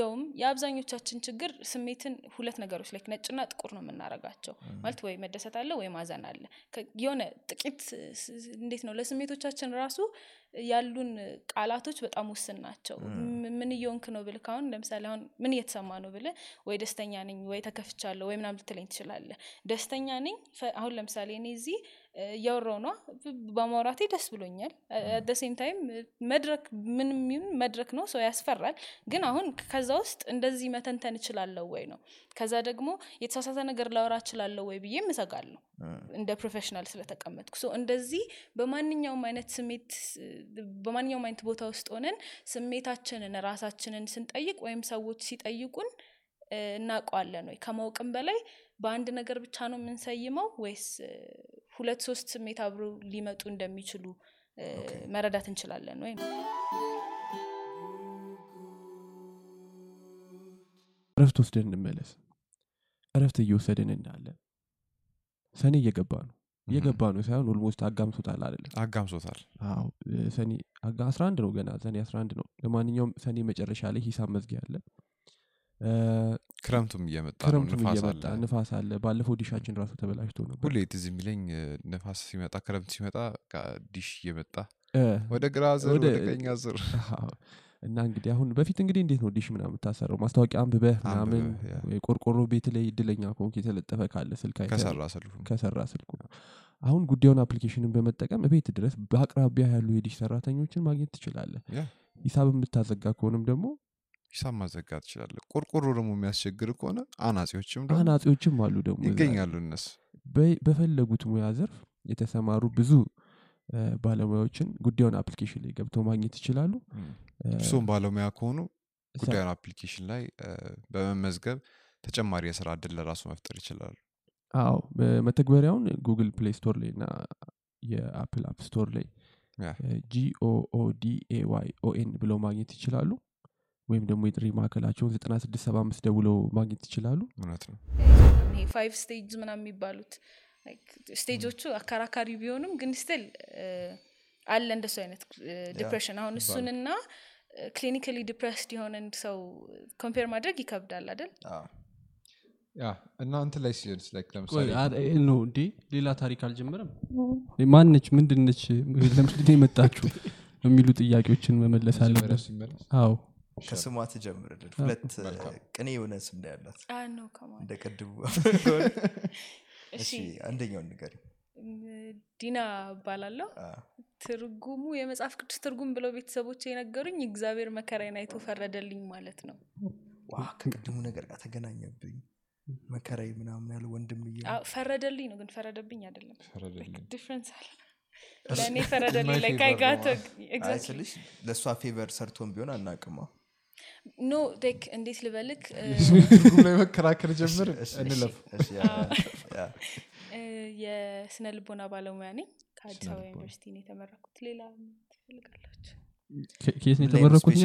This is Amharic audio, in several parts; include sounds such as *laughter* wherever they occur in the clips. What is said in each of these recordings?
እንደውም የአብዛኞቻችን ችግር ስሜትን ሁለት ነገሮች ላይ ነጭና ጥቁር ነው የምናረጋቸው ማለት ወይ መደሰት አለ ወይ ማዘን አለ። የሆነ ጥቂት እንዴት ነው ለስሜቶቻችን ራሱ ያሉን ቃላቶች በጣም ውስን ናቸው። ምን እየሆንክ ነው ብልህ ካሁን ለምሳሌ አሁን ምን እየተሰማ ነው ብልህ ወይ ደስተኛ ነኝ ወይ ተከፍቻለሁ ወይ ምናምን ልትለኝ ትችላለህ። ደስተኛ ነኝ አሁን ለምሳሌ እኔ እዚህ እ፣ እያወራሁ ነው። በማውራቴ ደስ ብሎኛል። at same time መድረክ ምንም ይሁን መድረክ ነው ሰው ያስፈራል። ግን አሁን ከዛ ውስጥ እንደዚህ መተንተን እችላለሁ ወይ ነው። ከዛ ደግሞ የተሳሳተ ነገር ላወራ እችላለሁ ወይ ብዬ እሰጋለሁ እንደ professional ስለተቀመጥኩ እንደዚህ በማንኛውም አይነት ስሜት በማንኛውም አይነት ቦታ ውስጥ ሆነን ስሜታችንን ራሳችንን ስንጠይቅ ወይም ሰዎች ሲጠይቁን እናውቀዋለን ወይ? ከማወቅም በላይ በአንድ ነገር ብቻ ነው የምንሰይመው ወይስ ሁለት ሶስት ስሜት አብሮ ሊመጡ እንደሚችሉ መረዳት እንችላለን ወይ ነው? እረፍት ወስደን እንመለስ። እረፍት እየወሰድን እንዳለ ሰኔ እየገባ ነው። እየገባ ነው ሳይሆን almost አጋምሶታል አይደለም? አጋምሶታል። አዎ። ሰኔ አጋ- 11 ነው ገና። ሰኔ 11 ነው። ለማንኛውም ሰኔ መጨረሻ ላይ ሂሳብ መዝጊያ አለ ክረምቱም እየመጣ ክረምቱም እየመጣ አለ። ንፋስ አለ። ባለፈው ዲሻችን ራሱ ተበላሽቶ ነበር። ሁሌ ትዝ የሚለኝ ንፋስ ሲመጣ ክረምት ሲመጣ ዲሽ እየመጣ ወደ ግራ ዞር ወደ- ቀኝ ዞር እና እንግዲህ አሁን በፊት እንግዲህ እንዴት ነው ዲሽ ምናምን የምታሰረው ማስታወቂያ አንብበህ ምናምን ቆርቆሮ ቤት ላይ እድለኛ ከሆንክ የተለጠፈ ካለ ስልክ ከሰራ ስልኩ አሁን ጉዳዩን application ን በመጠቀም ቤት ድረስ በአቅራቢያ ያሉ የዲሽ ሰራተኞችን ማግኘት ትችላለህ። ሂሳብ የምታዘጋ ከሆንም ደግሞ ሂሳብ ማዘጋት ትችላለህ ቆርቆሮ ደግሞ የሚያስቸግር ከሆነ አናጺዎችም ደግሞ አናጺዎችም አሉ ደግሞ እዛ ይገኛሉ እነሱ። በፈለጉት ሙያ ዘርፍ የተሰማሩ ብዙ ባለሙያዎችን ጉዳዩን application ላይ ገብተው ማግኘት ይችላሉ። እሱም ባለሙያ ከሆኑ ጉዳዩን application ላይ በመመዝገብ ተጨማሪ የስራ እድል ለራሱ መፍጠር ይችላሉ። አዎ በመተግበሪያውን Google Play Store ላይ እና የ Apple App Store ላይ GOODAY ON ብለው ማግኘት ይችላሉ ወይም ደግሞ የጥሪ ማዕከላቸውን 9675 ደውለው ማግኘት ይችላሉ? እውነት ነው። five stage ምናምን የሚባሉት stage ኦቹ አከራካሪ ቢሆኑም ግን still አለ እንደሱ አይነት depression አሁን እሱንና clinically depressed የሆነን ሰው compare ማድረግ ይከብዳል አይደል? እና እንትን ላይ ሲሆንስ ነው እንዴ ሌላ ታሪክ አልጀመረም? ማነች ምንድነች? ለምስል የመጣችሁ የሚሉ ጥያቄዎችን መመለስ አለበት አዎ ከስሟ ትጀምርልን። ሁለት ቅኔ የሆነ ስም ነው ያላት። እንደ ቅድቡ *laughs* አንደኛውን ንገሪ ዲና እባላለሁ። ትርጉሙ የመጽሐፍ ቅዱስ ትርጉም ብለው ቤተሰቦች የነገሩኝ እግዚአብሔር መከራዬን አይቶ ፈረደልኝ ማለት ነው። ዋ ከቅድሙ ነገር ጋር ተገናኘብኝ። መከራይ ምናምን ያለ ወንድም ፈረደልኝ ነው ግን ፈረደብኝ አይደለም። ዲፍረንስ አለ። ለእኔ ፈረደልኝ My ላይ favor ካይጋተ ነው። አይ ስልሽ ለእሷ ፌቨር ሰርቶን ቢሆን አናቅማ ኖ ዴክ እንዴት ልበልክ? ትርጉም ላይ መከራከር ጀምር? እንለፍ። የስነ ልቦና ባለሙያ ነኝ። ከአዲስ አበባ ዩኒቨርሲቲ ነው የተመረኩት። ሌላ ትፈልጋላችሁ? ከ- ከየት ነው የተመረኩት?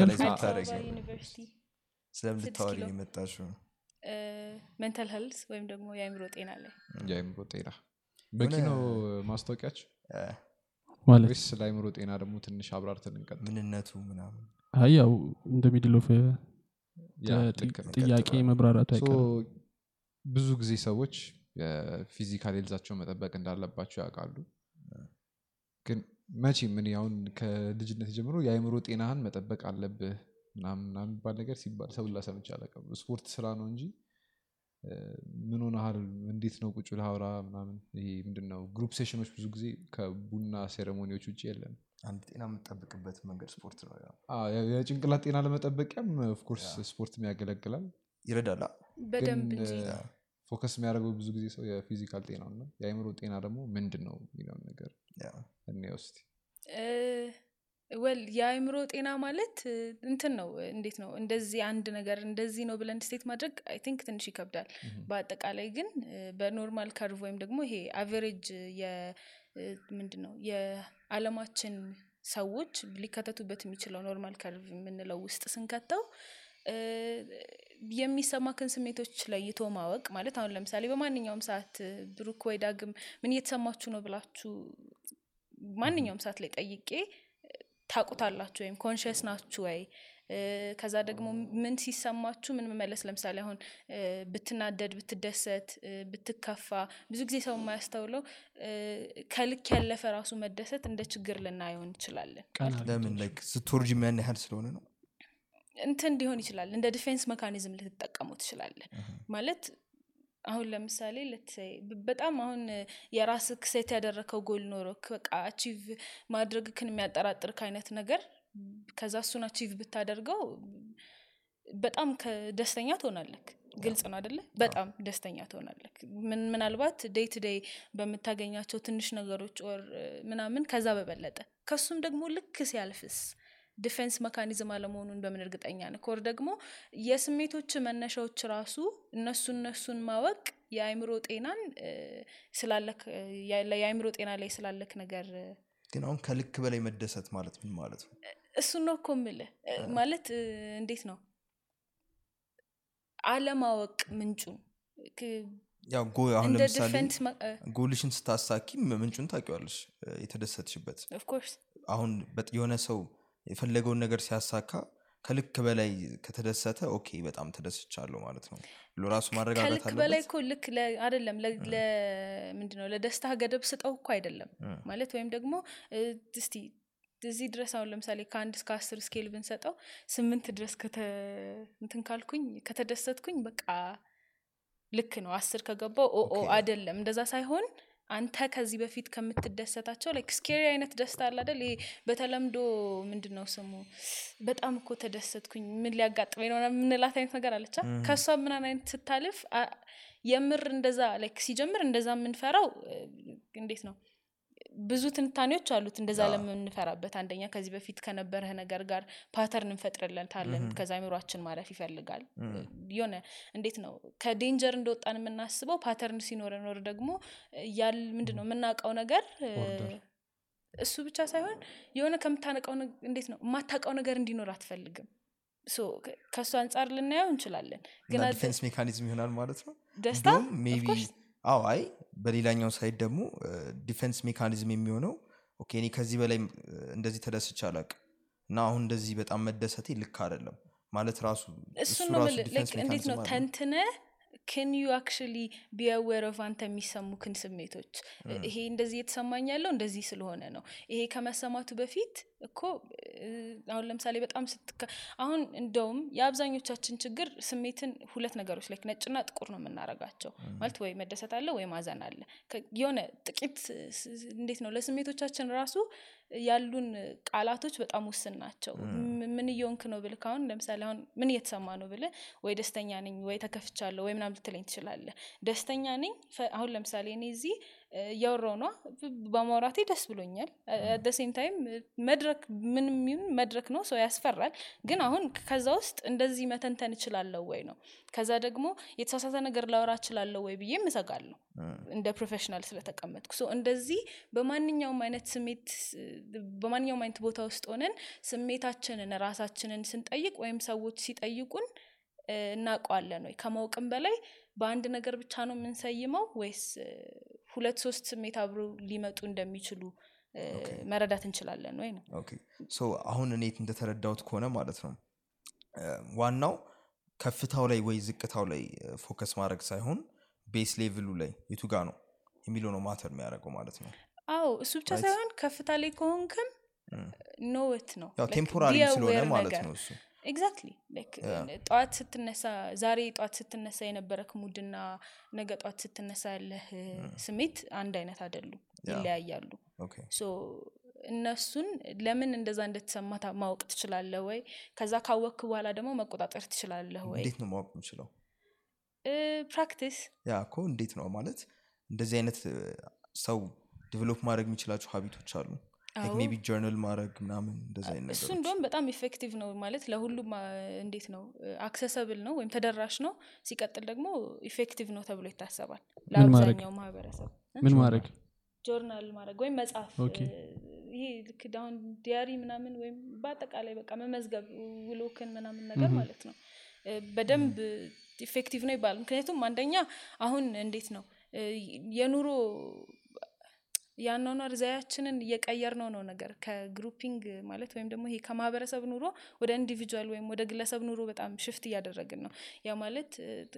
ዩኒቨርሲቲ ስለምልታወሪ ኪሎ። የመጣሽው? mental health ወይም ደግሞ የአእምሮ ጤና ላይ። የአይምሮ ጤና። በቂ ነው ማስታወቂያቸው እ፣ ማለት? ወይስ ስለ አይምሮ ጤና ደግሞ ትንሽ አብራርተን እንቀጥል? ምንነቱ ምናምን አይ ያው እንደ ያ ልክ ነው ጥያቄ መብራራቱ አይቀርም። ብዙ ጊዜ ሰዎች የ physical health ኣቸውን መጠበቅ እንዳለባቸው ያውቃሉ። ግን መቼ ምን አሁን ከልጅነት ጀምሮ የአእምሮ ጤናህን መጠበቅ አለብህ ምናምን የሚባል ነገር ሲባል ሰው ሲል ሰምቼ አላውቅም። ስፖርት ስራ ነው እንጂ ምን ሆነሃል? እንዴት ነው ቁጭ ብለህ አውራ ምናምን? ይሄ ምንድን ነው group session ኦች ብዙ ጊዜ ከቡና ceremony ዎች ውጭ የለም። አንድ ጤና የምጠብቅበት መንገድ ስፖርት ነው ያው። አዎ፣ የ- የጭንቅላት ጤና ለመጠበቂያም of course ስፖርትም ያገለግላል። ይረዳላ በደንብ focus የሚያደርገው ብዙ ጊዜ ሰው የ physical ጤናው ነው። የአእምሮ ጤና ደግሞ ምንድን ነው የሚለውን ነገር ያው እኔ ውስጥ well የአእምሮ ጤና ማለት እንትን ነው እንዴት ነው እንደዚህ አንድ ነገር እንደዚህ ነው ብለን state ማድረግ I think ትንሽ ይከብዳል። በአጠቃላይ ግን በ normal curve ወይም ደግሞ ይሄ average ምንድን ነው የአለማችን ሰዎች ሊከተቱበት የሚችለው normal curve የምንለው ውስጥ ስንከተው የሚሰማክን ስሜቶች ለይቶ ማወቅ ማለት አሁን ለምሳሌ በማንኛውም ሰዓት ብሩክ ወይ ዳግም ምን እየተሰማችሁ ነው ብላችሁ ማንኛውም ሰዓት ላይ ጠይቄ ታቁታላችሁ ወይም conscious ናችሁ ወይ? ከዛ ደግሞ ምን ሲሰማችሁ ምን መመለስ? ለምሳሌ አሁን ብትናደድ ብትደሰት ብትከፋ ብዙ ጊዜ ሰው የማያስተውለው ከልክ ያለፈ ራሱ መደሰት እንደ ችግር ልናየው እንችላለን። ለምን? like ስትወርጅ ያን ያህል ስለሆነ ነው? እንትን ሊሆን ይችላል። እንደ defense mechanism ልትጠቀሙ ትችላለን ማለት አሁን ለምሳሌ let's say በጣም አሁን የራስክ set ያደረከው ጎል ኖሮ በቃ achieve ማድረግክን የሚያጠራጥርክ አይነት ነገር ከዛ እሱን achieve ብታደርገው በጣም ደስተኛ ትሆናለክ። ግልጽ ነው አደለ በጣም ደስተኛ ትሆናለክ። ምን ምናልባት day to day በምታገኛቸው ትንሽ ነገሮች or ምናምን ከዛ በበለጠ። ከሱም ደግሞ ልክ ሲያልፍስ defense mechanism አለመሆኑን በምን እርግጠኛ ነህ? ደግሞ የስሜቶች መነሻዎች ራሱ እነሱ እነሱን ማወቅ የአእምሮ ጤናን ስላለክ የአእምሮ ጤና ላይ ስላለክ ነገር ግን አሁን ከልክ በላይ መደሰት ማለት ምን ማለት ነው? እሱን ነው እኮ ምልህ ማለት እንዴት ነው? አለማወቅ ምንጩን ጎልሽን ስታሳኪ ምንጩን ታውቂዋለሽ የተደሰትሽበት። አሁን የሆነ ሰው የፈለገውን ነገር ሲያሳካ ከልክ በላይ ከተደሰተ okay በጣም ተደስቻለሁ ማለት ነው ብሎ ራሱ ማረጋጋት ከልክ በላይ እኮ ልክ አይደለም ምንድነው ለደስታ ገደብ ስጠው እኮ አይደለም ማለት ወይም ደግሞ እስቲ እዚህ ድረስ አሁን ለምሳሌ ከአንድ እስከ አስር scale ብንሰጠው ስምንት ድረስ እንትን ካልኩኝ ከተደሰትኩኝ በቃ ልክ ነው አስር ከገባው ኦ ኦ okay። አይደለም እንደዛ ሳይሆን አንተ ከዚህ በፊት ከምትደሰታቸው like scary አይነት ደስታ አለ አይደል? ይሄ በተለምዶ ምንድን ነው ስሙ? በጣም እኮ ተደሰትኩኝ ምን ሊያጋጥመኝ ነው ምናምን የምንላት አይነት ነገር አለቻ ከእሷ ምናን አይነት ስታልፍ የምር እንደዛ like ሲጀምር እንደዛ የምንፈራው እንዴት ነው ብዙ ትንታኔዎች አሉት እንደዛ ለምንፈራበት። አንደኛ ከዚህ በፊት ከነበረህ ነገር ጋር pattern እንፈጥርለታለን ከዛ አይምሯችን ማለፍ ይፈልጋል። የሆነ እንዴት ነው ከ danger እንደወጣን የምናስበው pattern ሲኖረ ኖር ደግሞ ያል ምንድን ነው የምናውቀው ነገር እሱ ብቻ ሳይሆን የሆነ ከምታውቀው እንዴት ነው የማታውቀው ነገር እንዲኖር አትፈልግም። ከእሱ አንጻር ልናየው እንችላለን። ግን defense mechanism ይሆናል ማለት ነው። ደስታ? አይ በሌላኛው side ደግሞ defense mechanism የሚሆነው okay እኔ ከዚህ በላይ እንደዚህ ተደስቼ አላውቅም እና አሁን እንደዚህ በጣም መደሰቴ ልክ አይደለም ማለት ራሱ እሱ እንዴት ነው ተንትነ can you actually be aware of አንተ የሚሰሙክን ስሜቶች? ይሄ እንደዚህ የተሰማኝ ያለው እንደዚህ ስለሆነ ነው። ይሄ ከመሰማቱ በፊት እኮ አሁን ለምሳሌ በጣም ስትከ አሁን እንደውም የአብዛኞቻችን ችግር ስሜትን ሁለት ነገሮች ላይ ነጭና ጥቁር ነው የምናረጋቸው ማለት ወይ መደሰት አለ ወይ ማዘን አለ። የሆነ ጥቂት እንዴት ነው ለስሜቶቻችን ራሱ ያሉን ቃላቶች በጣም ውስን ናቸው። ምን እየሆንክ ነው ብልህ አሁን ለምሳሌ አሁን ምን እየተሰማ ነው ብልህ ወይ ደስተኛ ነኝ ወይ ተከፍቻለሁ ወይ ምናምን ልትለኝ ትችላለ ደስተኛ ነኝ አሁን ለምሳሌ እኔ እዚህ እ፣ እያወራሁ ነዋ ብ- በማውራቴ ደስ ብሎኛል። አደ ሴም ታይም መድረክ ምንም ይሁን መድረክ ነው ሰው ያስፈራል። ግን አሁን ከዛ ውስጥ እንደዚህ መተንተን እችላለሁ ወይ ነው። ከዛ ደግሞ የተሳሳተ ነገር ላወራ እችላለሁ ወይ ብዬ እሰጋለሁ እንደ professional ስለተቀመጥኩ እንደዚህ በማንኛውም አይነት ስሜት በማንኛውም አይነት ቦታ ውስጥ ሆነን ስሜታችንን ራሳችንን ስንጠይቅ ወይም ሰዎች ሲጠይቁን እናውቀዋለን ወይ? ከማወቅም በላይ በአንድ ነገር ብቻ ነው የምንሰይመው ወይስ ሁለት ሶስት ስሜት አብሮ ሊመጡ እንደሚችሉ መረዳት እንችላለን ወይ ነው? አሁን እኔ እንደተረዳሁት ከሆነ ማለት ነው ዋናው ከፍታው ላይ ወይ ዝቅታው ላይ focus ማድረግ ሳይሆን base level ኡ ላይ የቱ ጋ ነው የሚለው ነው matter የሚያደርገው ማለት ነው። አዎ እሱ ብቻ ሳይሆን ከፍታ ላይ ከሆንክም ኖወት ነው። temporary ስለሆነ ማለት ነው እሱ exactly ጠዋት ስትነሳ ዛሬ ጠዋት ስትነሳ የነበረክ mood ና ነገ ጠዋት ስትነሳ ያለህ ስሜት አንድ አይነት አይደሉም ይለያያሉ። እነሱን ለምን እንደዛ እንደተሰማ ማወቅ ትችላለህ ወይ? ከዛ ካወቅክ በኋላ ደግሞ መቆጣጠር ትችላለህ ወይ? እንዴት ነው ማወቅ የምችለው? practice። ያ እኮ እንዴት ነው ማለት? እንደዚህ አይነት ሰው develop ማድረግ የሚችላቸው habit ኦች አሉ maybe journal ማድረግ ምናምን እሱ እንደውም በጣም effective ነው ማለት ለሁሉም እንዴት ነው accessible ነው ወይም ተደራሽ ነው። ሲቀጥል ደግሞ effective ነው ተብሎ ይታሰባል? ለአብዛኛው ማህበረሰብ። ምን ማድረግ? ጆርናል ማድረግ ወይም መጽሐፍ ይሄ ልክ አሁን diary ምናምን ወይም በአጠቃላይ በቃ መመዝገብ ውሎክን ምናምን ነገር ማለት ነው። በደንብ effective ነው ይባላል። ምክንያቱም አንደኛ አሁን እንዴት ነው? የኑሮ የአኗኗር ዘያችንን እየቀየር ነው ነው ነገር። ከ grouping ማለት ወይም ደግሞ ይሄ ከማህበረሰብ ኑሮ ወደ individual ወይም ወደ ግለሰብ ኑሮ በጣም shift እያደረግን ነው። ያ ማለት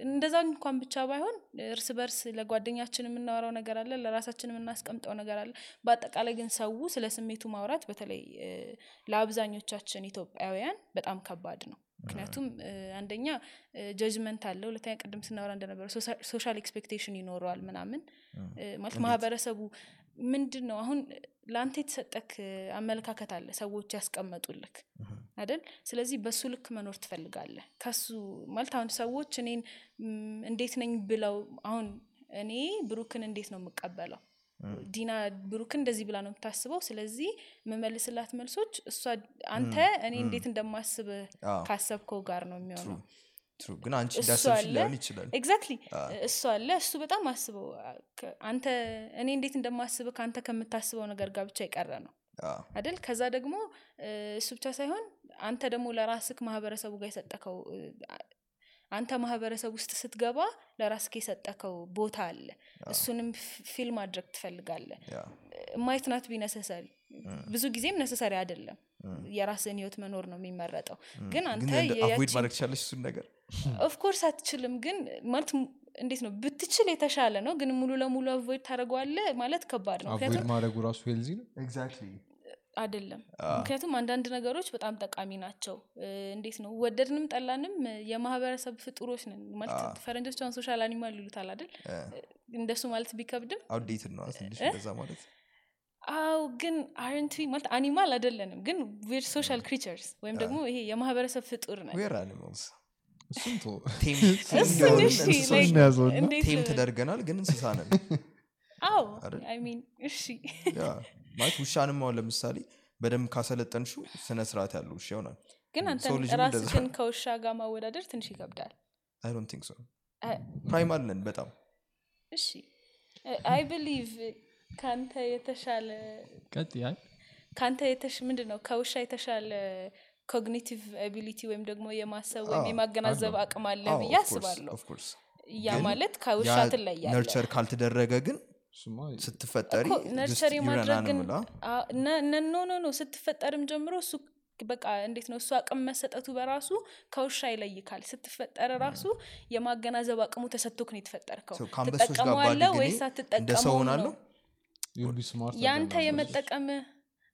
እንደዛ እንኳን ብቻ ባይሆን እርስ በርስ ለጓደኛችን የምናወራው ነገር አለ ለራሳችን የምናስቀምጠው ነገር አለ። በአጠቃላይ ግን ሰው ስለ ስሜቱ ማውራት በተለይ ለአብዛኞቻችን ኢትዮጵያውያን በጣም ከባድ ነው። ምክንያቱም አንደኛ judgment አለ ሁለተኛ ቅድም ስናወራ እንደነበረ social expectation ይኖረዋል ምናምን። ማለት ማህበረሰቡ ምንድን ነው አሁን ለአንተ የተሰጠክ አመለካከት አለ ሰዎች ያስቀመጡልክ አይደል? ስለዚህ በሱ ልክ መኖር ትፈልጋለህ? ከሱ ማለት አሁን ሰዎች እኔን እንዴት ነኝ ብለው አሁን እኔ ብሩክን እንዴት ነው የምቀበለው? ዲና ብሩክን እንደዚህ ብላ ነው የምታስበው? ስለዚህ የምመልስላት መልሶች እሷ አንተ እኔ እንዴት እንደማስብ ካሰብከው ጋር ነው የሚሆነው ግን አንቺ እንዳሰብሽ ሊሆን ይችላል። exactly እሱ አለ። እሱ በጣም አስበው። አንተ እኔ እንዴት እንደማስብ ከአንተ ከምታስበው ነገር ጋር ብቻ የቀረ ነው። አዎ። አይደል? ከዛ ደግሞ እሱ ብቻ ሳይሆን አንተ ደግሞ ለራስክ ማህበረሰቡ ጋር የሰጠከው አንተ ማህበረሰብ ውስጥ ስትገባ ለራስክ የሰጠከው ቦታ አለ። እሱንም fill ማድረግ ትፈልጋለህ። ያ might not be necessary ብዙ ጊዜም necessary አይደለም የራስን ህይወት መኖር ነው የሚመረጠው። ግን አንተ ማድረግ ትቻለሽ እሱን ነገር? Of course አትችልም። ግን ማለት እንዴት ነው? ብትችል የተሻለ ነው። ግን ሙሉ ለሙሉ avoid ታደረገዋለ ማለት ከባድ ነው። avoid ማድረጉ ራሱ healthy ነው? አይደለም። ምክንያቱም አንዳንድ ነገሮች በጣም ጠቃሚ ናቸው። እንዴት ነው? ወደድንም ጠላንም የማህበረሰብ ፍጡሮች ነን። ማለት ፈረንጆች አሁን social animal ይሉታል አይደል? እንደሱ ማለት ቢከብድም outdated ነው። ማለት አው ግን አረንቲ ማለት animal አይደለንም ግን we're social creatures ወይም ደግሞ ይሄ የማህበረሰብ ፍጡር ነን። tame ተደርገናል ግን እንስሳ ነን። አዎ አይደል? I mean እሺ። ያ ማለት ውሻንም አሁን ለምሳሌ በደንብ ካሰለጠንሹ ስነ ስርዓት ያለው ውሻ ይሆናል። ግን አንተ ራስህን ከውሻ ጋር ማወዳደር ትንሽ ይከብዳል። I don't think so አ- primal ነን በጣም። እሺ። I believe ከአንተ የተሻለ ቀጥ ያል ከአንተ የተሽ ምንድን ነው ከውሻ የተሻለ cognitive ability ወይም ደግሞ የማሰብ ወይም የማገናዘብ አቅም አለ ብዬ of course, አስባለሁ። ያ ግን ማለት ከውሻ ትለያለ ነርቸር ካልተደረገ ግን እሱማ ስትፈጠሪ ነርቸር የማድረግ ግን ዩረናንምላ ኖ ኖ ኖ ስትፈጠርም ጀምሮ እሱ በቃ እንዴት ነው? እሱ አቅም መሰጠቱ በራሱ ከውሻ ይለይካል። ስትፈጠር ራሱ የማገናዘብ አቅሙ ተሰጥቶክ ነው የተፈጠርከው። ትጠቀመዋለ ወይስ ነው? smart ያንተ. የመጠቀም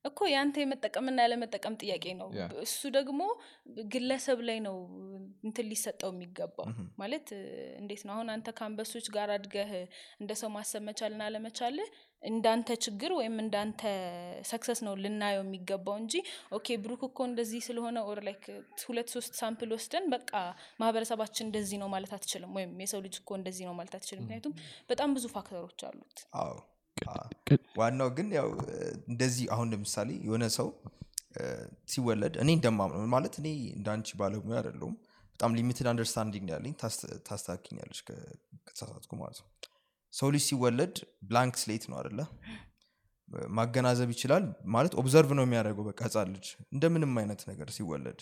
እኮ ያንተ የመጠቀምና ያለመጠቀም ጥያቄ ነው። እሱ ደግሞ ግለሰብ ላይ ነው እንትን ሊሰጠው የሚገባው። ማለት እ፣ እንዴት ነው? አሁን አንተ ከአንበሶች ጋር አድገህ እንደ ሰው ማሰብ መቻልና አለመቻል እንዳንተ ችግር ወይም እንዳንተ success ነው ልናየው የሚገባው እንጂ okay ብሩክ እኮ እንደዚህ ስለሆነ or like ሁለት ሶስት sample ወስደን በቃ ማህበረሰባችን እንደዚህ ነው ማለት አትችልም። ወይም የሰው ልጅ እኮ እንደዚህ ነው ማለት አትችልም። ምክንያቱም በጣም ብዙ factor ኦች አሉት ዋናው ግን ያው እንደዚህ አሁን ለምሳሌ የሆነ ሰው ሲወለድ እኔ እንደማምነው ማለት እኔ እንዳንቺ ባለሙያ አይደለሁም። በጣም limited understanding ያለኝ ታስ- ታስታክኛለች ከተሳሳትኩ ማለት ነው። ሰው ልጅ ሲወለድ blank slate ነው አደለ ማገናዘብ ይችላል ማለት observe ነው የሚያደርገው በቃ ህጻን ልጅ እንደምንም አይነት ነገር ሲወለድ።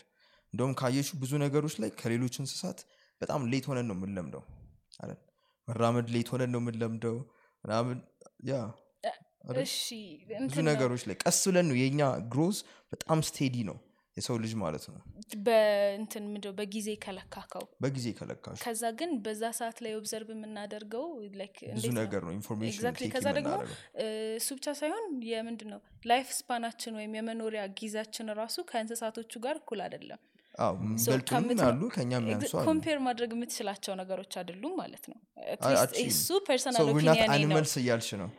እንደውም ካየሹ ብዙ ነገሮች ላይ ከሌሎች እንስሳት በጣም late ሆነን ነው የምንለምደው መራመድ late ሆነን ነው የምንለምደው ምናምን ያ ብዙ ነገሮች ላይ ቀስ ብለን ነው የእኛ growth በጣም steady ነው የሰው ልጅ ማለት ነው። በእንትን ምንድነው? በጊዜ ከለካከው። በጊዜ ከለካሽ። ከዛ ግን በዛ ሰዓት ላይ observe የምናደርገው ብዙ? ነገር ነው information ከዛ ደግሞ እሱ ብቻ ሳይሆን የምንድን ነው life span ኣችን ወይም የመኖሪያ ጊዜያችን ራሱ ከእንስሳቶቹ ጋር እኩል አይደለም በልጡንም ያሉ ከኛም ያንሱ compare ማድረግ የምትችላቸው ነገሮች አይደሉም ማለት ነው። እሱ personal animals እያልሽ ነው?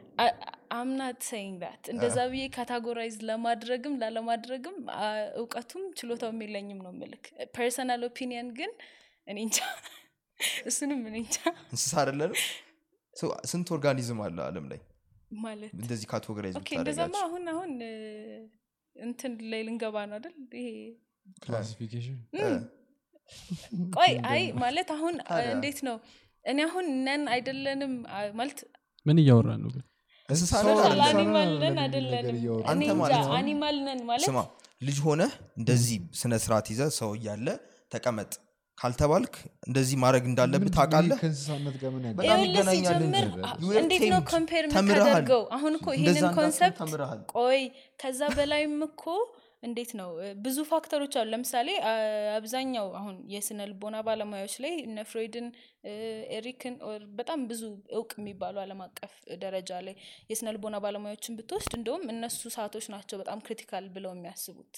I'm not saying that እንደዛ ብዬ categorize ለማድረግም ላለማድረግም እውቀቱም ችሎታውም የለኝም ነው ምልክ personal opinion ግን እኔ እንጃ። እሱንም እኔ እንጃ። እንስሳ አይደለንም So፣ ስንት organism አለ አለም ላይ? ማለት እንደዚህ categorize እንደዛማ አሁን አሁን እንትን ላይ ልንገባ ነው አይደል? ይሄ ቆይ አይ ማለት አሁን? እንዴት ነው? እኔ አሁን ነን አይደለንም ማለት ምን እያወራ ነው ግን? ማለት ልጅ ሆነ እንደዚህ ስነ ስርዓት ይዘ ሰው እያለ ተቀመጥ። ካልተባልክ እንደዚህ ማድረግ እንዳለብህ? ታውቃለህ? እንዴት ነው. compare የምታደርገው? አሁን እኮ ይህንን concept ቆይ ከዛ በላይም እኮ እንዴት ነው? ብዙ factor ኦች አሉ። ለምሳሌ አብዛኛው አሁን የስነ ልቦና ባለሙያዎች ላይ እነ ፍሮይድን እ፣ ኤሪክን በጣም ብዙ እውቅ የሚባሉ አለም አቀፍ ደረጃ ላይ የስነ ልቦና ባለሙያዎችን ብትወስድ እንደውም እነሱ ሰዓቶች ናቸው በጣም critical ብለው የሚያስቡት።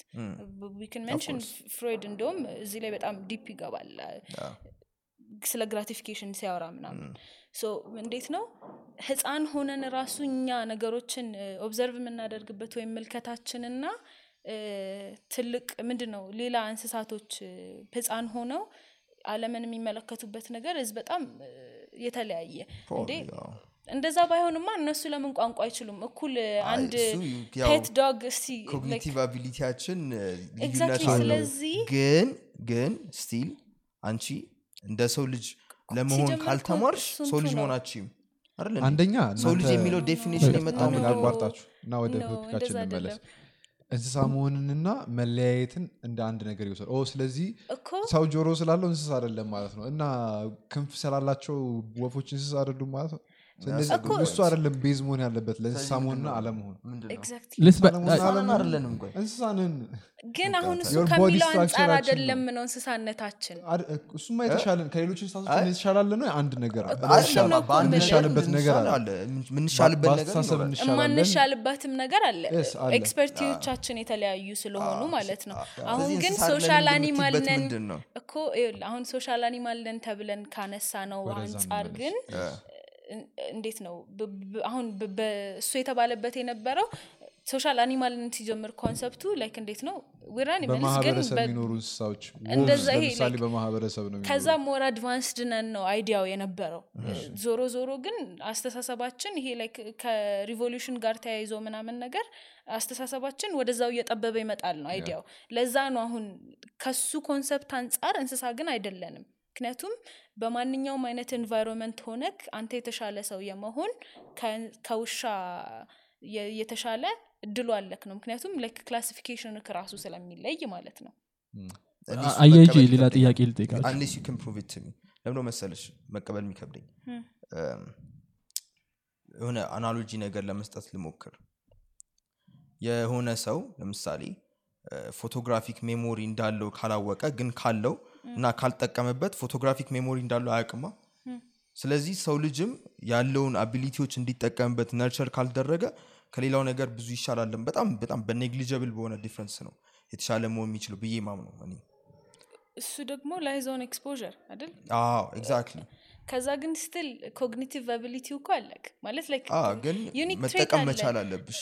we can mention ፍሮይድ እንደውም እዚህ ላይ በጣም deep ይገባል። ስለ gratification ሲያወራ ምናምን so እንዴት ነው? ህፃን ሆነን ራሱ እኛ ነገሮችን observe የምናደርግበት ወይም ምልከታችንና ትልቅ ምንድን ነው ሌላ እንስሳቶች ህፃን ሆነው አለምን የሚመለከቱበት ነገር እዝ በጣም የተለያየ እንዴ? እንደዛ ባይሆንማ እነሱ ለምን ቋንቋ አይችሉም? እኩል አንድ pet dog cognitive ability ያችን ስለዚህ- ግን ግን still አንቺ እንደ ሰው ልጅ ለመሆን ካልተማርሽ ሰው ልጅ መሆናችም? አንደኛ ሰው ልጅ የሚለው አንድ ነው። አቋርጣችሁ እና ወደ እንደዛ እንመለስ እንስሳ መሆንንና መለያየትን እንደ አንድ ነገር ይወሰድ። ኦ ስለዚህ ሰው ጆሮ ስላለው እንስሳ አይደለም ማለት ነው። እና ክንፍ ስላላቸው ወፎች እንስሳ አይደሉም ማለት ነው እሱ አይደለም base መሆን ያለበት ለእንስሳ መሆንና? አለመሆን። ግን አሁን እሱ ከሚለው አንጻር አይደለም ነው። እንስሳነታችን። እሱማ የተሻለን ከሌሎች እንስሳቶች የተሻላለ ነው? አንድ ነገር አለ። አይደለም ነው እኮ በአንድ የምልህ። ነገር የምንሻልበት ነገር አለ። expertise ዎቻችን የተለያዩ ስለሆኑ ማለት ነው። አሁን ግን social animal ነን? እኮ አሁን social animal ነን ተብለን ካነሳነው አንጻር ግን እንዴት ነው? አሁን እሱ የተባለበት የነበረው social animal ን ሲጀምር concept ኡ like እንዴት ነው? we are በማህበረሰብ የሚኖሩ እንስሳዎች ለምሳሌ በማህበረሰብ ነው ከዛ more advanced ነን ነው idea ው የነበረው። ዞሮ ዞሮ ግን አስተሳሰባችን ይሄ like ከ revolution ጋር ተያይዞ ምናምን ነገር አስተሳሰባችን ወደዛው እየጠበበ ይመጣል ነው idea ው ለዛ ነው አሁን ከሱ concept አንጻር እንስሳ ግን አይደለንም። ምክንያቱም በማንኛውም አይነት environment ሆነክ አንተ የተሻለ ሰው የመሆን ከውሻ የተሻለ እድሉ አለክ ነው። ምክንያቱም like classification ራሱ ስለሚለይ ማለት ነው። አያይጂ መቀበል ሌላ ጥያቄ ልጠይቃችሁ unless you can prove it to me ለምን መሰለሽ? መቀበል የሚከብደኝ። የሆነ analogy ነገር ለመስጠት ልሞክር። የሆነ ሰው ለምሳሌ photographic memory እንዳለው ካላወቀ ግን ካለው እና ካልጠቀመበት photographic memory እንዳለው አያውቅማ። ስለዚህ ሰው ልጅም ያለውን ability ዎች እንዲጠቀምበት nurture ካልደረገ ከሌላው ነገር ብዙ ይሻላለን በጣም በጣም በ negligible በሆነ difference ነው የተሻለ መሆን የሚችለው ብዬ ማምነው እኔ። እሱ ደግሞ lies on exposure አይደል? አዎ exactly። ከዛ ግን ስትል cognitive ability ው እኮ አለክ ማለት ግን መጠቀም መቻል አለብሽ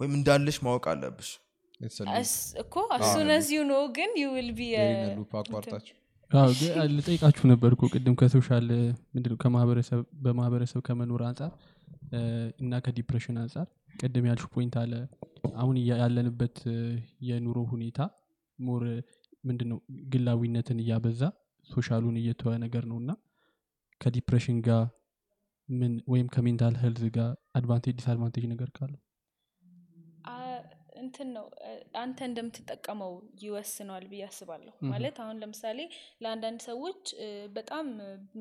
ወይም እንዳለሽ ማወቅ አለብሽ እኮ as soon as you know ግን you will be loop አቋርጣችሁ. አዎ፣ ግን ልጠይቃችሁ ነበር እኮ ቅድም ከ social ምንድነው ከማህበረሰብ በማህበረሰብ ከመኖር አንጻር እና ከ depression አንጻር ቅድም ያልሹ point አለ። አሁን ያለንበት የኑሮ ሁኔታ more ምንድነው ግላዊነትን እያበዛ social ኡን እየተወ ነገር ነው እና ከ depression ጋር ምን ወይም ከ mental health ጋር advantage disadvantage ነገር ካለው እንትን ነው አንተ እንደምትጠቀመው ይወስነዋል ብዬ አስባለሁ። ማለት አሁን ለምሳሌ ለአንዳንድ ሰዎች በጣም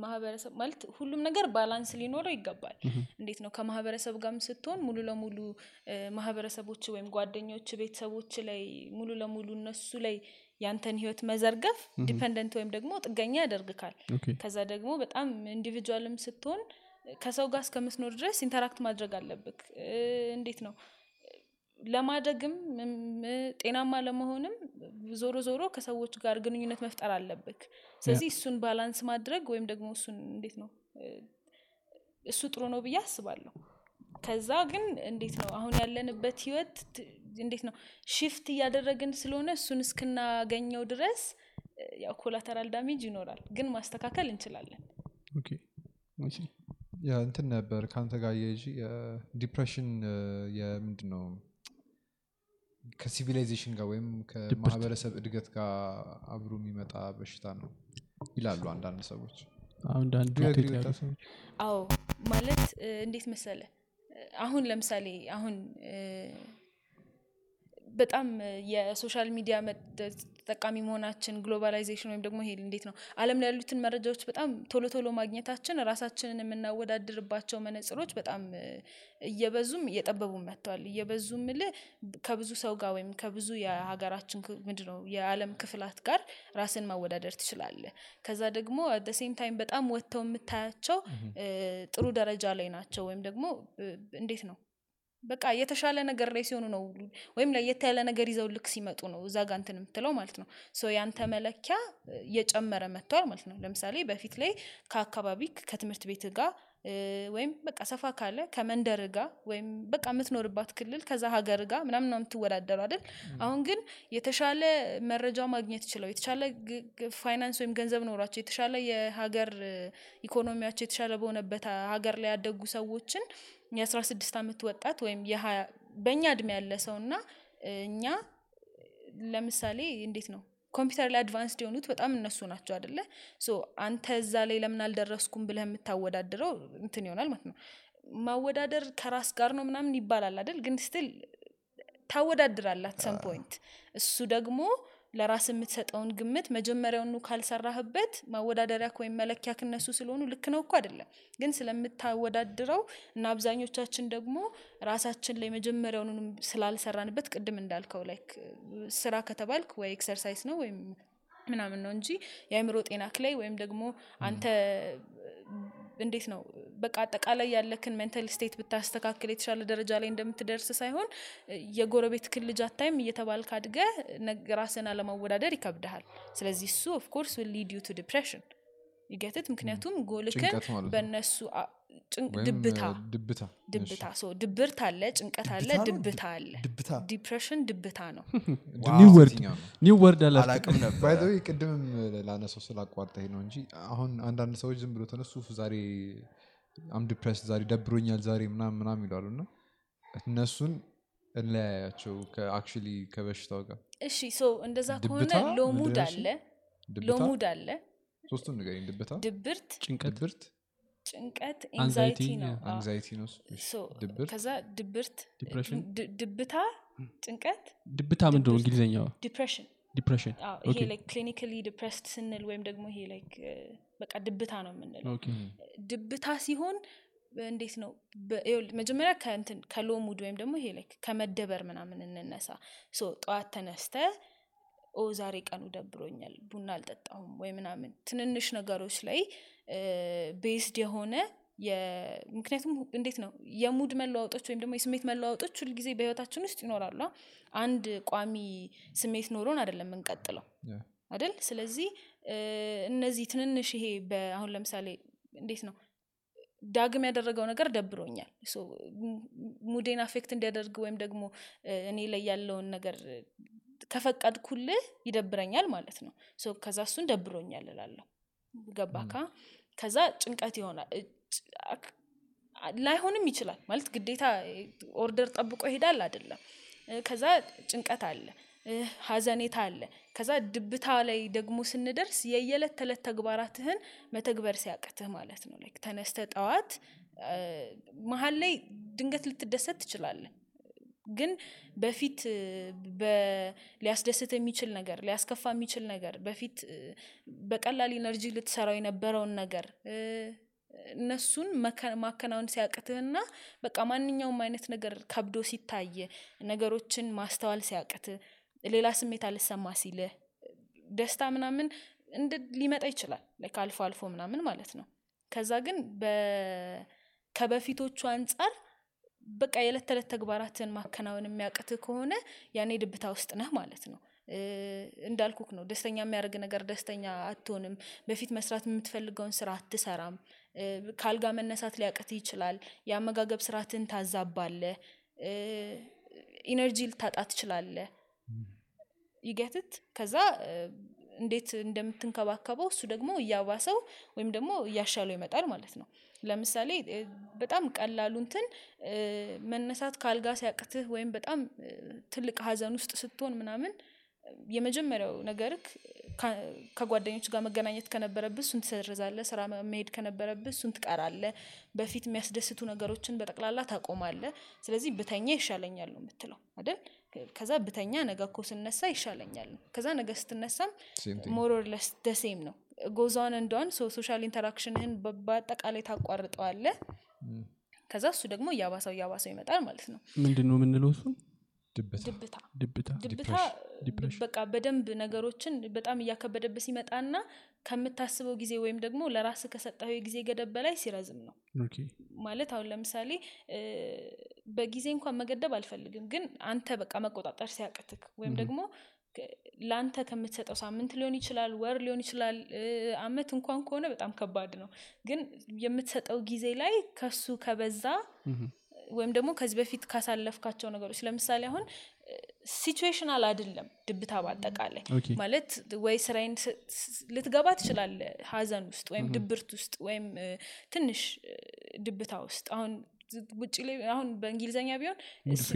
ማህበረሰብ ማለት ሁሉም ነገር balance ሊኖረው ይገባል። እንዴት ነው? ከማህበረሰብ ጋርም ስትሆን ሙሉ ለሙሉ ማህበረሰቦች ወይም ጓደኞች ቤተሰቦች ላይ ሙሉ ለሙሉ እነሱ ላይ ያንተን ህይወት መዘርገፍ dependent ወይም ደግሞ ጥገኛ ያደርግካል። ከዛ ደግሞ በጣም individual ም ስትሆን ከሰው ጋር እስከምትኖር ድረስ interact ማድረግ አለብክ። እንዴት ነው ለማደግም ጤናማ ለመሆንም ዞሮ ዞሮ ከሰዎች ጋር ግንኙነት መፍጠር አለብክ ስለዚህ እሱን balance ማድረግ ወይም ደግሞ እሱን እንዴት ነው? እሱ ጥሩ ነው ብዬ አስባለሁ። ከዛ ግን እንዴት ነው? አሁን ያለንበት ህይወት እንዴት ነው? shift እያደረግን ስለሆነ እሱን እስክናገኘው ድረስ ያው collateral damage ይኖራል። ግን ማስተካከል እንችላለን። እንትን ነበር ከአንተ ጋር የጂ depression የምንድን ነው ከ civilization ጋር ወይም ከማህበረሰብ እድገት ጋር አብሮ የሚመጣ በሽታ ነው ይላሉ አንዳንድ ሰዎች? ሰዎች አዎ ማለት እንዴት መሰለ አሁን ለምሳሌ አሁን በጣም የ social media መ- ተጠቃሚ መሆናችን globalization ወይም ደግሞ ይሄ እንዴት ነው? አለም ላይ ያሉትን መረጃዎች በጣም ቶሎ ቶሎ ማግኘታችን ራሳችንን የምናወዳድርባቸው መነጽሮች በጣም እየበዙም እየጠበቡም መጥተዋል። እየበዙ ምል ከብዙ ሰው ጋር ወይም ከብዙ የሀገራችን ምንድን ነው የዓለም ክፍላት ጋር ራስን ማወዳደር ትችላለ ከዛ ደግሞ ሴም ታይም በጣም ወጥተው የምታያቸው ጥሩ ደረጃ ላይ ናቸው። ወይም ደግሞ እንዴት ነው በቃ የተሻለ ነገር ላይ ሲሆኑ ነው ወይም ለየት ያለ ነገር ይዘው ልክ ሲመጡ ነው እዛ ጋ እንትን የምትለው ማለት ነው። ያንተ መለኪያ እየጨመረ መጥቷል ማለት ነው። ለምሳሌ በፊት ላይ ከአካባቢ ከትምህርት ቤት ጋር ወይም በቃ ሰፋ ካለ ከመንደር ጋር ወይም በቃ የምትኖርባት ክልል ከዛ ሀገር ጋር ምናምን ነው የምትወዳደሩ አይደል? አሁን ግን የተሻለ መረጃ ማግኘት ችለው የተሻለ ፋይናንስ ወይም ገንዘብ ኖሯቸው የተሻለ የሀገር ኢኮኖሚያቸው የተሻለ በሆነበት ሀገር ላይ ያደጉ ሰዎችን የአስራ ስድስት አመት ወጣት ወይም በእኛ እድሜ ያለ ሰው እና እኛ ለምሳሌ እንዴት ነው ኮምፒውተር ላይ advanced የሆኑት በጣም እነሱ ናቸው አደለ አንተ እዛ ላይ ለምን አልደረስኩም ብለህ የምታወዳድረው እንትን ይሆናል ማለት ነው። ማወዳደር ከራስ ጋር ነው ምናምን ይባላል አይደል? ግን ስትል ታወዳድራለህ at some point። እሱ ደግሞ ለራስ የምትሰጠውን ግምት መጀመሪያውኑ ካልሰራህበት ማወዳደሪያ ወይም መለኪያ እነሱ ስለሆኑ ልክ ነው እኮ አይደለም። ግን ስለምታወዳድረው እና አብዛኞቻችን ደግሞ ራሳችን ላይ መጀመሪያውኑንም ስላልሰራንበት ቅድም እንዳልከው like ስራ ከተባልክ ወይ exercise ነው ወይም ምናምን ነው እንጂ የአእምሮ ጤናክ ላይ ወይም ደግሞ አንተ እንዴት ነው? በቃ አጠቃላይ ያለክን mental state ብታስተካክል የተሻለ ደረጃ ላይ እንደምትደርስ ሳይሆን የጎረቤትክን ልጅ አታይም እየተባልክ አድገህ ራስን አለማወዳደር ይከብድሃል። ስለዚህ እሱ of course lead you to depression ይገትት። ምክንያቱም ጎልክን በእነሱ ድብታ ድብታ ድብታ so ድብርት አለ ጭንቀት አለ ድብታ አለ። depression ድብታ ነው። *laughs* new word አላቅም ነበር። ቅድምም ላነሰው ስላቋርጠኝ ነው እንጂ አሁን አንዳንድ ሰዎች ዝም ብሎ ተነሱ ዛሬ I'm depressed ዛሬ ደብሮኛል ዛሬ ምናም ምናም ይላሉ እና እነሱን እንለያያቸው ከ actually ከበሽታው ጋር። እሺ so እንደዛ ከሆነ? low mood? አለ። low mood አለ ሶስቱን ንገሪኝ። ድብታ? ድብርት? ጭንቀት? ድብርት? ጭንቀት anxiety፣ anxiety ነው። አዎ። anxiety ነው። ከዛ ድብርት ድብታ ጭንቀት? ድብታ ምንድን ነው ድብርት። እንግሊዝኛው depression። depression። አዎ፣ ይሄ like clinically depressed ስንል ወይም ደግሞ ይሄ like በቃ ድብታ ነው የምንለው። ድብታ ሲሆን እንዴት ነው? መጀመሪያ ከእንትን ከ low mood ወይም ደግሞ ይሄ like ከመደበር ምናምን እንነሳ። So ጠዋት ተነስተ ኦ ዛሬ ቀኑ ደብሮኛል ቡና አልጠጣሁም ወይ ምናምን ትንንሽ ነገሮች ላይ based የሆነ ምክንያቱም እንዴት ነው የ mood መለዋወጦች ወይም ደግሞ የስሜት መለዋወጦች ሁልጊዜ በህይወታችን ውስጥ ይኖራሉ? አንድ ቋሚ ስሜት ኖሮን አይደለም የምንቀጥለው አይደል ስለዚህ እነዚህ ትንንሽ ይሄ አሁን ለምሳሌ እንዴት ነው ዳግም ያደረገው ነገር ደብሮኛል mood ኤን affect እንዲያደርግ ወይም ደግሞ እኔ ላይ ያለውን ነገር ከፈቀድኩልህ ይደብረኛል ማለት ነው። ከዛ እሱን ደብሮኛል እላለሁ። ገባካ ከዛ ጭንቀት ይሆናል። ላይሆንም ይችላል ማለት ግዴታ order ጠብቆ ይሄዳል አይደለም። ከዛ ጭንቀት አለ። ሀዘኔታ አለ። ከዛ ድብታ ላይ ደግሞ ስንደርስ የየዕለት ተዕለት ተግባራትህን መተግበር ሲያቅትህ ማለት ነው። ተነስተ ጠዋት መሀል ላይ ድንገት ልትደሰት ትችላለህ ግን በፊት ሊያስደስት የሚችል ነገር ሊያስከፋ የሚችል ነገር በፊት በቀላል ኢነርጂ ልትሰራው የነበረውን ነገር እነሱን ማከናወን ሲያቅትህና በቃ ማንኛውም አይነት ነገር ከብዶ ሲታይ ነገሮችን ማስተዋል ሲያቅት ሌላ ስሜት አልሰማ ሲልህ ደስታ ምናምን እንደ ሊመጣ ይችላል። like አልፎ አልፎ ምናምን ማለት ነው። ከዛ ግን ከበፊቶቹ አንጻር በቃ የዕለት ተዕለት ተግባራትን ማከናወን የሚያቅትህ ከሆነ ያኔ ድብታ ውስጥ ነህ ማለት ነው። እንዳልኩክ ነው ደስተኛ የሚያደርግ ነገር ደስተኛ አትሆንም። በፊት መስራት የምትፈልገውን ስራ አትሰራም። ከአልጋ መነሳት ሊያቅትህ ይችላል። የአመጋገብ ስርዓትን ታዛባለህ። እ፣ ኢነርጂ ልታጣ ትችላለህ። ይገትት ከዛ እንዴት እንደምትንከባከበው እሱ ደግሞ እያባሰው ወይም ደግሞ እያሻለው ይመጣል ማለት ነው ለምሳሌ በጣም ቀላሉ እንትን መነሳት ከአልጋ ሲያቅትህ ወይም በጣም ትልቅ ሀዘን ውስጥ ስትሆን ምናምን የመጀመሪያው ነገርክ ከ- ከጓደኞች ጋር መገናኘት ከነበረብህ እሱን ትሰርዛለህ ስራ መሄድ ከነበረብህ እሱን ትቀራለህ በፊት የሚያስደስቱ ነገሮችን በጠቅላላ ታቆማለህ። ስለዚህ ብተኛ ይሻለኛል ነው የምትለው አይደል? ከዛ ብተኛ ነገ እኮ ስነሳ ይሻለኛል ነው። ከዛ ነገ ስትነሳም. ሞሮርለስ ደሴም ነው ጎዛን እንደዋን ሶሻል ኢንተራክሽንህን በአጠቃላይ ታቋርጠዋለ ከዛ እሱ ደግሞ እያባሰው እያባሰው ይመጣል ማለት ነው። ምንድን ነው የምንለው እሱን ድብታ በቃ በደንብ ነገሮችን በጣም እያከበደብህ ሲመጣና ከምታስበው ጊዜ ወይም ደግሞ ለራስ ከሰጠው የጊዜ ገደብ በላይ ሲረዝም ነው። ማለት አሁን ለምሳሌ በጊዜ እንኳን መገደብ አልፈልግም ግን አንተ በቃ መቆጣጠር ሲያቅትክ ወይም ደግሞ ለአንተ ከምትሰጠው ሳምንት ሊሆን ይችላል ወር ሊሆን ይችላል አመት እንኳን ከሆነ በጣም ከባድ ነው። ግን የምትሰጠው ጊዜ ላይ ከሱ ከበዛ ወይም ደግሞ ከዚህ በፊት ካሳለፍካቸው ነገሮች ለምሳሌ አሁን ሲቹዌሽናል አይደለም ድብታ በአጠቃላይ ማለት ወይ ስራዬን ስ- ስ- ልትገባ ትችላለ ሀዘን ውስጥ ወይም ድብርት ውስጥ ወይም ትንሽ ድብታ ውስጥ አሁን ውጭ ላይ አሁን በእንግሊዝኛ ቢሆን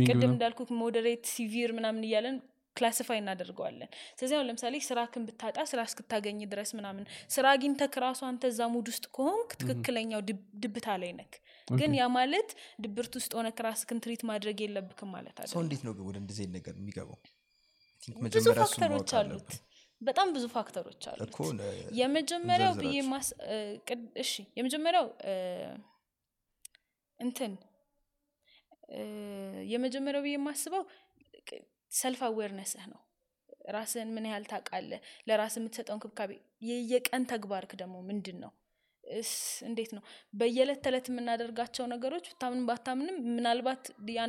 ቅድም እንዳልኩት moderate severe ምናምን እያለን classify እናደርገዋለን። ስለዚህ አሁን ለምሳሌ ስራክን ብታጣ ስራ እስክታገኝ ድረስ ምናምን ስራ አግኝተክ ራሱ አንተ እዛ mood ውስጥ ከሆንክ ትክክለኛው ድብ- ድብታ ላይ ነክ። ግን ያ ማለት ድብርት ውስጥ ሆነ ራስክን treat ማድረግ የለብክም ማለት አለ ሰው እንዴት ነው ወደ እንደዚህ ነገር የሚገባው? ብዙ ፋክተሮች አሉት። በጣም ብዙ ፋክተሮች አሉት። የመጀመሪያው ብዬ እሺ የመጀመሪያው እንትን የመጀመሪያው ብዬ የማስበው ሰልፍ አዌርነስህ ነው። ራስህን ምን ያህል ታውቃለህ? ለራስ የምትሰጠው እንክብካቤ። የየቀን ተግባርክ ደግሞ ምንድን ነው እንዴት ነው? በየዕለት ተዕለት የምናደርጋቸው ነገሮች ብታምን ባታምንም ምናልባት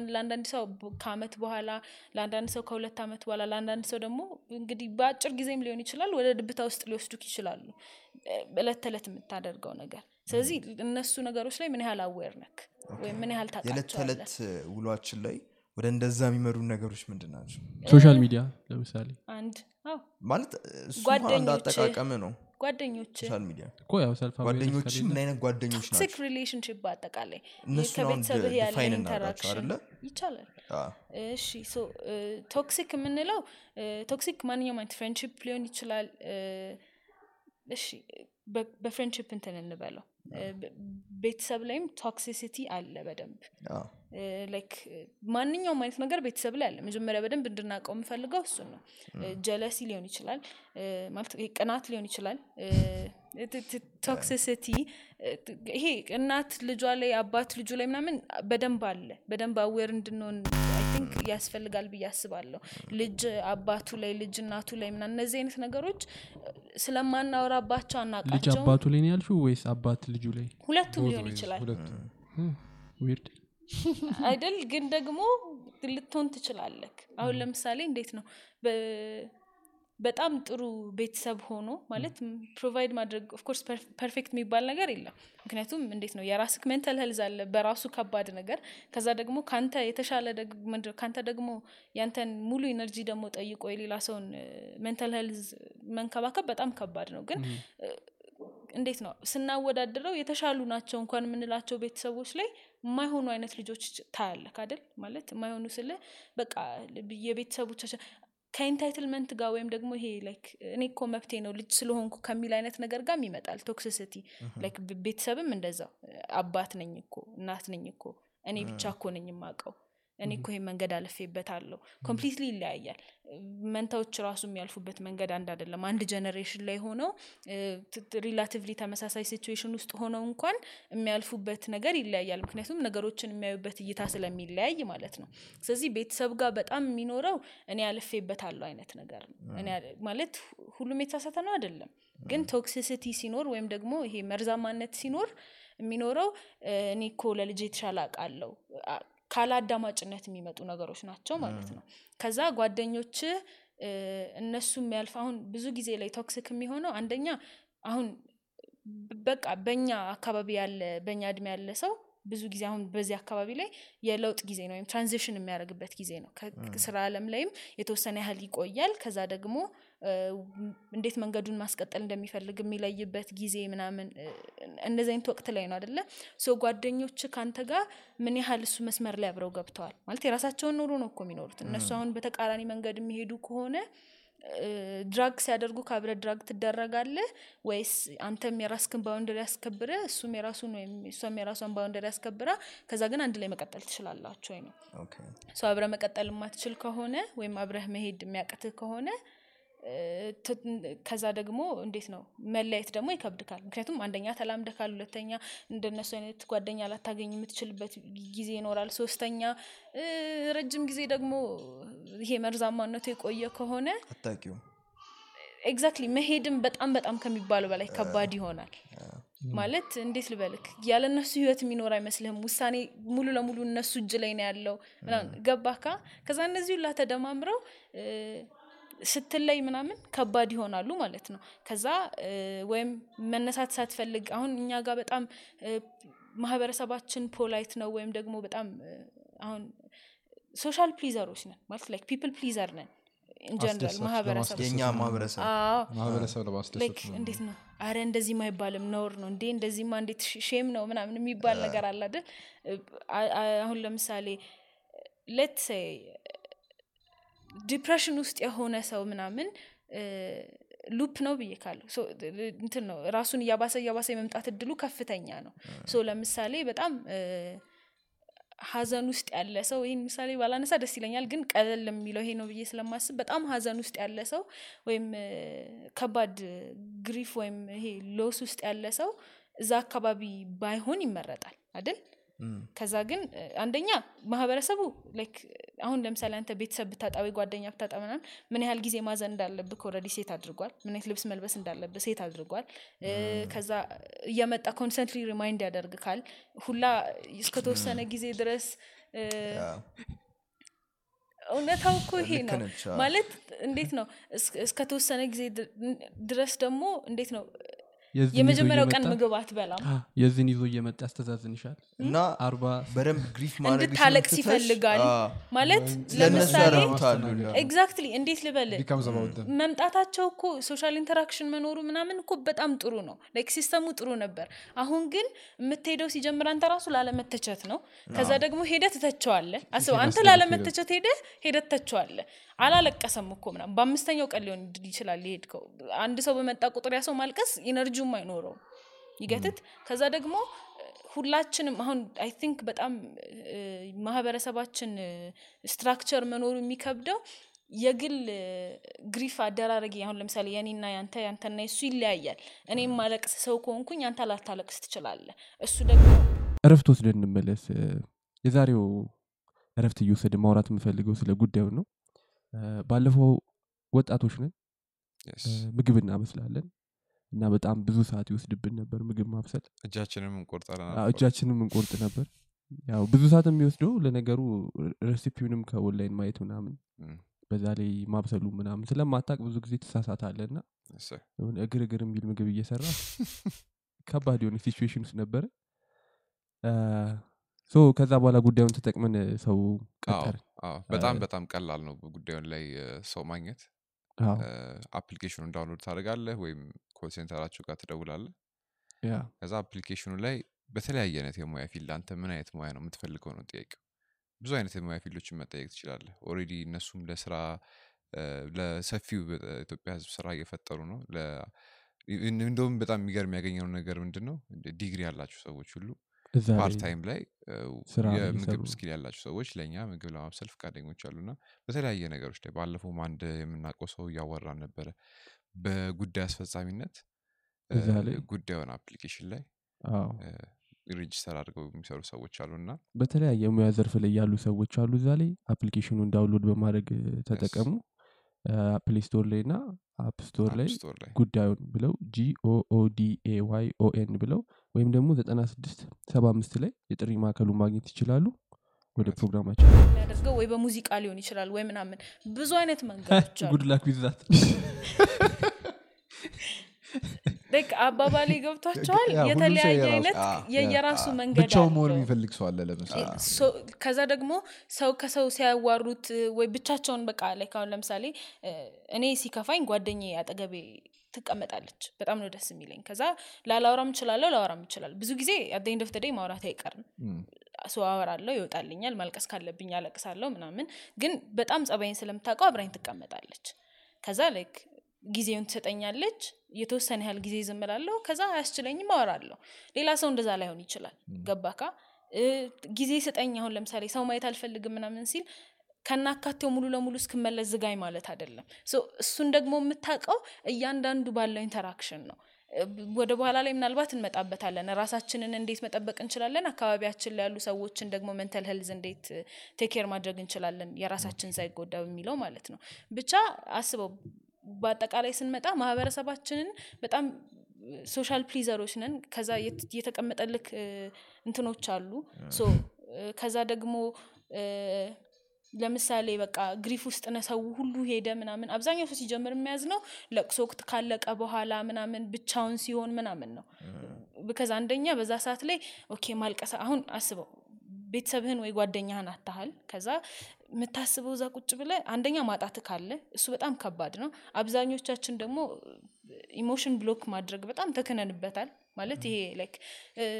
ለአንዳንድ ሰው ከአመት በኋላ ለአንዳንድ ሰው ከሁለት አመት በኋላ ለአንዳንድ ሰው ደግሞ እንግዲህ በአጭር ጊዜም ሊሆን ይችላል ወደ ድብታ ውስጥ ሊወስዱክ ይችላሉ። እ፣ እለት ተዕለት የምታደርገው ነገር። ስለዚህ እነሱ ነገሮች ላይ ምን ያህል aware ነክ? ወይም ምን ያህል የዕለት ታውቃቸዋለህ? ተዕለት ውሏችን ላይ ወደ እንደዛ የሚመሩ ነገሮች ምንድን ናቸው? social media ለምሳሌ። አንድ አዎ። ማለት እሱ አንድ አጠቃቀም ነው። ጓደኞች social media እኮ ያው ሰልፍ ጓደኞች ምን አይነት ጓደኞች ናቸው? relationship በአጠቃላይ ከቤተሰብህ ያለ interaction ይቻላል። እሺ so toxic የምንለው toxic ማንኛውም አይነት friendship ሊሆን ይችላል። እሺ በ friendship እንትን እንበለው ቤተሰብ ላይም toxicity አለ በደንብ። like ማንኛውም አይነት ነገር ቤተሰብ ላይ አለ። መጀመሪያ በደንብ እንድናውቀው የምፈልገው እሱን ነው። ጀለሲ ሊሆን ይችላል። ማለት ቅናት ሊሆን ይችላል። toxicity ይሄ እናት ልጇ ላይ አባት ልጁ ላይ ምናምን በደንብ አለ። በደንብ aware እንድንሆን think ያስፈልጋል ብዬ አስባለሁ። ልጅ አባቱ ላይ ልጅ እናቱ ላይ ምናምን እነዚህ አይነት ነገሮች ስለማናወራባቸው ልጅ አናቃቸው አባቱ ላይ ነው ያልሽው ወይስ አባት ልጁ ላይ? ሁለቱም ሊሆን ይችላል። weird አይደል? ግን ደግሞ ልትሆን ትችላለክ አሁን ለምሳሌ እንዴት ነው? በ- በጣም ጥሩ ቤተሰብ ሆኖ ማለት provide ማድረግ of course perfect የሚባል ነገር የለም። ምክንያቱም እንዴት ነው የራስክ mental health አለ በራሱ ከባድ ነገር። ከዛ ደግሞ ካንተ የተሻለ ካንተ ደግሞ ያንተን ሙሉ energy ደግሞ ጠይቆ የሌላ ሰውን mental health መንከባከብ በጣም ከባድ ነው። ግን እንዴት ነው ስናወዳድረው የተሻሉ ናቸው እንኳን የምንላቸው ቤተሰቦች ላይ የማይሆኑ አይነት ልጆች ታያለክ አይደል? ማለት የማይሆኑ ስለ በቃ የቤተሰቦቻችን ከ entitlement ጋር ወይም ደግሞ ይሄ like እኔ እኮ መብቴ ነው ልጅ ስለሆንኩ ከሚል አይነት ነገር ጋር ይመጣል toxicity like ቤተሰብም እንደዛው። አባት ነኝ እኮ እናት ነኝ እኮ እኔ ብቻ እኮ ነኝ የማውቀው እኔ እኮ ይሄን መንገድ አለፌበታለሁ completely ይለያያል። መንታዎች ራሱ የሚያልፉበት መንገድ አንድ አይደለም። አንድ generation ላይ ሆነው relatively ተመሳሳይ situation ውስጥ ሆነው እንኳን የሚያልፉበት ነገር ይለያያል። ምክንያቱም ነገሮችን የሚያዩበት እይታ ስለሚለያይ ማለት ነው። ስለዚህ ቤተሰብ ጋር በጣም የሚኖረው እኔ አልፌበታለሁ አይነት ነገር ነው። ማለት ሁሉም የተሳሳተ ነው አይደለም። ግን toxicity ሲኖር ወይም ደግሞ ይሄ መርዛማነት ሲኖር የሚኖረው እኔ እኮ ለልጅ የተሻለ አውቃለሁ አዳማጭነት የሚመጡ ነገሮች ናቸው ማለት ነው። ከዛ ጓደኞች እነሱ የሚያልፍ አሁን ብዙ ጊዜ ላይ toxic የሚሆነው አንደኛ አሁን በቃ በኛ አካባቢ ያለ በኛ እድሜ ያለ ሰው ብዙ ጊዜ አሁን በዚህ አካባቢ ላይ የለውጥ ጊዜ ነው ወይም transition የሚያደርግበት ጊዜ ነው። ከስራ አለም ላይም የተወሰነ ያህል ይቆያል። ከዛ ደግሞ እንዴት መንገዱን ማስቀጠል እንደሚፈልግ የሚለይበት ጊዜ ምናምን እንደዚህ አይነት ወቅት ላይ ነው አደለ so ጓደኞች ከአንተ ጋር ምን ያህል እሱ መስመር ላይ አብረው ገብተዋል? ማለት የራሳቸውን ኑሮ ነው እኮ የሚኖሩት። እነሱ አሁን በተቃራኒ መንገድ የሚሄዱ ከሆነ drag ሲያደርጉ ከአብረ drag ትደረጋለህ? ወይስ አንተም የራስክን ባውንደሪ ያስከብረ እሱም የራሱን ወይም እሷም የራሷን ባውንደሪ ያስከብራ ከዛ ግን አንድ ላይ መቀጠል ትችላላችሁ ወይ ነው? አብረ መቀጠል የማትችል ከሆነ ወይም አብረህ መሄድ የሚያቅትህ ከሆነ ከዛ ደግሞ እንዴት ነው? መለየት ደግሞ ይከብድካል። ምክንያቱም አንደኛ ተላምደካል ሁለተኛ እንደነሱ አይነት ጓደኛ ላታገኝ የምትችልበት ጊዜ ይኖራል። ሶስተኛ ረጅም ጊዜ ደግሞ ይሄ መርዛማነቱ የቆየ ከሆነ አታውቂውም። exactly መሄድም በጣም በጣም ከሚባለው በላይ ከባድ ይሆናል። ማለት እንዴት ልበልህ? ያለ እነሱ ህይወት የሚኖር አይመስልህም። ውሳኔ ሙሉ ለሙሉ እነሱ እጅ ላይ ነው ያለው። ገባካ ከዛ እነዚህ ሁላ ተደማምረው ስትለይ ምናምን ከባድ ይሆናሉ ማለት ነው። ከዛ ወይም መነሳት ሳትፈልግ አሁን እኛ ጋር በጣም ማህበረሰባችን polite ነው ወይም ደግሞ በጣም አሁን social pleaser ኦች ነን ማለት like people pleaser ነን in general ማህበረሰብ ነው። እንዴት አረ እንደዚህም አይባልም ነውር ነው እንዴ እንደዚህማ እንዴት shame ነው ምናምን የሚባል ነገር አለ አይደል? አሁን ለምሳሌ like depression ውስጥ የሆነ ሰው ምናምን loop ነው ብዬ ካለሁ እንትን ነው ራሱን እያባሰ እያባሰ የመምጣት እድሉ ከፍተኛ ነው። so ለምሳሌ በጣም ሀዘን ውስጥ ያለ ሰው ይህን ምሳሌ ባላነሳ ደስ ይለኛል ግን ቀለል የሚለው ይሄ ነው ብዬ ስለማስብ በጣም ሀዘን ውስጥ ያለ ሰው ወይም ከባድ grief ወይም ይሄ loss ውስጥ ያለ ሰው እዛ አካባቢ ባይሆን ይመረጣል አይደል ከዛ ግን አንደኛ ማህበረሰቡ like አሁን ለምሳሌ አንተ ቤተሰብ ብታጣ ወይ ጓደኛ ብታጣ ምናምን ምን ያህል ጊዜ ማዘን እንዳለብህ already set አድርጓል። ምን አይነት ልብስ መልበስ እንዳለብህ set አድርጓል። እ፣ ከዛ እየመጣ constantly remind ያደርግካል ሁላ እስከተወሰነ ጊዜ ድረስ እውነታው እኮ ይሄ ነው ማለት እንዴት ነው? እስ- እስከተወሰነ ጊዜ ድረስ ደግሞ እንዴት ነው የመጀመሪያው ቀን ምግብ አትበላም። የዚህን ይዞ እየመጣ ያስተዛዝንሻል እና አርባ በደንብ grief ማድረግ እንድታለቅስ ይፈልጋል። ማለት ለምሳሌ exactly እንዴት ልበል መምጣታቸው እኮ social interaction መኖሩ ምናምን እኮ በጣም ጥሩ ነው። like system ኡ ጥሩ ነበር። አሁን ግን የምትሄደው ሲጀምር አንተ ራሱ ላለመተቸት ነው። ከዛ ደግሞ ሄደ ትተቸዋለ አስብ አንተ ላለመተቸት ሄደ ሄደ ትተቸዋለ አላለቀሰም እኮ ምናምን። በአምስተኛው ቀን ሊሆን ይችላል የሄድከው። አንድ ሰው በመጣ ቁጥር ያ ሰው ማልቀስ energy ውም አይኖረውም ይገትት። ከዛ ደግሞ ሁላችንም አሁን I think በጣም ማህበረሰባችን structure መኖሩ የሚከብደው የግል grief አደራረግ አሁን ለምሳሌ የኔና ያንተ ያንተና የሱ ይለያያል። እኔም ማለቅስ ሰው ከሆንኩኝ አንተ ላታለቅስ ትችላለ እሱ ደግሞ እረፍት ወስደን እንመለስ የዛሬው እረፍት እየወሰደ ማውራት የምፈልገው ስለ ጉዳዩ ነው። ባለፈው ወጣቶች ነን። ምግብ እናበስላለን እና በጣም ብዙ ሰዓት ይወስድብን ነበር ምግብ ማብሰል። እጃችንም እንቆርጣለን እጃችንም እንቆርጥ ነበር። ያው ብዙ ሰዓት የሚወስደው ለነገሩ recipe ውንም ከኦንላይን ማየት ምናምን በዛ ላይ ማብሰሉ ምናምን ስለማታቅ ብዙ ጊዜ yes, sir. የሆነ እግር እግር የሚል ምግብ እየሰራ *laughs* ከባድ የሆነ situation ውስጥ ነበረ so ከዛ በኋላ ጉዳዩን ተጠቅመን ሰው አዎ፣ ቀጠር አዎ፣ በጣም በጣም ቀላል ነው ጉዳዩን ላይ ሰው ማግኘት application ኡን download ታደርጋለህ ወይም call center ኣቸው ጋር ትደውላለህ? yeah። ከዛ application ኡ ላይ በተለያየ አይነት የሙያ field አንተ ምን አይነት ሙያ ነው የምትፈልገው ነው ጥያቄው? ብዙ አይነት የሙያ field ኦችን መጠየቅ ትችላለህ። already እነሱም ለስራ ለሰፊው በኢትዮጵያ ህዝብ ስራ እየፈጠሩ ነው። ለ- እንደውም በጣም የሚገርም ያገኘው ነገር ምንድን ነው ዲግሪ ያላቸው ሰዎች ሁሉ part ላይ time ላይ የምግብ skill ያላቸው ሰዎች ለእኛ ምግብ ለማብሰል ፈቃደኞች አሉና በተለያየ ነገሮች ላይ ባለፈው አንድ የምናውቀው ሰው እያወራን ነበረ። በጉዳይ አስፈጻሚነት እዛ ላይ? ጉዳዩን application ላይ አዎ። register አድርገው የሚሰሩ ሰዎች አሉና በተለያየ ሙያ ዘርፍ ላይ ያሉ ሰዎች አሉ እዛ ላይ application ኡን download በማድረግ ተጠቀሙ። Play Store ላይ እና App Store ላይ Store ላይ ጉዳዩን ብለው ጂኦኦዲኤዋይ ኦኤን ብለው ወይም ደግሞ ዘጠና ስድስት ሰባ አምስት ላይ የጥሪ ማዕከሉን ማግኘት ይችላሉ። ወደ ፕሮግራማችን የሚያደርገው ወይ በሙዚቃ ሊሆን ይችላል ወይ ምናምን ብዙ አይነት መንገዶች አሉ። good like with that አባባሌ ገብቷቸዋል? *laughs* የተለያየ የራሱ- አይነት የየራሱ መንገድ ብቻውን መሆን የሚፈልግ ሰው አለ ለምሳሌ። ከዛ ደግሞ ሰው ከሰው ሲያዋሩት ወይ ብቻቸውን በቃ like አሁን ለምሳሌ እኔ ሲከፋኝ ጓደኛ አጠገቤ ትቀመጣለች። በጣም ነው ደስ የሚለኝ። ከዛ ላላውራም እችላለሁ ላወራም ይችላል ብዙ ጊዜ at the end of the day ማውራት አይቀርም። ሰው አወራለሁ ይወጣልኛል ማልቀስ ካለብኝ አለቅሳለሁ ምናምን። ግን በጣም ጸባይን ስለምታውቀው አብራኝ ትቀመጣለች። ከዛ like ጊዜውን ትሰጠኛለች። የተወሰነ ያህል ጊዜ ዝምላለሁ ከዛ አያስችለኝም አወራለሁ። ሌላ ሰው እንደዛ ላይሆን ይችላል። ገባካ ጊዜ ስጠኝ አሁን ለምሳሌ ሰው ማየት አልፈልግም ምናምን ሲል ከናካቴው ሙሉ ለሙሉ እስክመለስ ዝጋኝ ማለት አይደለም። እሱን ደግሞ የምታውቀው እያንዳንዱ ባለው interaction ነው። ወደ በኋላ ላይ ምናልባት እንመጣበታለን። ራሳችንን እንዴት መጠበቅ እንችላለን? አካባቢያችን ላይ ያሉ ሰዎችን ደግሞ mental health እንዴት take care ማድረግ እንችላለን? የራሳችን ሳይጎዳ በሚለው ማለት ነው። ብቻ አስበው በአጠቃላይ ስንመጣ ማህበረሰባችንን በጣም social pleaser ኦች ነን። ከዛ የተቀመጠልክ እንትኖች አሉ። ከዛ ደግሞ ለምሳሌ በቃ grief ውስጥ ነ ሰው ሁሉ ሄደ ምናምን። አብዛኛው ሰው ሲጀምር የሚያዝ ነው ለቅሶ ወቅት ካለቀ በኋላ ምናምን ብቻውን ሲሆን ምናምን ነው። ከዛ አንደኛ በዛ ሰዓት ላይ okay ማልቀስ አሁን አስበው ቤተሰብህን ወይ ጓደኛህን አታሃል ከዛ የምታስበው እዛ ቁጭ ብለ አንደኛ ማጣት ካለ እሱ በጣም ከባድ ነው። አብዛኞቻችን ደግሞ emotion block ማድረግ በጣም ተክነንበታል። ማለት ይሄ like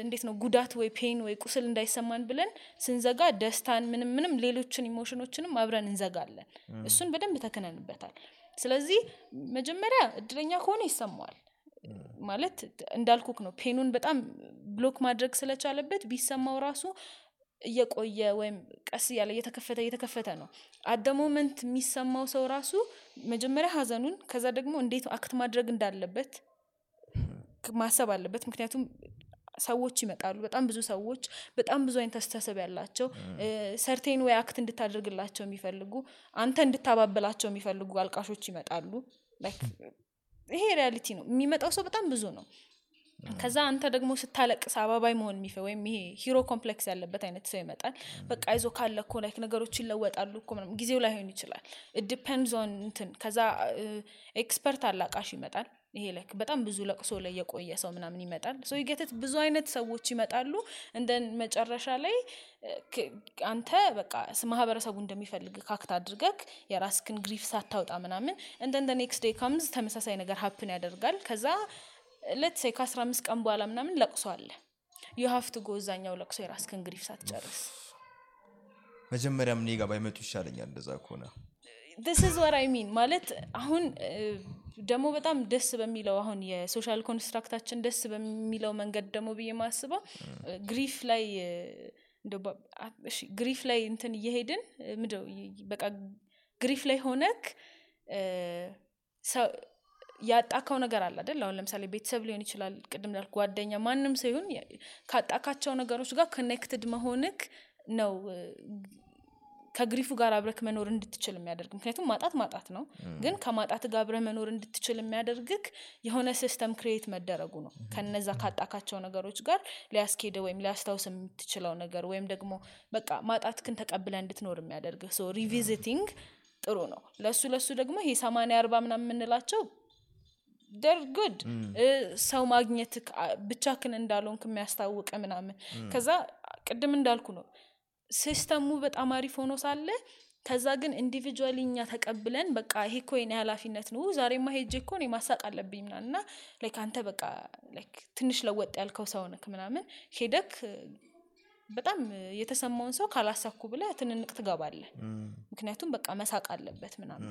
እንዴት ነው ጉዳት ወይ pain ወይ ቁስል እንዳይሰማን ብለን ስንዘጋ ደስታን ምንም ምንም ሌሎችን emotion ኦችንም አብረን እንዘጋለን። እሱን በደንብ ተክነንበታል። ስለዚህ መጀመሪያ እድለኛ ከሆነ ይሰማዋል። ማለት እንዳልኩክ ነው pain ኡን በጣም block ማድረግ ስለቻለበት ቢሰማው ራሱ እየቆየ ወይም ቀስ እያለ እየተከፈተ እየተከፈተ ነው። at the moment የሚሰማው ሰው ራሱ መጀመሪያ ሀዘኑን ከዛ ደግሞ እንዴት act ማድረግ እንዳለበት ማሰብ አለበት። ምክንያቱም ሰዎች ይመጣሉ በጣም ብዙ ሰዎች በጣም ብዙ አይነት አስተሳሰብ ያላቸው certain way act እንድታደርግላቸው የሚፈልጉ አንተ እንድታባበላቸው የሚፈልጉ አልቃሾች ይመጣሉ። ይሄ reality ነው። የሚመጣው ሰው በጣም ብዙ ነው ከዛ አንተ ደግሞ ስታለቅስ አባባይ መሆን የሚፈ ወይም ይሄ hero complex ያለበት አይነት ሰው ይመጣል። በቃ ይዞ ካለ እኮ like ነገሮች ይለወጣሉ እኮ ምናምን ጊዜው ላይሆን ይችላል። depends on እንትን ከዛ expert አላቃሽ ይመጣል። ይሄ like በጣም ብዙ ለቅሶ ላይ የቆየ ሰው ምናምን ይመጣል። so you get it ብዙ አይነት ሰዎች ይመጣሉ። and then መጨረሻ ላይ አንተ በቃ ማህበረሰቡ እንደሚፈልግ act አድርገክ የራስክን grief ሳታውጣ ምናምን and then next day comes ተመሳሳይ ነገር happen ያደርጋል። ከዛ ለት ከአስራ አምስት ቀን በኋላ ምናምን ለቅሶ አለ። you have to go እዛኛው ለቅሶ የራስክን grief ሳትጨርስ። መጀመሪያም እኔ ጋር ባይመጡ ይሻለኛል እንደዛ ከሆነ። so what I mean ማለት አሁን ደግሞ በጣም ደስ በሚለው አሁን የ social construct ኣችን ደስ በሚለው መንገድ ደግሞ ብዬ ማስበው grief ላይ grief ላይ እንትን እየሄድን ይ- በቃ grief ላይ ሆነክ ያጣካው ነገር አለ አይደል? አሁን ለምሳሌ ቤተሰብ ሊሆን ይችላል ቅድም እንዳልኩ ጓደኛ ማንም ሰው ይሁን ካጣካቸው ነገሮች ጋር connected መሆንክ ነው ከ grief ኡ ጋር አብረክ መኖር እንድትችል የሚያደርግ። ምክንያቱም ማጣት ማጣት ነው። ግን ከማጣት ጋር አብረህ መኖር እንድትችል የሚያደርግክ የሆነ system create መደረጉ ነው። ከነዛ ካጣካቸው ነገሮች ጋር ሊያስኬደ ወይም ሊያስታውስ የምትችለው ነገር ወይም ደግሞ በቃ ማጣትክን ተቀብለ እንድትኖር የሚያደርግ so revisiting ጥሩ ነው። ለሱ ለሱ ደግሞ ይሄ ሰማንያ አርባ ምናምን የምንላቸው they're good ሰው ማግኘት ብቻክን እንዳልሆንክ የሚያስታውቅ ምናምን። ከዛ ቅድም እንዳልኩ ነው። system ኡ በጣም አሪፍ ሆኖ ሳለ ከዛ ግን individually እኛ ተቀብለን በቃ ይሄ እኮ የኔ ኃላፊነት ነው ዛሬማ ሄጄ እኮ እኔ ማሳቅ አለብኝ ምናምን እና like አንተ በቃ like ትንሽ ለወጥ ያልከው ሰው ነክ ምናምን ሄደክ በጣም የተሰማውን ሰው ካላሳኩ ብለ ትንቅንቅ ትገባለ ምክንያቱም በቃ መሳቅ አለበት ምናምን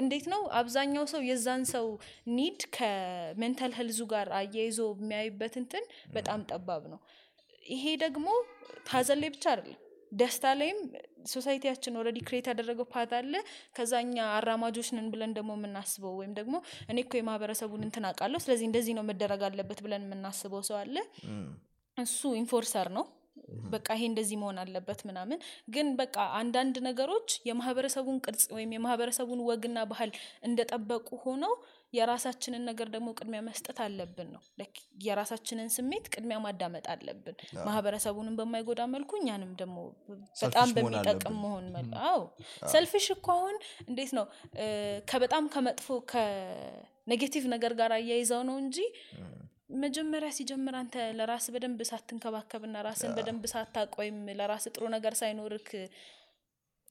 እንዴት ነው? አብዛኛው ሰው የዛን ሰው need ከ mental health ኡ ጋር አያይዞ የሚያይበት እንትን በጣም ጠባብ ነው። ይሄ ደግሞ ሀዘን ላይ ብቻ አይደለም። ደስታ ላይም society ያችን already create ያደረገው path አለ። ከዛ እኛ አራማጆች ነን ብለን ደግሞ የምናስበው ወይም ደግሞ እኔ እኮ የማህበረሰቡን እንትን አውቃለሁ ስለዚህ እንደዚህ ነው መደረግ አለበት ብለን የምናስበው ሰው አለ። እሱ enforcer ነው በቃ ይሄ እንደዚህ መሆን አለበት ምናምን። ግን በቃ አንዳንድ ነገሮች የማህበረሰቡን ቅርጽ ወይም የማህበረሰቡን ወግና ባህል እንደጠበቁ ሆነው የራሳችንን ነገር ደግሞ ቅድሚያ መስጠት አለብን ነው። የራሳችንን ስሜት ቅድሚያ ማዳመጥ አለብን። ማህበረሰቡንም በማይጎዳ መልኩ እኛንም ደግሞ በጣም በሚጠቅም መሆን አዎ። selfish እኮ አሁን እንዴት ነው? ከበጣም ከመጥፎ ከ negative ነገር ጋር አያይዘው ነው እንጂ መጀመሪያ ሲጀምር አንተ ለራስ በደንብ ሳትንከባከብና ራስን በደንብ ሳታቅ ወይም ለራስ ጥሩ ነገር ሳይኖርክ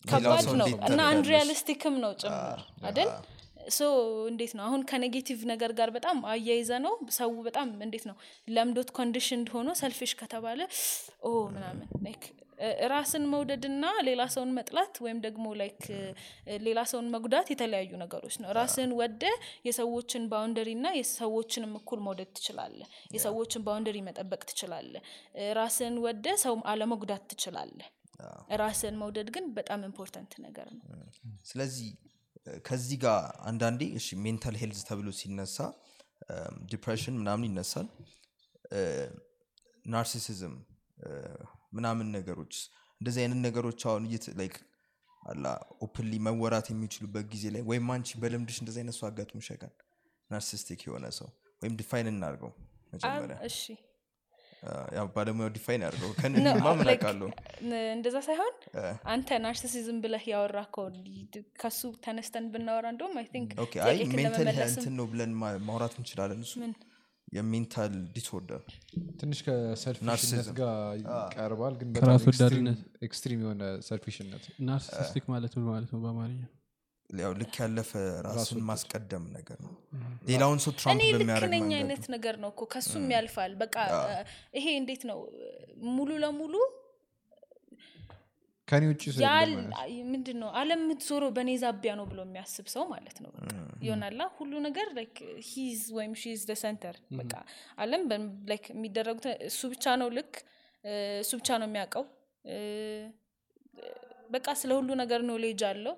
ከባድ ነው እና? unrealistic ም ነው ጭምር አይደል? so እንዴት ነው? አሁን ከ negative ነገር ጋር በጣም አያይዘ ነው? ሰው በጣም እንዴት ነው? ለምዶት condition ሆኖ selfish ከተባለ ኦ ምናምን ራስን መውደድና ሌላ ሰውን መጥላት ወይም ደግሞ like ሌላ ሰውን መጉዳት የተለያዩ ነገሮች ነው። ራስን ወደ የሰዎችን boundary እና የሰዎችንም እኩል መውደድ ትችላለ የሰዎችን boundary መጠበቅ ትችላለ ራስን ወደ ሰው አለመጉዳት ትችላለ ራስን መውደድ ግን በጣም important ነገር ነው። ስለዚህ ከዚህ ጋር አንዳንዴ እሺ mental health ተብሎ ሲነሳ ዲፕሬሽን ምናምን ይነሳል። ናርሲሲዝም ምናምን ነገሮች እንደዚህ አይነት ነገሮች አሁን እየት ላይክ አላ ኦፕንሊ መወራት የሚችሉበት ጊዜ ላይ ወይም አንቺ በልምድሽ እንደዚህ አይነት ሰው አጋጥሞሽ ያውቃል? ናርሲስቲክ የሆነ ሰው ወይም ዲፋይን እናድርገው መጀመሪያ። ባለሙያው ዲፋይን ያድርገው No, ከንማ ምን like, አውቃለሁ። ን- እንደዛ ሳይሆን አንተ ናርሲሲዝም ብለህ ያወራ ከሱ ተነስተን ብናወራ እንደውም mental እንትን ነው ብለን ማውራት እንችላለን እሱ? የ mental disorder ትንሽ ከ selfish ነት ጋር ይቀርባል ግን ከራስ በጣም extreme- ወዳድነት። extreme የሆነ selfish ነት። narcissistic ማለት ምን ማለት ነው በአማርኛ? ያው ልክ ያለፈ ራስን ማስቀደም ነገር ነው። ሌላውን ሰው ትራምፕ እኔ ልክ በሚያደርግ ነኝ መንገድ አይነት ነገር ነው እኮ ከሱም ያልፋል። በቃ ይሄ እንዴት ነው? ሙሉ ለሙሉ ከኔ ውጭ ምንድን ነው። አለም የምትዞረው በእኔ ዛቢያ ነው ብሎ የሚያስብ ሰው ማለት ነው። በቃ ይሆናላ ሁሉ ነገር he's ወይም she's the center በቃ አለም የሚደረጉት እሱ ብቻ ነው ልክ እሱ ብቻ ነው የሚያውቀው በቃ ስለ ሁሉ ነገር knowledge አለው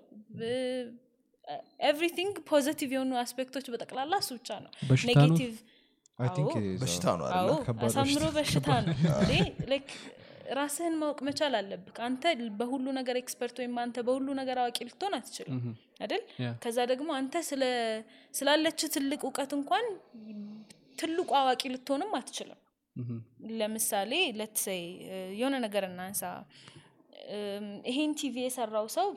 everything positive የሆኑ aspect ኦች በጠቅላላ እሱ ብቻ ነው? negative በሽታ ነው አዎ አይደለ? ከባድ አሳምሮ በሽታ ነው ራስህን ማወቅ መቻል አለብህ። አንተ በሁሉ ነገር expert ወይም አንተ በሁሉ ነገር አዋቂ ልትሆን አትችልም። አይደል? ከዛ ደግሞ አንተ ስላለች ትልቅ እውቀት እንኳን ትልቁ አዋቂ ልትሆንም አትችልም። ለምሳሌ let's say የሆነ ነገር እናንሳ። ይሄን ቲቪ የሰራው ሰው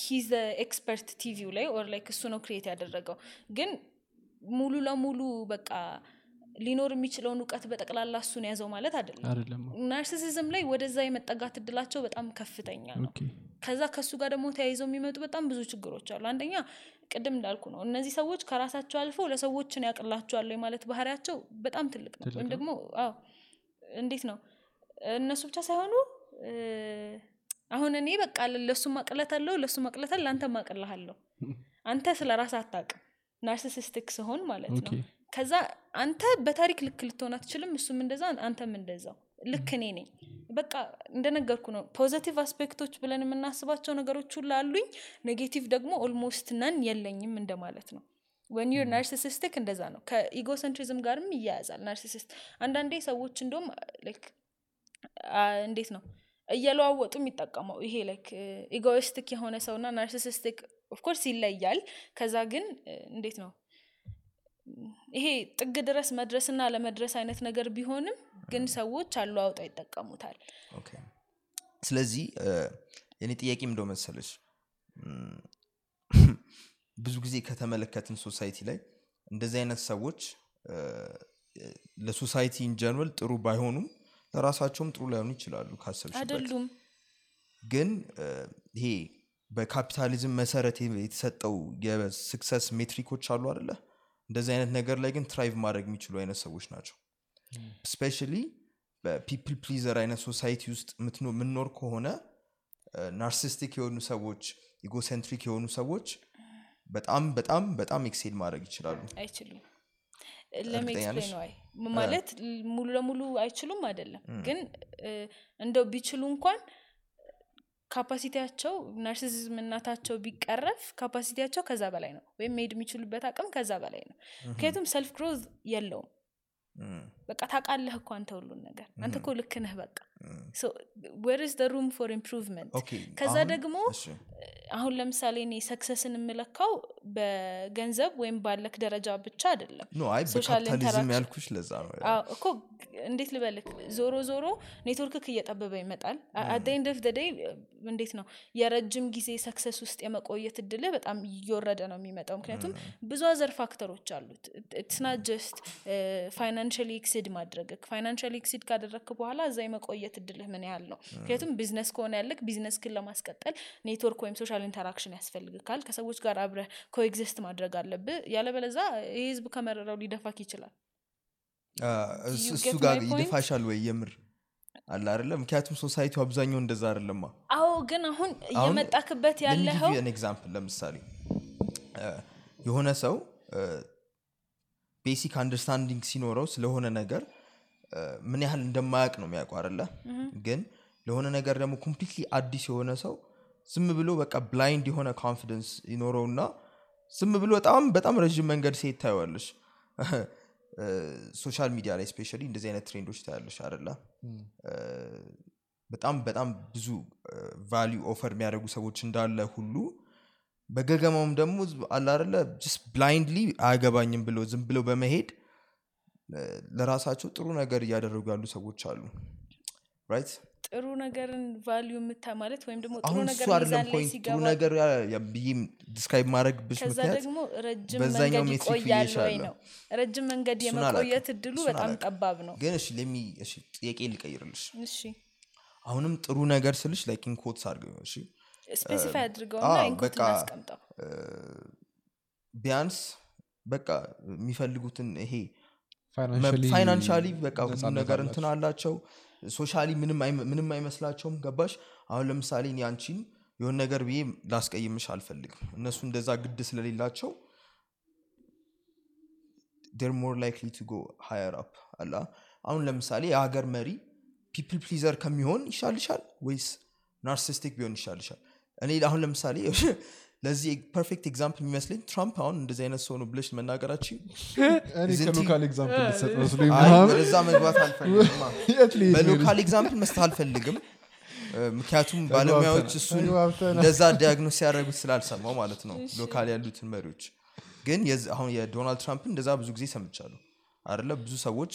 he's expert ቲቪው ላይ or like እሱ ነው create ያደረገው። ግን ሙሉ ለሙሉ በቃ ሊኖር የሚችለውን እውቀት በጠቅላላ እሱን ያዘው ማለት አይደለም። ናርሲሲዝም ላይ ወደዛ የመጠጋት እድላቸው በጣም ከፍተኛ ነው። ከዛ ከሱ ጋር ደግሞ ተያይዘው የሚመጡ በጣም ብዙ ችግሮች አሉ። አንደኛ ቅድም እንዳልኩ ነው እነዚህ ሰዎች ከራሳቸው አልፈው ለሰዎችን ያቅላቸዋል ማለት ባህሪያቸው በጣም ትልቅ ነው። ወይም ደግሞ አዎ። እንዴት ነው? እነሱ ብቻ ሳይሆኑ አሁን እኔ በቃ ለሱ ማቅለት አለው ለሱ ማቅለት አለ ለአንተ ማቅልሃለሁ አንተ ስለ ራስ አታቅም narcissistic ሲሆን ማለት ነው ከዛ አንተ በታሪክ ልክ ልትሆን አትችልም። እሱም እንደዛ አንተም እንደዛው። ልክ እኔ ነኝ። በቃ እንደነገርኩ ነው። positive aspect ኦች ብለን የምናስባቸው ነገሮች ሁሉ አሉኝ። negative ደግሞ almost none የለኝም እንደማለት ነው። when you're narcissistic እንደዛ ነው። ከ egocentrism ጋርም ይያያዛል። narcissist አንዳንዴ ሰዎች እንደም እንዴት ነው? እየለዋወጡ የሚጠቀመው ይሄ like egoistic የሆነ ሰውና narcissistic of course ይለያል። ከዛ ግን እንዴት ነው ይሄ ጥግ ድረስ መድረስና ለመድረስ አይነት ነገር ቢሆንም ግን ሰዎች አለዋውጠው ይጠቀሙታል። okay። ስለዚህ የኔ ጥያቄ እንደው መሰለች ብዙ ጊዜ ከተመለከትን society ላይ እንደዚህ አይነት ሰዎች ለ society in general ጥሩ ባይሆኑም ለራሳቸውም ጥሩ ላይሆኑ ይችላሉ ካሰብሽበት። አይደሉም። ግን ይሄ በካፒታሊዝም መሰረት የተሰጠው የ success metric ኦች አሉ አደለ እንደዚህ አይነት ነገር ላይ ግን thrive ማድረግ የሚችሉ አይነት ሰዎች ናቸው። specially በ people pleaser አይነት society ውስጥ የምንኖር ከሆነ narcissistic የሆኑ ሰዎች egocentric የሆኑ ሰዎች በጣም በጣም በጣም excel ማድረግ ይችላሉ። አይችሉም? let me explain why ማለት ሙሉ ለሙሉ አይችሉም አይደለም። ግን እንደው ቢችሉ እንኳን capacity ያቸው narcissism ነታቸው ቢቀረፍ capacity ያቸው ከዛ በላይ ነው ወይም መሄድ የሚችሉበት አቅም ከዛ በላይ ነው። ምክንያቱም self growth የለውም በቃ ታውቃለህ እኮ አንተ ሁሉን ነገር። አንተ እኮ ልክ ነህ በቃ where's room for improvement ከዛ ደግሞ አሁን ለምሳሌ እኔ success ን የምለካው በገንዘብ ወይም ባለክ ደረጃ ብቻ አይደለም። በካፒታሊዝም ያልኩሽ ለዛ ነው እኮ እንዴት ልበልክ? ዞሮ ዞሮ ኔትወርክክ እየጠበበ ይመጣል። at the end of day እንዴት ነው? የረጅም ጊዜ success ውስጥ የመቆየት እድልህ በጣም እየወረደ ነው የሚመጣው። ምክንያቱም ብዙ other factor ኦች አሉት። it's not just financially exceed ማድረግክ። financially exceed ካደረግክ በኋላ እዛ የመቆየት እድልህ ምን ያህል ነው? ምክንያቱም ቢዝነስ ከሆነ ያለክ ቢዝነስ ክን ለማስቀጠል ኔትወርክ ወይም social interaction ያስፈልግካል። ከሰዎች ጋር አብረህ coexist ማድረግ አለብህ። ያለበለዛ ይህ ህዝብ ከመረረው ሊደፋክ ይችላል። እሱ ጋር? ይደፋሻል ወይ? የምር አለ አይደለ? ምክንያቱም society ው አብዛኛው እንደዛ አይደለማ። አዎ ግን አሁን እየመጣክበት ያለኸው example ለምሳሌ የሆነ ሰው basic understanding ሲኖረው ስለሆነ ነገር ምን ያህል እንደማያውቅ ነው የሚያውቁ አለ ግን ለሆነ ነገር ደግሞ completely አዲስ የሆነ ሰው ዝም ብሎ በቃ blind የሆነ confidence ይኖረውና ዝም ብሎ በጣም በጣም ረዥም መንገድ ሲሄድ ታየዋለሽ። social media ላይ specially እንደዚህ አይነት trend ኦች ታያለሽ አደለ በጣም በጣም ብዙ value offer የሚያደርጉ ሰዎች እንዳለ ሁሉ በገገማውም ደግሞ አለ አደለ just blindly አያገባኝም ብሎ ዝም ብለው በመሄድ ለራሳቸው ጥሩ ነገር እያደረጉ ያሉ ሰዎች አሉ። right ጥሩ ነገርን value የምታ ማለት ወይም ደግሞ ጥሩ አሁን ነገር እሱ አይደለም ሚዛን ላይ ሲገባ ነገር ያ- ያ ብዬ describe ማድረግብሽ ከዛ ምክንያት ደግሞ ረጅም መንገድ ይቆያል ወይ ነው? ረጅም መንገድ የመቆየት እድሉ በጣም ጠባብ ነው። ግን እሺ let me እሺ ጥያቄ ልቀይርልሽ። እሺ። አሁንም ጥሩ ነገር ስልሽ like in quotes አድርገው እሺ? specify አድርገውና in quote እናስቀምጠው። ቢያንስ በቃ የሚፈልጉትን ይሄ financially በቃ ሁሉ ነገር እንትን አላቸው። socially ምንም አይመ- ምንም አይመስላቸውም። ገባሽ? አሁን ለምሳሌ እኔ አንቺን የሆነ ነገር ብዬ ላስቀይምሽ አልፈልግም። እነሱ እንደዛ ግድ ስለሌላቸው are more likely to go higher up አላ። አሁን ለምሳሌ የሀገር መሪ people pleaser ከሚሆን ይሻልሻል ወይስ narcissistic ቢሆን ይሻልሻል? እኔ አሁን ለምሳሌ ለዚህ perfect example የሚመስለኝ ትራምፕ አሁን እንደዚህ አይነት ሰው ነው ብለሽ መናገራችን? ከ local example መግባት መስጠት አልፈልግም። ምክንያቱም ባለሙያዎች እሱን እንደዛ diagnose ሲያደርጉት ስላልሰማው ማለት ነው local ያሉትን መሪዎች። ግን አሁን የዶናልድ ትራምፕን እንደዛ ብዙ ጊዜ ሰምቻለሁ። አደለ ብዙ ሰዎች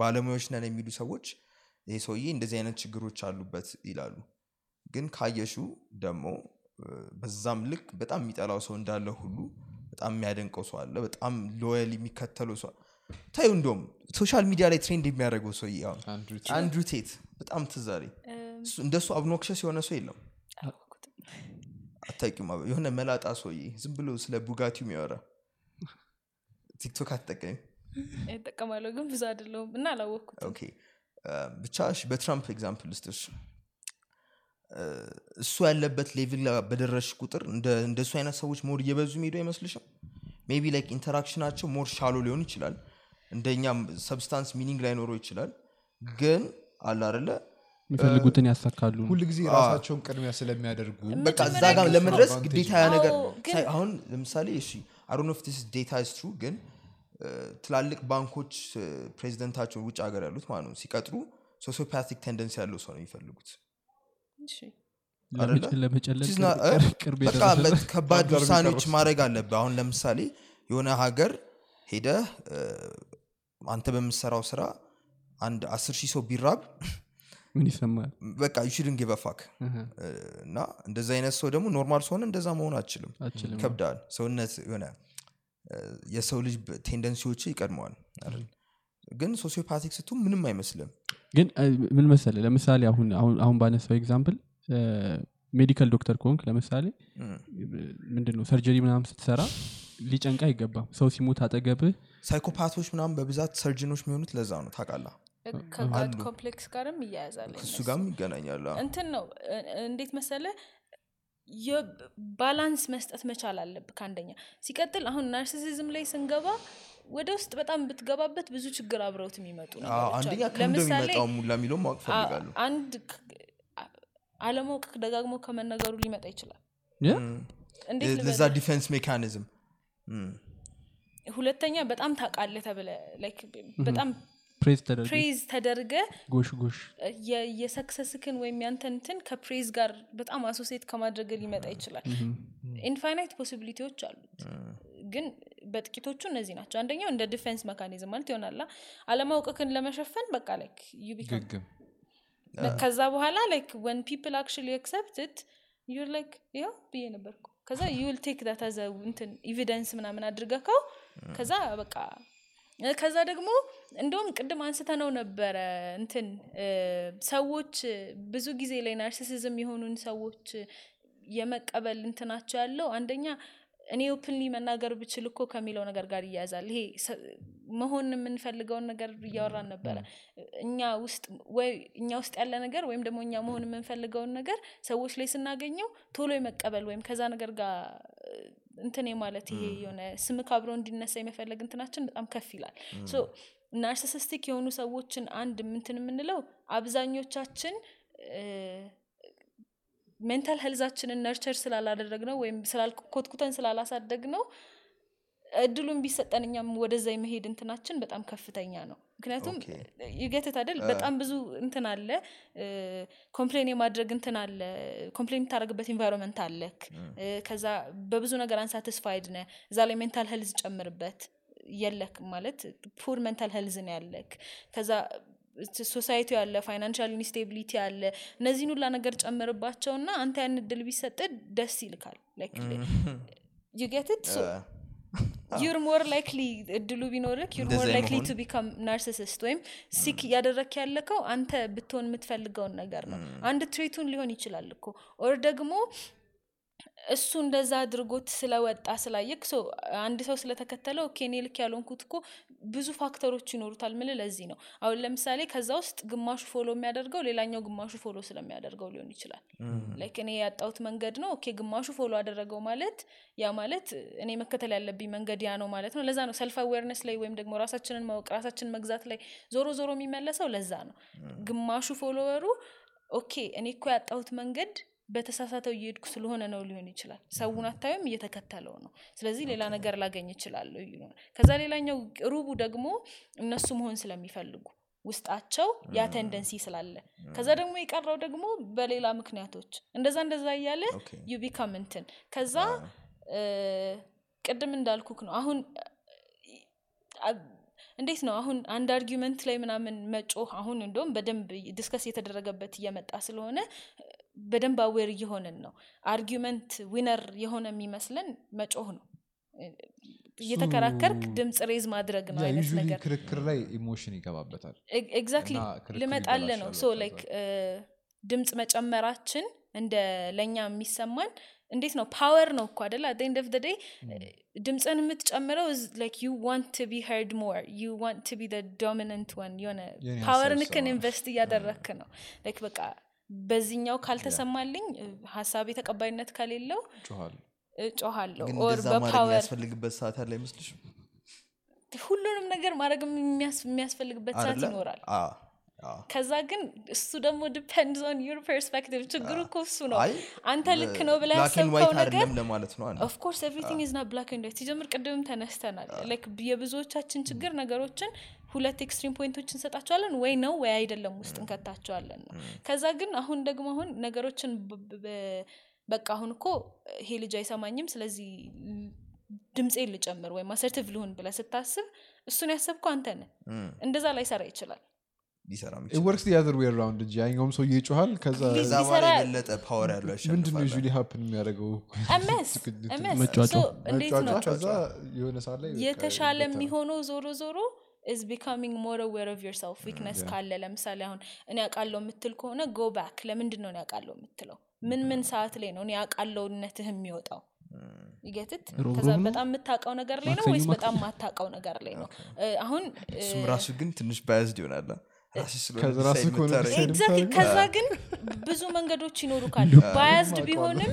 ባለሙያዎች ነን የሚሉ ሰዎች ይህ ሰውዬ እንደዚህ አይነት ችግሮች አሉበት ይላሉ። ግን ካየሹ ደግሞ በዛም ልክ በጣም የሚጠላው ሰው እንዳለ ሁሉ በጣም የሚያደንቀው ሰው አለ በጣም loyal የሚከተለው ሰው ታዩ እንደውም social media ላይ trend የሚያደርገው ሰውዬ አሁን አንድሩ ቴት? በጣም bizarre። እንደሱ obnoxious የሆነ ሰው የለም። አበ- የሆነ መላጣ ሰውዬ ዝም ብሎ ስለ ቡጋቲው የሚያወራ። ቲክቶክ አትጠቀሚ እጠቀማለሁ ግን ብዙ አይደለሁም እና እ፣ ብቻ በትራምፕ example እ፣ እሱ ያለበት level ላይ በደረሽ ቁጥር እንደ- እንደሱ አይነት ሰዎች more እየበዙ የሚሄዱ አይመስልሽም? maybe like interaction ኣቸው more shallow ሊሆን ይችላል። እንደኛም substance meaning ላይኖረው ይችላል። ግን አለ አደለ የሚፈልጉትን ያሳካሉ። ሁል ጊዜ ራሳቸውን ቅድሚያ ስለሚያደርጉ በቃ እዛ ጋር ለመድረስ ግዴታ ያ ነገር አሁን ለምሳሌ እሺ I don't know if this data is true ግን ትላልቅ ባንኮች ፕሬዚደንታቸውን ውጭ ሀገር ያሉት ማለት ነው ሲቀጥሩ sociopathic tendency ያለው ሰው ነው የሚፈልጉት ከባድ ውሳኔዎች ማድረግ አለብህ። አሁን ለምሳሌ የሆነ ሀገር ሄደህ አንተ በምሰራው ስራ አንድ አስር ሺህ ሰው ቢራብ ምን ይሰማል? በቃ you shouldn't give a fuck እህ፣ እና እንደዚ አይነት ሰው ደግሞ normal ከሆነ እንደዛ መሆን አችልም ይከብዳል። ሰውነት የሆነ የሰው ልጅ tendency ዎች ይቀድመዋል? ግን sociopathic ስትሆን ምንም አይመስልም ግን ምን መሰለ ለምሳሌ አሁን አሁን ባነሳው example medical doctor ከሆንክ ለምሳሌ እም። ምንድን ነው surgery ምናምን ስትሰራ ሊጨንቃ አይገባም። ሰው ሲሞት አጠገብህ psychopath ኦች ምናምን በብዛት surgeon ኦች የሚሆኑት ለዛ ነው። ታውቃላ ከ God complex ጋርም ይያያዛል ከሱ እነሱ። ጋርም ይገናኛሉ። አዎ። እንትን ነው እንዴት መሰለ balance መስጠት መቻል አለብ ከአንደኛ። ሲቀጥል አሁን narcissism ላይ ስንገባ ወደ ውስጥ በጣም ብትገባበት ብዙ ችግር አብረውት የሚመጡ አንደኛ ሙላ የሚለው ማወቅ ፈልጋሉ አንድ አለማወቅ ደጋግሞ ከመነገሩ ሊመጣ ይችላል። ለዛ? defense mechanism። ሁለተኛ በጣም ታውቃለህ ተብለ like በጣም praise ተደርገ ጎሽ የ success ክን ወይም ያንተንትን ከ praise ጋር በጣም associate ከማድረግ ሊመጣ ይችላል። infinite possibility ዎች አሉት። ግን በጥቂቶቹ እነዚህ ናቸው። አንደኛው እንደ defense mechanism ማለት ይሆናላ አለማውቅክን ለመሸፈን በቃ like ግግም። ከዛ በኋላ like when people actually accepted your like ይኸው ብዬ ነበርኩ። ከዛ you'll take that as a እንትን evidence ምናምን አድርገከው ከዛ በቃ ከዛ ደግሞ እንደውም ቅድም አንስተነው ነበረ እንትን ሰዎች ብዙ ጊዜ ላይ narcissism የሆኑን ሰዎች የመቀበል እንትናቸው ያለው አንደኛ እኔ openly መናገር ብችል እኮ ከሚለው ነገር ጋር ይያያዛል። ይሄ መሆን የምንፈልገውን ነገር እያወራን ነበረ። እኛ ውስጥ ወይ እኛ ውስጥ ያለ ነገር ወይም ደግሞ እኛ መሆን የምንፈልገውን ነገር ሰዎች ላይ ስናገኘው ቶሎ የመቀበል ወይም ከዛ ነገር ጋር እንትን ማለት ይሄ የሆነ ስምክ አብሮ እንዲነሳ የመፈለግ እንትናችን በጣም ከፍ ይላል። narcissistic የሆኑ ሰዎችን አንድ ምንትን የምንለው አብዛኞቻችን mental health ኣችንን nurture ስላላደረግ ነው ወይም ኮትኩተን ስላላሳደግ ነው እድሉን ቢሰጠን እኛም ወደዛ የመሄድ እንትናችን በጣም ከፍተኛ ነው። ምክንያቱም you get it አይደል? በጣም ብዙ እንትን አለ። complain የማድረግ እንትን አለ። complain የምታደረግበት environment አለክ ከዛ በብዙ ነገር unsatisfied ነ እዛ ላይ mental health ጨምርበት የለክ ማለት poor mental health ነው ያለክ ከዛ society ያለ financial instability አለ እነዚህን ሁላ ነገር ጨምርባቸውና አንተ ያን እድል ቢሰጥ ደስ ይልካል። you get it you're more likely እድሉ ቢኖርክ you're more likely to become narcissist ወይም seek እያደረክ ያለከው አንተ ብትሆን የምትፈልገውን ነገር ነው። አንድ trait ኡን ሊሆን ይችላል እኮ። or ደግሞ እሱ እንደዛ አድርጎት ስለወጣ ስላየክ so አንድ ሰው ስለተከተለው okay እኔ ልክ ያልሆንኩት እኮ ብዙ factor ኦች ይኖሩታል ምል ለዚህ ነው። አሁን ለምሳሌ ከዛ ውስጥ ግማሹ follow የሚያደርገው ሌላኛው ግማሹ follow ስለሚያደርገው ሊሆን ይችላል። like እኔ ያጣሁት መንገድ ነው okay ግማሹ follow አደረገው ማለት ያ ማለት እኔ መከተል ያለብኝ መንገድ ያ ነው ማለት ነው። ለዛ ነው self awareness ላይ ወይም ደግሞ ራሳችንን ማወቅ ራሳችንን መግዛት ላይ ዞሮ ዞሮ የሚመለሰው ለዛ ነው። ግማሹ follower ኡ okay እኔ እኮ ያጣሁት መንገድ በተሳሳተው እየሄድኩ ስለሆነ ነው ሊሆን ይችላል። ሰውን አታዩም እየተከተለው ነው። ስለዚህ ሌላ ነገር ላገኝ ይችላለሁ ይሉን ከዛ ሌላኛው ሩቡ ደግሞ እነሱ መሆን ስለሚፈልጉ ውስጣቸው ያ tendency ስላለ። ከዛ ደግሞ የቀረው ደግሞ በሌላ ምክንያቶች። እንደዛ እንደዛ እያለ you become እንትን። ከዛ ቅድም እንዳልኩክ ነው። አሁን እንዴት ነው? አሁን አንድ argument ላይ ምናምን መጮህ አሁን እንደውም በደንብ discuss የተደረገበት እየመጣ ስለሆነ በደንብ aware እየሆንን ነው። argument winner የሆነ የሚመስለን መጮህ ነው። እየተከራከርክ ድምፅ raise ማድረግ ነው አይነት ነገር። ክርክር ላይ emotion ይገባበታል። Exactly ልመጣለ ነው። so like ድምፅ መጨመራችን እንደ ለእኛ የሚሰማን እንዴት ነው? power ነው እኮ አደለ at end of day ድምፅን የምትጨምረው like you want to be heard more you want to be dominant ወን የሆነ power ንክን ይሰማል። invest እያደረግክ ነው። like በቃ በዚህኛው ካልተሰማልኝ ሀሳቤ ተቀባይነት ከሌለው or በ power የሚያስፈልግበት ሰዓት ያለ አይመስልሽም? ሁሉንም ነገር ማድረግ የሚያስ- የሚያስፈልግበት ሰዓት? ይኖራል ከዛ ግን እሱ ደግሞ depends on your perspective ችግሩ እኮ እሱ ነው። አንተ ልክ ነው ብላ ያሰብከው ነገር of course everything is not black white ሲጀምር ቅድምም ተነስተናል። like የብዙዎቻችን ችግር ነገሮችን ሁለት extreme point ኦች እንሰጣቸዋለን ወይ ነው ወይ አይደለም ውስጥ እንከታቸዋለን ነው። ከዛ ግን አሁን ደግሞ አሁን ነገሮችን በቃ አሁን እኮ ይሄ ልጅ አይሰማኝም ስለዚህ ድምፄን ልጨምር ወይም assertive ልሁን ብለ ስታስብ እሱን ያሰብከው አንተ ነህ። እንደዛ ላይሰራ ይችላል ሊሰራ works the other way round እንጂ ያኛውም ሰው ይጮኋል ከዛ ከዛ በኋላ ሊሰራ- የበለጠ power ያለው ምንድን usually happen የሚያደርገው? *laughs* የሆነ ላይ የተሻለ የሚሆነው ዞሮ ዞሮ is becoming more aware of yourself weakness ካለ ለምሳሌ አሁን እኔ ያውቃለው የምትል ከሆነ go back ለምንድን ነው እኔ ያውቃለው የምትለው? ምን ምን ሰዓት ላይ ነው እኔ ያውቃለውነትህ የሚወጣው? ይገትት ሮብ ከዛ? በጣም የምታውቀው ነገር ላይ ነው ወይስ? በጣም ማታውቀው ነገር ላይ ነው? አሁን ራሱ ግን ትንሽ ባያዝድ ስለሆነ ከዛ ግን ብዙ መንገዶች ይኖሩ ካሉ ባያዝድ ቢሆንም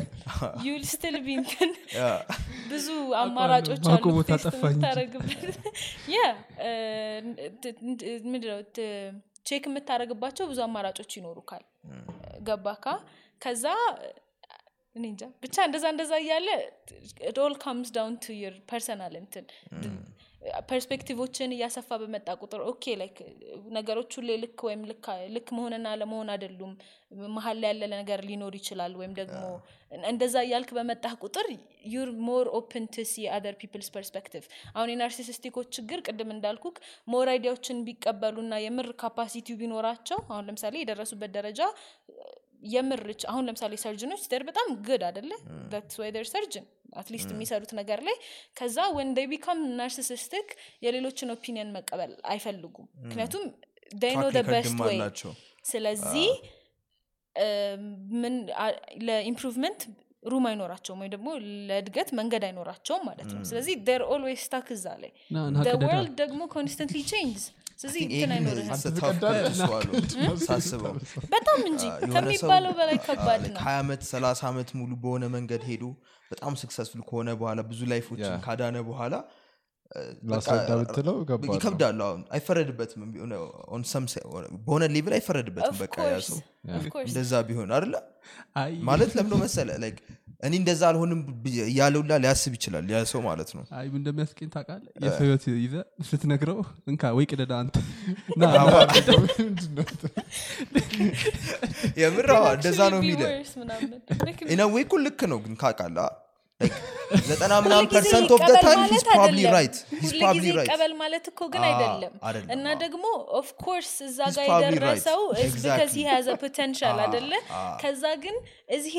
ዩል ስቲል ቢንትን ብዙ አማራጮች አሉ ማቆ ቦታ ቴስት ጠፋኝ። እንጂ። የምታደርግበት *laughs* ያ ምንድነው? check የምታደረግባቸው ብዙ አማራጮች ይኖሩካል። ገባካ? ከዛ እኔ እንጃ። ብቻ እንደዛ እንደዛ እያለ all comes down to your personal እንትን perspective ኦችን እያሰፋ በመጣ ቁጥር okay like ነገሮች ሁሌ ልክ ወይም ልክ- መሆንና ለመሆን አይደሉም። መሀል ላይ ያለ ነገር ሊኖር ይችላል ወይም ደግሞ እንደዛ እያልክ በመጣህ ቁጥር you're more open to see other people's perspective። አሁን የ narcissistic ኦች ችግር ቅድም እንዳልኩክ more idea ዎችን ቢቀበሉና የምር capacity ው ቢኖራቸው አሁን ለምሳሌ የደረሱበት ደረጃ የምር ች- አሁን ለምሳሌ surgeon ኦች they're በጣም ግድ አደለ ር surgeon at least የሚሰሩት ነገር ላይ ከዛ when they become narcissistic የሌሎችን opinion መቀበል አይፈልጉም። ምክንያቱም no room ወይ ስለዚህ ምን ለ improvement room አይኖራቸውም ወይ ደግሞ ለእድገት መንገድ አይኖራቸውም ማለት ነው። ስለዚህ they're always stuck እዛ ላይ. world ደግሞ constantly change ስለዚህ እንትን ይህን አይኖርህም። *laughs* ሳስበው። በጣም እንጂ ከሚባለው በላይ ከባድ ነው። ሀያ ዓመት ሰላሳ ዓመት ሙሉ በሆነ መንገድ ሄዶ በጣም successful ከሆነ በኋላ ብዙ life ኦችን ካዳነ በኋላ ይከብዳል። አሁን አይፈረድበትም። በሆነ level አይፈረድበትም። በቃ ያ ሰው እንደዛ ቢሆን አይደለ? አይ ማለት ለምዶ መሰለ እኔ እንደዛ አልሆንም ብ- እያለውላ ሊያስብ ይችላል ያ ሰው ማለት ነው። አይ እንደሚያስቀኝ ታውቃለህ? የሰው ህይወት ይዘ ስትነግረው እንካ ወይ ቅደዳ አንተ *laughs* አዎ፣ እንደዛ ነው የሚለ ኢነዌ እኮ ልክ ነው ግን ካቃላ ዘጠና ምናምን ፐርሰንት ኦፍ ታይም ማለት ሂስ ፕሮባብሊ አይደለም። ራይት ሂስ ሁል ፕሮባብሊ ጊዜ ራይት ይቀበል ማለት እኮ ግን አዎ፣ አይደለም. እና አዎ። ደግሞ ኦፍኮርስ እዛ He's ጋር የደረሰው right. is because he Exactly. has a potential አዎ፣ አደለ አዎ። ከዛ ግን እዚህ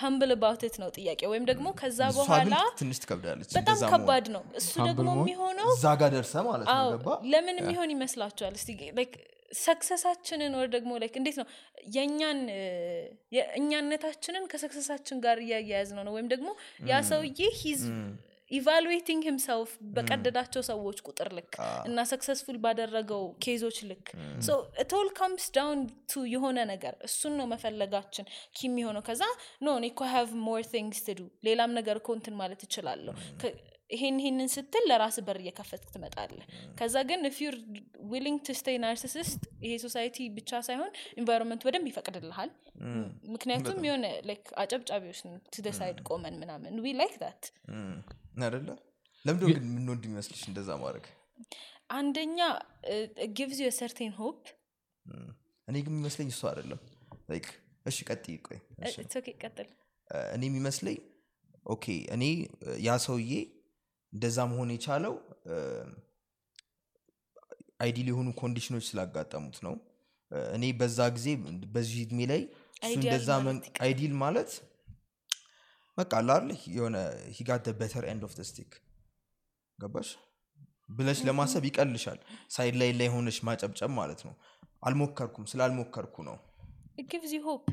ሀምብል about it ነው ጥያቄ ወይም ደግሞ ከዛ በኋላ ትንሽ ትከብዳለች በጣም ከባድ ነው። እሱ Humble ደግሞ? የሚሆነው እዛ ጋር ደርሰ ማለት ነው። ለምን የሚሆን ይመስላችኋል? እስቲ ላይክ ሰክሰሳችንን ወር ደግሞ ላይክ እንዴት ነው? የእኛን እ፣ የእኛነታችንን ከሰክሰሳችን ጋር እያያያዝ ነው። ነው ወይም ደግሞ ያ ሰውዬ ሂዝ evaluating himself በቀደዳቸው ሰዎች ቁጥር ልክ እና successful ባደረገው case ኦች ልክ it all comes down to የሆነ ነገር እሱን ነው መፈለጋችን key የሚሆነው። ከዛ no እኔ እኮ have more things to do ሌላም ነገር እኮ እንትን ማለት እችላለሁ ይሄን ይሄንን ስትል ለራስ በር እየከፈትክ ትመጣለህ። ከዛ ግን you're willing to stay narcissist ይሄ society ብቻ ሳይሆን environment በደንብ ይፈቅድልሃል። ምክንያቱም የሆነ like አጨብጫቢዎች to side ቆመን ምናምን we like that አደለ ለምዶ ግን የምንወድ የሚመስልሽ እንደዛ ማድረግ? አንደኛ gives you certain hope እኔ ግን የሚመስለኝ እሱ አይደለም። like እሺ ቀጥይ ቆይ ቀጥል። እኔ የሚመስለኝ okay እኔ ያ ሰውዬ እንደዛ መሆን የቻለው ideal የሆኑ condition ኦች ስላጋጠሙት ነው። እኔ በዛ ጊዜ በዚህ እድሜ ላይ እንደዛ አይዲል ማለት በቃ ላል የሆነ ሂጋት በተር ኤንድ ኦፍ ስቲክ ገባሽ? ብለሽ ለማሰብ ይቀልሻል። ሳይድ ላይ ላይ ሆነሽ ማጨብጨብ ማለት ነው። አልሞከርኩም። ስላልሞከርኩ ነው። ጊቭዝ ሆፕ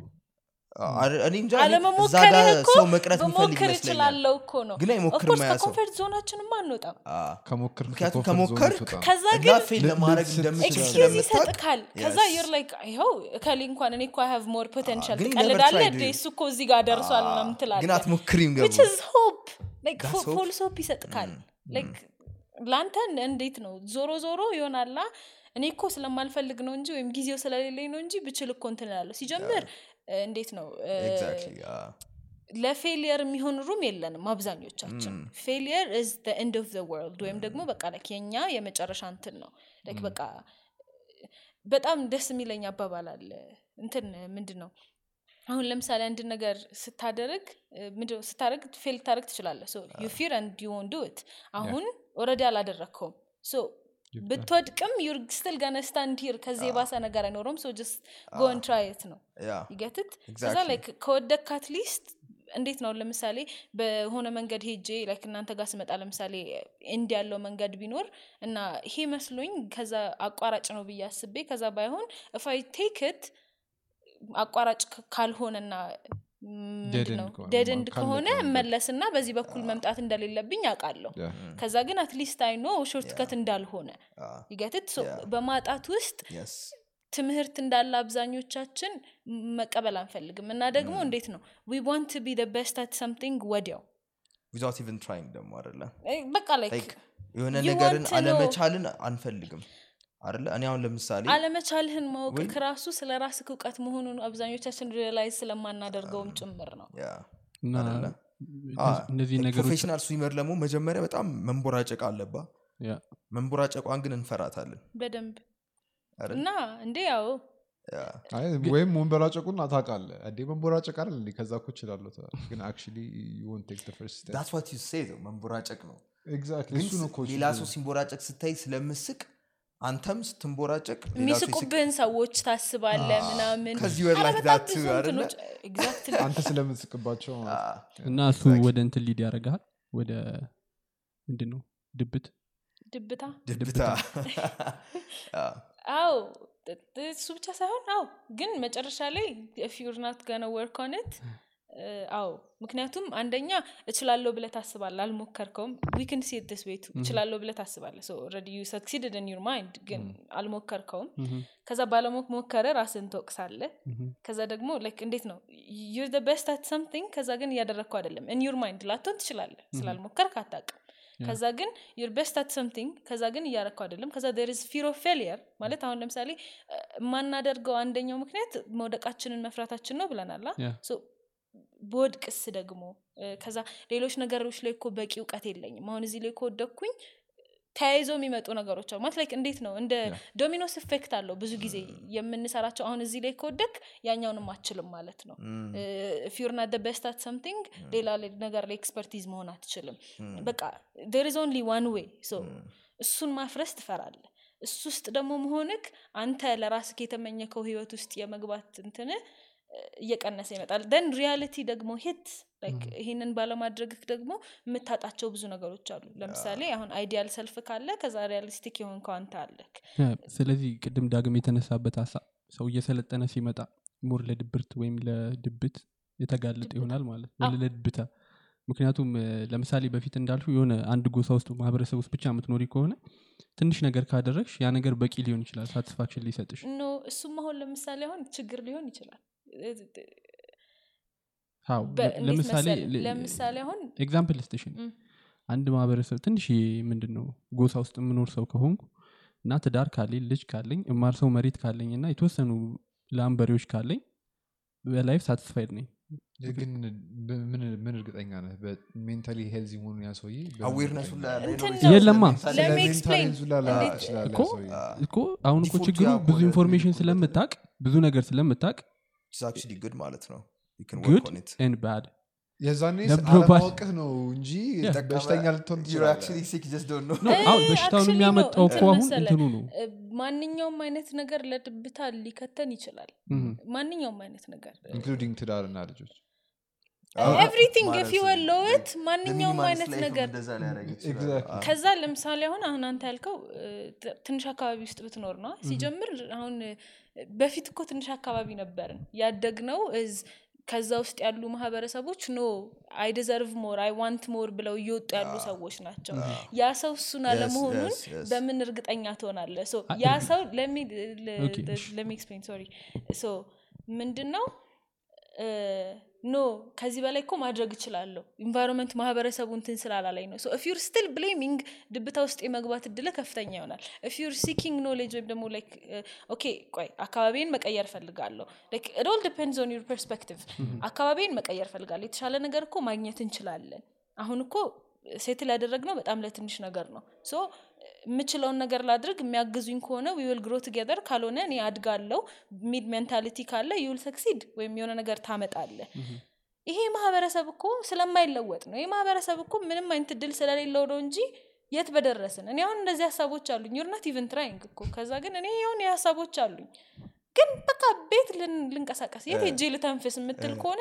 ሰው መቅረት ይመስለኛል። እችላለሁ እኮ ነው። ግን ሰው። ከኮንፈርት ዞናችንም አንወጣም። ምክንያቱም ከሞከርክ ከዛ ግን ለማድረግ እንደምችል ይሰጥካል ከዛ. you're like ይኸው እከሌ እንኳን እኔ እኮ have more potential ትቀልዳለ. እሱ እኮ እዚህ ጋር ደርሷል አ፣ ምናምን ግን ትላለ አትሞክሪም which ገቡ is hope. Like That's hope. false hope ይሰጥካል like ለአንተ እንዴት ነው? ዞሮ ዞሮ ይሆናላ እኔ እኮ ስለማልፈልግ ነው እንጂ ወይም ጊዜው ስለሌለኝ ነው እንጂ ብችል እኮ እንትን እላለሁ። ሲጀምር እንዴት ነው? ለ failure የሚሆን room የለንም አብዛኞቻችን። failure is end of world ወይም ደግሞ በቃ like የኛ የመጨረሻ እንትን ነው። like በቃ በጣም ደስ የሚለኝ አባባል አለ። እንትን ምንድን ነው አሁን ለምሳሌ አንድ ነገር ስታደርግ ስታደርግ fail ታደርግ ትችላለህ። you fear and you won't do it አሁን already አላደረግከውም ብትወድቅም you're still gonna stand here ከዚህ የባሰ ነገር አይኖረውም so just go on try it ነው። you get it ከዛ. like ከወደክ at least እንዴት ነው? ለምሳሌ በሆነ መንገድ ሄጄ like እናንተ ጋር ስመጣ ለምሳሌ እንዲ ያለው መንገድ ቢኖር እና ይሄ መስሎኝ ከዛ አቋራጭ ነው ብዬ አስቤ ከዛ ባይሆን if I take it አቋራጭ ካልሆነና ነው ከሆነ መለስና በዚህ በኩል መምጣት እንደሌለብኝ አውቃለሁ። ከዛ ግን at least I know shortcut እንዳልሆነ you get it. በማጣት ውስጥ ትምህርት እንዳለ አብዛኞቻችን መቀበል አንፈልግም። እና ደግሞ እንዴት ነው? we want be best at something ወዲያው without even trying ደግሞ አደለ እ፣ በቃ like የሆነ ነገርን. አለመቻልን አንፈልግም አደለ እኔ አሁን ለምሳሌ አለመቻልህን ማወቅ ከራሱ ስለ ራስህ እውቀት መሆኑን አብዛኞቻችን realize ስለማናደርገውም ጭምር ነው? እነዚህ professional swimmer ደግሞ መጀመሪያ በጣም መንቦራጨቅ አለባ። መንቦራጨቋን ግን እንፈራታለን። በደንብ? እና እንዴ ያው ወይም መንበራጨቁን አታቃለ እንዴ መንቦራጨቅ አይደል እንዴ? ከዛ እኮ እችላለሁ ትላለህ። ግን ቴክ መንቦራጨቅ ነው። ሌላ ሰው ሲንቦራጨቅ ስታይ ስለምስቅ አንተም ስትንቦራጨቅ የሚስቁብህን ሰዎች ታስባለ ምናምን። *laughs* አንተ ስለምትስቅባቸው እና እሱ ወደ እንትን lead ያደርግሃል? ወደ ምንድን ነው ድብት? ድብታ? ድብታ። *laughs* አዎ። እሱ ብቻ ሳይሆን አዎ። ግን መጨረሻ ላይ if you're not gonna አዎ ምክንያቱም አንደኛ እችላለሁ ብለ ታስባለ አልሞከርከውም። ዊክን ሴት ስ ቤቱ እችላለሁ ብለ ታስባለ already you succeeded your mind ግን አልሞከርከውም። ከዛ ባለሞከረ ራስን ትወቅሳለ ከዛ ደግሞ like እንዴት ነው? you're the best at something ከዛ ግን እያደረግከው አይደለም። in your mind ላትሆን ትችላለ ስላልሞከርክ አታቅም ከዛ ግን you're best at something ከዛ ግን እያረግከው አይደለም። ከዛ there is fear of failure ማለት አሁን ለምሳሌ የማናደርገው አንደኛው ምክንያት መውደቃችንን መፍራታችን ነው ብለናላ በወድቅስ ደግሞ። ከዛ ሌሎች ነገሮች ላይ እኮ በቂ እውቀት የለኝም። አሁን እዚህ ላይ ከወደቅኩኝ ተያይዘው የሚመጡ ነገሮች አሉ። ማለት like እንዴት ነው? እንደ dominos effect አለው ብዙ ጊዜ የምንሰራቸው። አሁን እዚህ ላይ ከወደቅ ያኛውንም አችልም ማለት ነው። if you're not good at something ሌላ ነገር ላይ expertise መሆን አትችልም። በቃ there is only one way እሱን ማፍረስ ትፈራለ እሱ ውስጥ ደግሞ መሆንክ አንተ ለራስክ የተመኘከው ህይወት ውስጥ የመግባት እንትን እየቀነሰ ይመጣል። then reality ደግሞ hit ይህንን ባለማድረግክ ደግሞ የምታጣቸው ብዙ ነገሮች አሉ። ለምሳሌ አሁን ideal self ካለ ከዛ realistic የሆንከው አንተ አለክ ስለዚህ ቅድም ዳግም የተነሳበት ሀሳብ ሰው እየሰለጠነ ሲመጣ more ለድብርት ወይም ለድብት የተጋለጠ ይሆናል ማለት ነው። ለድብታ። ምክንያቱም ለምሳሌ በፊት እንዳልሹ የሆነ አንድ ጎሳ ውስጥ ማህበረሰብ ውስጥ ብቻ የምትኖሪ ከሆነ ትንሽ ነገር ካደረግሽ ያ ነገር በቂ ሊሆን ይችላል satisfaction ሊሰጥሽ። no እሱም አሁን ለምሳሌ አሁን ችግር ሊሆን ይችላል ለምሳሌ ለምሳሌ አሁን example station አንድ ማህበረሰብ ትንሽ ምንድን ነው ጎሳ ውስጥ የምኖር ሰው ከሆንኩ እና ትዳር ካለኝ ልጅ ካለኝ እማርሰው መሬት ካለኝ እና የተወሰኑ ላምበሬዎች ካለኝ በ life satisfied ነኝ። ግን ምን እርግጠኛ ነህ? mentally healthy መሆኑን ያ ሰውዬ የለማ። እኮ አሁን እኮ ችግሩ ብዙ information ስለምታቅ ብዙ ነገር ስለምታቅ actually good ማለት ነው. የዛኔ አለማወቅህ እንጂ በሽተኛ ልትሆን actually እ፣ በሽታውን actually የሚያመጣው ነው፣ እኮ አሁን እንትኑ ነው. ማንኛውም አይነት ነገር ለድብታ ሊከተን ይችላል። ማንኛውም አይነት ነገር። including ትዳርና ልጆች. everything the ማንኛውም አይነት ነገር ከዛ ለምሳሌ አሁን አሁን አንተ ያልከው ትንሽ አካባቢ ውስጥ ብትኖር ነው። ሲጀምር አሁን በፊት እኮ ትንሽ አካባቢ ነበርን። ያደግነው እዝ ከዛ ውስጥ ያሉ ማህበረሰቦች no I deserve more I want more ብለው እየወጡ ያሉ ሰዎች ናቸው። ያ ሰው እሱን አለመሆኑን yes, yes. በምን እርግጠኛ ትሆናለ ያ ሰው let me explain sorry so ምንድን ነው no ከዚህ በላይ እኮ ማድረግ እችላለሁ። environment ማህበረሰቡ እንትን ስላላለኝ ነው። you're still blaming ድብታ ውስጥ የመግባት እድለ ከፍተኛ ይሆናል። you're seeking knowledge ወይም ደግሞ like okay ቆይ አካባቢን መቀየር ፈልጋለሁ all depends on your perspective አካባቢን መቀየር ፈልጋለሁ የተሻለ ነገር እኮ ማግኘት እንችላለን። አሁን እኮ settle ያደረግነው በጣም ለትንሽ ነገር ነው። so የምችለውን ነገር ላድርግ። የሚያግዙኝ ከሆነ we'll grow together ካልሆነ እኔ አድጋለው mid mentality ካለ you'll succeed ወይም የሆነ ነገር ታመጣለ ይሄ ማህበረሰብ እኮ ስለማይለወጥ ነው። ይህ ማህበረሰብ እኮ ምንም አይነት እድል ስለሌለው ነው እንጂ የት በደረስን? እኔ አሁን እንደዚህ ሀሳቦች አሉኝ። you're not even trying እኮ። ከዛ ግን እኔ የሆነ ሀሳቦች አሉኝ ግን በቃ ቤት ልን- ልንቀሳቀስ የት ሄጄ ልተንፍስ የምትል ከሆነ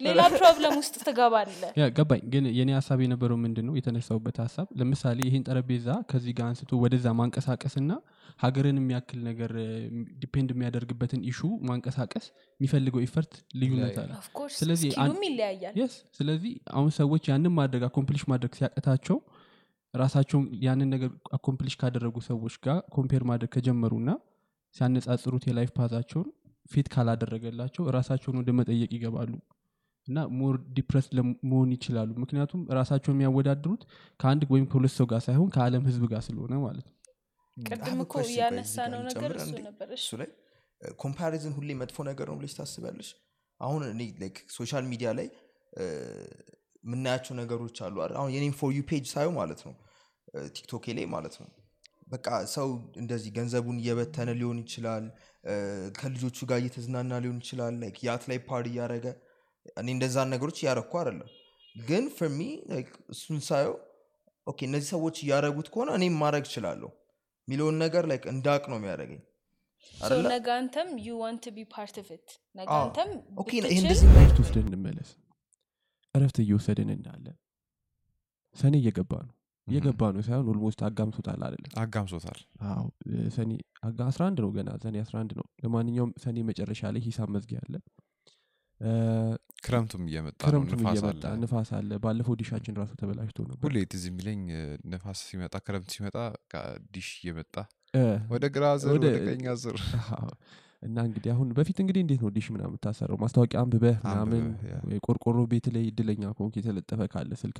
ሌላ *laughs* problem ውስጥ ትገባለ ገባኝ። ግን የኔ ሀሳብ የነበረው ምንድን ነው የተነሳውበት ሀሳብ ለምሳሌ ይህን ጠረጴዛ ከዚህ ጋር አንስቶ ወደዛ ማንቀሳቀስና ሀገርን የሚያክል ነገር depend የሚያደርግበትን issue ማንቀሳቀስ የሚፈልገው effort ልዩነት አለ። ስለዚህ ስለዚህ አሁን ሰዎች ያንን ማድረግ accomplish ማድረግ ሲያቀታቸው ራሳቸውን ያንን ነገር accomplish ካደረጉ ሰዎች ጋር compare ማድረግ ከጀመሩና ሲያነጻጽሩት የ life path ኣቸውን fit ካላደረገላቸው ራሳቸውን ወደ መጠየቅ ይገባሉ። እና more depressed መሆን ይችላሉ። ምክንያቱም ራሳቸውን የሚያወዳድሩት ከአንድ ወይም ከሁለት ሰው ጋር ሳይሆን ከአለም ህዝብ ጋር ስለሆነ ማለት ነው። I ቅድም እኮ ነው ነገር እሱ? ነበር። like comparison ሁሌ መጥፎ ነገር ነው ብለሽ ታስቢያለሽ አሁን እኔ social media ላይ የምናያቸው ነገሮች አሉ አይደል? አሁን የኔም for you page ሳየው ማለት ነው። ቲክቶኬ ላይ ማለት ነው በቃ ሰው እንደዚህ ገንዘቡን እየበተነ ሊሆን ይችላል ከልጆቹ ጋር እየተዝናና ሊሆን ይችላል like yacht ላይ ፓርቲ እያደረገ እኔ እንደዛን ነገሮች እያረግኩ አይደለም። ግን for me እሱን ሳየው okay እነዚህ ሰዎች እያደረጉት ከሆነ እኔም ማድረግ እችላለሁ የሚለውን ነገር like እንዳቅ ነው የሚያደርገኝ? ነገ አንተም you want be part of it ነገ አንተም ብትችል እንመለስ። እረፍት እየወሰድን እንዳለ ሰኔ እየገባ ነው እየገባ ነው ሳይሆን almost አጋምሶታል አይደለም አጋምሶታል። አዎ ሰኔ አጋ- 11 ነው ገና ሰኔ 11 ነው። ለማንኛውም ሰኔ መጨረሻ ላይ ሂሳብ መዝጊያ አለ። ክረምቱም እየመጣ ክረምቱም ንፋስ እየመጣ አለ። ንፋስ አለ። ባለፈው ዲሻችን ራሱ ተበላሽቶ ነበር። ሁሌ ትዝ የሚለኝ ንፋስ ሲመጣ ክረምት ሲመጣ ዲሽ እየመጣ ወደ ግራ ዝር ወደ- ቀኝ ዝር እና እንግዲህ አሁን በፊት እንግዲህ እንዴት ነው ዲሽ ምናምን የምታሰረው ማስታወቂያ አንብበህ ምናምን ቆርቆሮ ቤት ላይ እድለኛ ከሆንክ የተለጠፈ ካለ ስልክ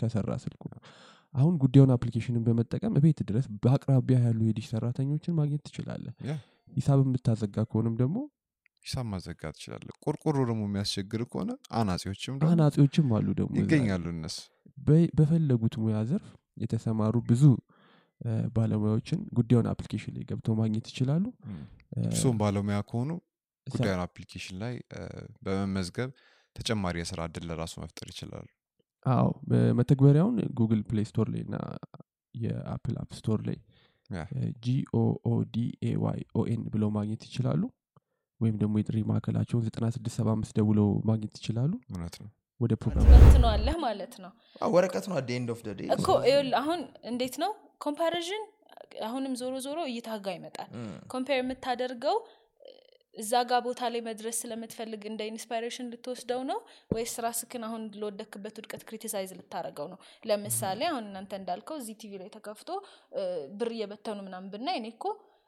ከሰራ ስልኩ አሁን ጉዳዩን application ን በመጠቀም ቤት ድረስ በአቅራቢያ ያሉ የዲሽ ሰራተኞችን ማግኘት ትችላለህ። ሂሳብ የምታዘጋ ከሆነም ደግሞ ሂሳብ ማዘጋት ትችላለህ። ቆርቆሮ ደግሞ የሚያስቸግር ከሆነ አናጺዎችም አናጺዎችም አሉ ደግሞ ይገኛሉ እነሱ። በፈለጉት ሙያ ዘርፍ የተሰማሩ ብዙ ባለሙያዎችን ጉዳዩን application ላይ ገብተው ማግኘት ይችላሉ። እሱም ባለሙያ ከሆኑ ጉዳዩን application ላይ በመመዝገብ ተጨማሪ የስራ እድል ለራሱ መፍጠር ይችላሉ አዎ በመተግበሪያውን Google Play Store ላይ እና የ Apple App Store ላይ G-O-O-D-A-Y O-N ብለው ማግኘት ይችላሉ። ወይም ደግሞ የጥሪ ማዕከላቸውን 9675 ደውለው ማግኘት ይችላሉ። እውነት ነው። ወደ ፕሮግራም ማለት ነው። አዎ፣ ወረቀት ነው end of the እኮ ይኸውልህ አሁን እንዴት ነው? comparison አሁንም ዞሮ ዞሮ እይታ ጋር ይመጣል compare የምታደርገው እዛ ጋር ቦታ ላይ መድረስ ስለምትፈልግ እንደ inspiration ልትወስደው ነው? ወይስ ራስክን አሁን ለወደክበት ውድቀት criticize ልታደረገው ነው? ለምሳሌ አሁን እናንተ እንዳልከው እዚህ ቲቪ ላይ ተከፍቶ ብር እየበተኑ ምናምን ብናይ እኔ እኮ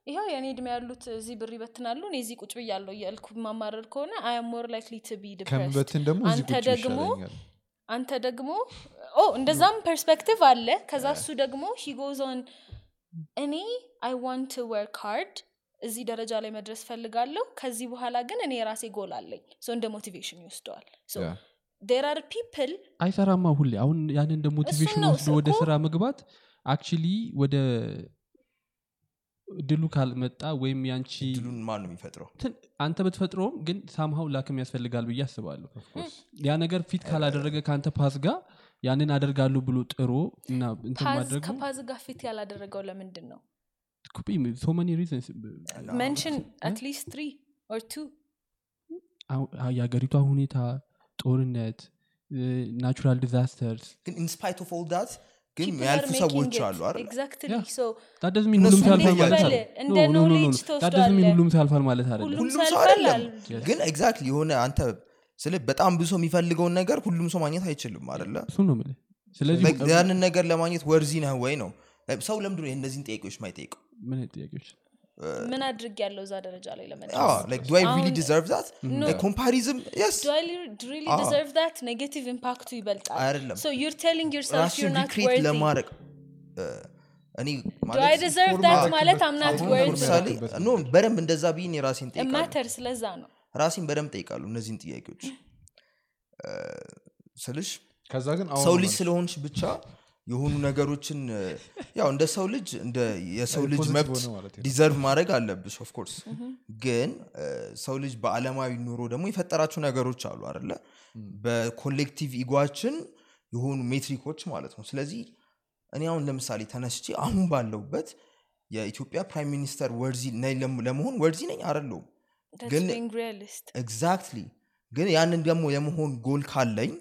ይኸው የእኔ እድሜ ያሉት እዚህ ብር ይበትናሉ እኔ እዚህ ቁጭ ብያለሁ እያልኩ ማማረር ከሆነ I am more likely to be depressed ከምበትን ደግሞ አንተ ደግሞ ይሻለኛል አንተ ደግሞ ኦ እንደዛም ፐርስፔክቲቭ አለ። ከዛ እሱ ደግሞ ሂጎዞን እኔ አይ ዋንት ወርክ ሃርድ እዚህ ደረጃ ላይ መድረስ ፈልጋለሁ ከዚህ በኋላ ግን እኔ የራሴ ጎል አለኝ። ሶ እንደ ሞቲቬሽን ይወስደዋል። ዴር አር ፒፕል አይሰራማ ሁሌ አሁን ያንን እንደ ሞቲቬሽን ወስዶ ወደ ስራ መግባት አክቹሊ ወደ ድሉ ካልመጣ ወይም ያንቺ ድሉን ማን ነው የሚፈጥረው? እንትን አንተ ብትፈጥረውም ግን ሳምሃው ላክም ያስፈልጋል ብዬ አስባለሁ። ያ ነገር fit ካላደረገ ከአንተ path ጋር ያንን አደርጋለሁ ብሎ ጥሮ እና ከ path ጋር fit ያላደረገው ለምንድን ነው so many reasons mention at least three or two የሀገሪቷ ሁኔታ ጦርነት natural disasters ግን in spite of all that ግን ያልፉ ሰዎች አሉ ሁሉም እንደ ማለት አይደለም ሰው አይደለም። ግን ኤግዛክትሊ የሆነ አንተ ስለ በጣም ብዙ ሰው የሚፈልገውን ነገር ሁሉም ሰው ማግኘት አይችልም አይደለ? እሱ ነው ስለዚህ ያንን ነገር ለማግኘት ወርዚ ነህ ወይ ነው? ሰው ነው እነዚህን ጥያቄዎች ማይጠይቀው ምን ጥያቄዎች? ምን አድርግ ያለው እዛ ደረጃ ላይ ለመድረስ? ዱ አይ ሪሊ አሁን- ዲዘርቭ ዛት ኮምፓሪዝም የስ do I li- really deserve that? Negative impact ይበልጣል. አይደለም. So you're telling yourself you're ራስን not ሪክሬት worthy. ለማድረግ. እ፣ እኔ do I deserve that ማለት I'm not አሁን worthy? ለምሳሌ ኖ በደንብ እንደዛ ብዬ ራሴን it ጠይቃለሁ matters ስለዛ ነው። ራሴን በደንብ ጠይቃሉ እነዚህን ጥያቄዎች። እ፣ ስልሽ ሰው ልጅ ስለሆንሽ ብቻ የሆኑ ነገሮችን ያው እንደ ሰው ልጅ እንደ የሰው ልጅ መብት ዲዘርቭ ማድረግ አለብሽ ኦፍኮርስ ግን ሰው ልጅ በአለማዊ ኑሮ ደግሞ የፈጠራቸው ነገሮች አሉ አደለ በኮሌክቲቭ ኢጓችን የሆኑ ሜትሪኮች ማለት ነው። ስለዚህ እኔ አሁን ለምሳሌ ተነስቼ አሁን ባለውበት የኢትዮጵያ prime minister worthy ለመሆን worthy ነኝ አደለውም ግን- exactly ግን ያንን ደግሞ የመሆን ጎል ካለኝ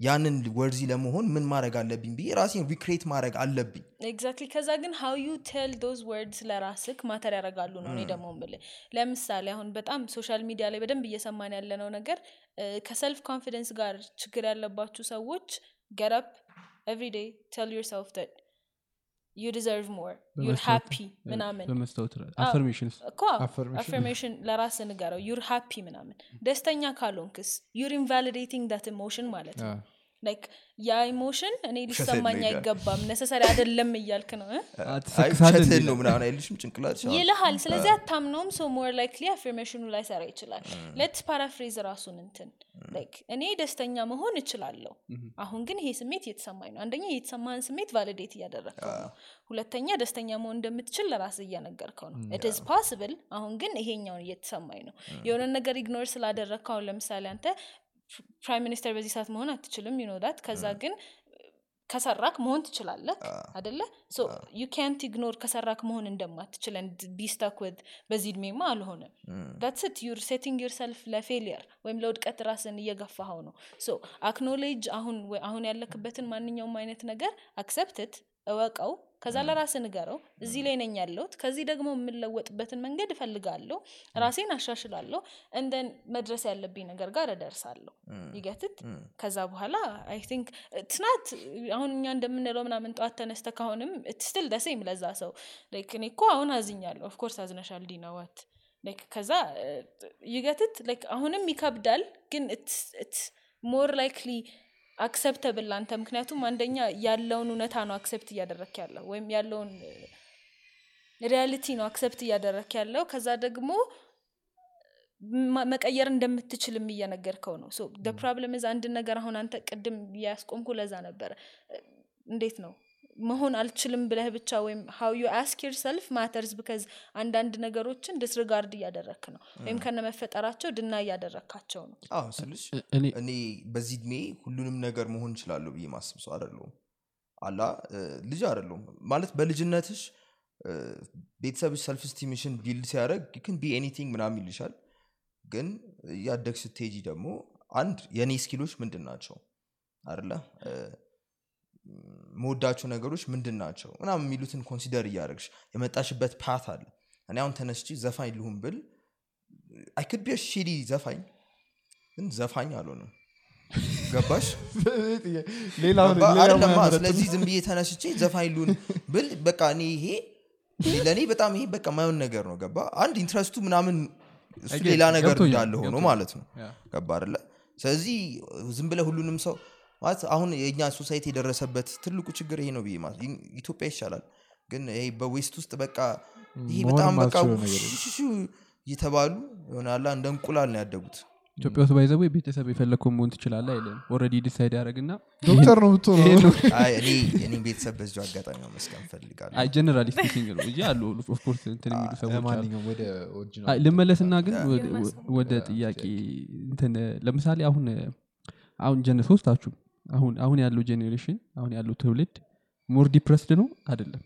ያንን worthy ለመሆን ምን ማድረግ አለብኝ ብዬ ራሴን recreate ማድረግ አለብኝ። exactly ከዛ ግን how you tell those words ለራስክ matter ያደርጋሉ ነው እኔ ደግሞ ምል ለምሳሌ አሁን በጣም social media ላይ በደንብ እየሰማን ያለነው ነገር ከ self confidence ጋር ችግር ያለባችሁ ሰዎች get up every day tell yourself that you deserve more you're happy ምናምን. affirmation ለራስ ንገረው። you're happy ምናምን። ደስተኛ ካልሆንክስ you're invalidating that emotion ማለት ነው like ያ emotion እኔ ሊሰማኝ አይገባም። necessary አይደለም እያልክ ነው? እንዴ? ነው ምናምን አይልሽም? ጭንቅላት ይልሃል። ስለዚህ አታምነውም። so more likely affirmation ኑ ላይ ሰራ ይችላል let's paraphrase ራሱን እንትን like እኔ ደስተኛ መሆን እችላለሁ። አሁን ግን ይሄ ስሜት እየተሰማኝ ነው። አንደኛ የተሰማህን ስሜት validate እያደረግከው ነው። ሁለተኛ ደስተኛ መሆን እንደምትችል ለራስ እያነገርከው ነው። it's possible አሁን ግን ይሄኛውን እየተሰማኝ ነው። የሆነ ነገር ignore ስላደረግከው አሁን ለምሳሌ አንተ prime minister በዚህ ሰዓት መሆን አትችልም you know that ከዛ ግን ከሰራክ መሆን ትችላለህ አደለ ዩ ካንት ኢግኖር ከሰራክ መሆን እንደማትችል ቢስተክ would በዚህ እድሜማ አልሆነም። that's you're setting yourself ለ failure ወይም ለውድቀት ራስን እየገፋኸው ነው። so acknowledge አሁን አሁን ያለክበትን ማንኛውም አይነት ነገር accept እወቀው። ከዛ ለራስ ንገረው። እዚህ ላይ ነኝ ያለሁት። ከዚህ ደግሞ የምለወጥበትን መንገድ እፈልጋለሁ። ራሴን አሻሽላለሁ። እንደን መድረስ ያለብኝ ነገር ጋር እደርሳለሁ። you get it? ከዛ በኋላ አይ ቲንክ ትናት አሁን እኛ እንደምንለው ምናምን ጠዋት ተነስተ ካሁንም ስትል ደሴም ለዛ ሰው። ላይክ እኔ እኮ አሁን አዝኛለሁ። ኦፍኮርስ አዝነሻል ዲናዋት ላይክ ከዛ ይገትት? ላይክ አሁንም ይከብዳል። ግን ሞር ላይክሊ አክሰፕተብል አንተ ምክንያቱም አንደኛ ያለውን እውነታ ነው አክሰፕት እያደረክ ያለው ወይም ያለውን ሪያሊቲ ነው አክሰፕት እያደረክ ያለው። ከዛ ደግሞ መቀየር እንደምትችልም እየነገርከው ነው። problem አንድ ነገር አሁን አንተ ቅድም ያስቆምኩ ለዛ ነበረ እንዴት ነው መሆን አልችልም ብለህ ብቻ ወይም how you ask yourself matters because አንዳንድ ነገሮችን disregard እያደረክ ነው ወይም ከነ መፈጠራቸው deny እያደረካቸው ነው። ስልሽ እኔ እኔ በዚህ እድሜ ሁሉንም ነገር መሆን እችላለሁ ብዬ ማስብ ሰው አይደለሁም። አላ ልጅ አይደለሁም ማለት በልጅነትሽ ቤተሰብሽ ሰልፍ ስቲምሽን ቢልድ ሲያደረግ ክን ቢ ኤኒቲንግ ምናምን ይልሻል። ግን እያደግ ስትሄጂ ደግሞ አንድ የእኔ ስኪሎች ምንድን ናቸው? አደለ መወዳቸው ነገሮች ምንድን ናቸው ምናምን የሚሉትን ኮንሲደር እያደረግሽ የመጣሽበት ፓት አለ እኔ አሁን ተነስቺ ዘፋኝ ልሁን ብል አይክድ ቢ ሺዲ ዘፋኝ ግን ዘፋኝ አልሆንም ገባሽ ሌላውን *laughs* ገባ? ሌላ አይደለማ ሙያ መረጥን። ስለዚህ ዝም ብዬ ተነስቼ ዘፋኝ ልሁን ብል በቃ እኔ ይሄ ለእኔ በጣም ይሄ በቃ ማየውን ነገር ነው ገባ አንድ ኢንትረስቱ ምናምን እሱ ሌላ. ነገር እንዳለ ሆኖ ማለት ነው. ገባ አይደለ ስለዚህ ዝም ብለ ሁሉንም ሰው ማለት አሁን የእኛ ሶሳይቲ የደረሰበት ትልቁ ችግር ይሄ ነው ብዬ ማለት ኢትዮጵያ ይሻላል። ግን ይሄ በዌስት ውስጥ በቃ ይሄ በጣም በቃ እየተባሉ ይሆናላ እንደ እንቁላል ነው ያደጉት። ኢትዮጵያ ውስጥ ባይዘው ቤተሰብ የፈለግከው መሆን ትችላለ አይለም ኦረዲ ዲሳይድ ያደረግና ዶክተር ነው የምትሆነው? አይ እኔ እኔም ቤተሰብ በዚሁ አጋጣሚ ማመስገን ፈልጋለሁ። አይ generally speaking ነው እንጂ አሉ of course እንትን የሚሉ ሰዎች ልመለስና ግን ወደ ጥያቄ እንትን ለምሳሌ አሁን አሁን ጀነ ሶስታችሁ አሁን አሁን ያለው generation አሁን ያለው ትውልድ more depressed ነው አይደለም?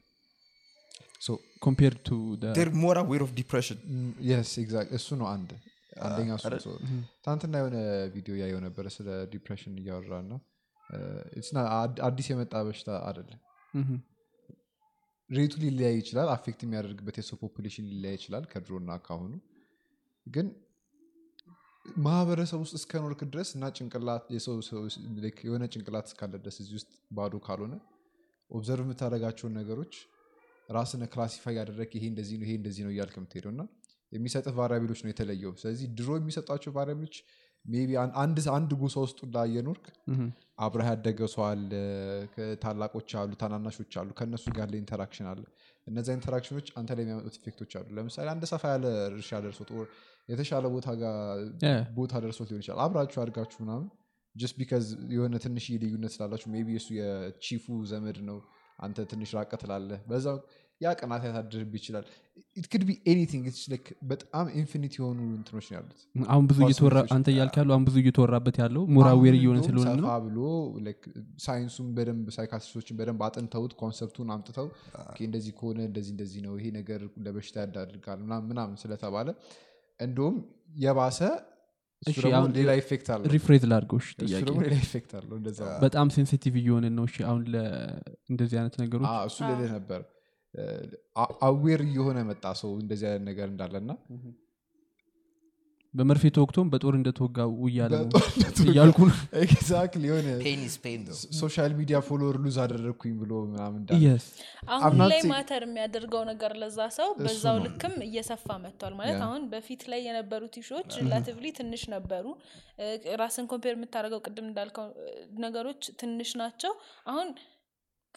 ኮምፔር ቱ ር ሞር አዌር ኦፍ ዲፕሬሽን የስ ኤግዛክት እሱ ነው አንድ አንደኛ እሱ ትናንትና የሆነ ቪዲዮ ያየው ነበረ ስለ depression እያወራ ና አዲስ የመጣ በሽታ አይደለም። rate ኡ ሊለያይ ይችላል affect የሚያደርግበት የሰው population ሊለያይ ይችላል ከድሮና ካሁኑ ግን ማህበረሰብ ውስጥ እስከኖርክ ድረስ እና ጭንቅላት የሆነ ጭንቅላት እስካለ ድረስ እዚህ ውስጥ ባዶ ካልሆነ observe የምታደርጋቸውን ነገሮች ራስን classify ያደረግ ይሄ እንደዚህ ነው ይሄ እንደዚህ ነው እያልክ የምትሄደው እና የሚሰጥህ variable ኦች ነው የተለየው። ስለዚህ ድሮ የሚሰጧቸው variable ኦች maybe አንድ አንድ ጎሳ ውስጥ ሁላ እየኖርክ አብረህ ያደገ ሰው አለ ታላቆች አሉ ታናናሾች አሉ ከእነሱ ጋር ያለ interaction አለ። እነዚ interaction ኦች አንተ ላይ የሚያመጡት effect ኦች አሉ። ለምሳሌ አንድ ሰፋ ያለ እርሻ ደርሶት የተሻለ ቦታ ጋር. ቦታ ደርሶት ሊሆን ይችላል። አብራችሁ አድጋችሁ ምናምን just because የሆነ ትንሽ ልዩነት ስላላችሁ maybe እሱ የ chief ኡ ዘመድ ነው አንተ ትንሽ ራቀ ትላለህ። በዛ ያ ቅናት ያሳድርብ ይችላል። it could be anything በጣም infinite የሆኑ እንትኖች ነው ያሉት። አሁን ብዙ እየተወራ አንተ እያልክ ያለው አሁን ብዙ እየተወራበት ያለው more aware እየሆነ ስለሆነ ነው? ብሎ ሳይንሱን በደንብ psychiatrist ኦችን በደንብ አጥንተውት concept ኡን አምጥተው እንደዚህ ከሆነ እንደዚህ እንደዚህ ነው ይሄ ነገር ለበሽታ ይዳርጋል ምናምን ስለተባለ እንደውም የባሰ ሌላ effect አለው። rephrase ላድርገው ሌላ effect አለው። በጣም sensitive እየሆንን ነው። እሺ አሁን እንደዚህ አይነት ነገሮች አዎ፣ እሱ ልልህ ነበር aware እየሆነ መጣ ሰው እንደዚህ አይነት ነገር እንዳለና በመርፌ ተወግቶም በጦር እንደተወጋ ውያለ ነው በጦርነቱ እያልኩ ነው። *laughs* exactly የሆነ pain is pain ነው social media follower lose አደረግኩኝ ብሎ ምናምን እንዳለ yes አሁን ላይ matter የሚያደርገው ነገር ለዛ ሰው በዛው ልክም እየሰፋ መጥቷል። ማለት. አሁን በፊት ላይ የነበሩት issue ዎች relatively ትንሽ ነበሩ። ራስን compare የምታደርገው ቅድም እንዳልከው ነገሮች ትንሽ ናቸው። አሁን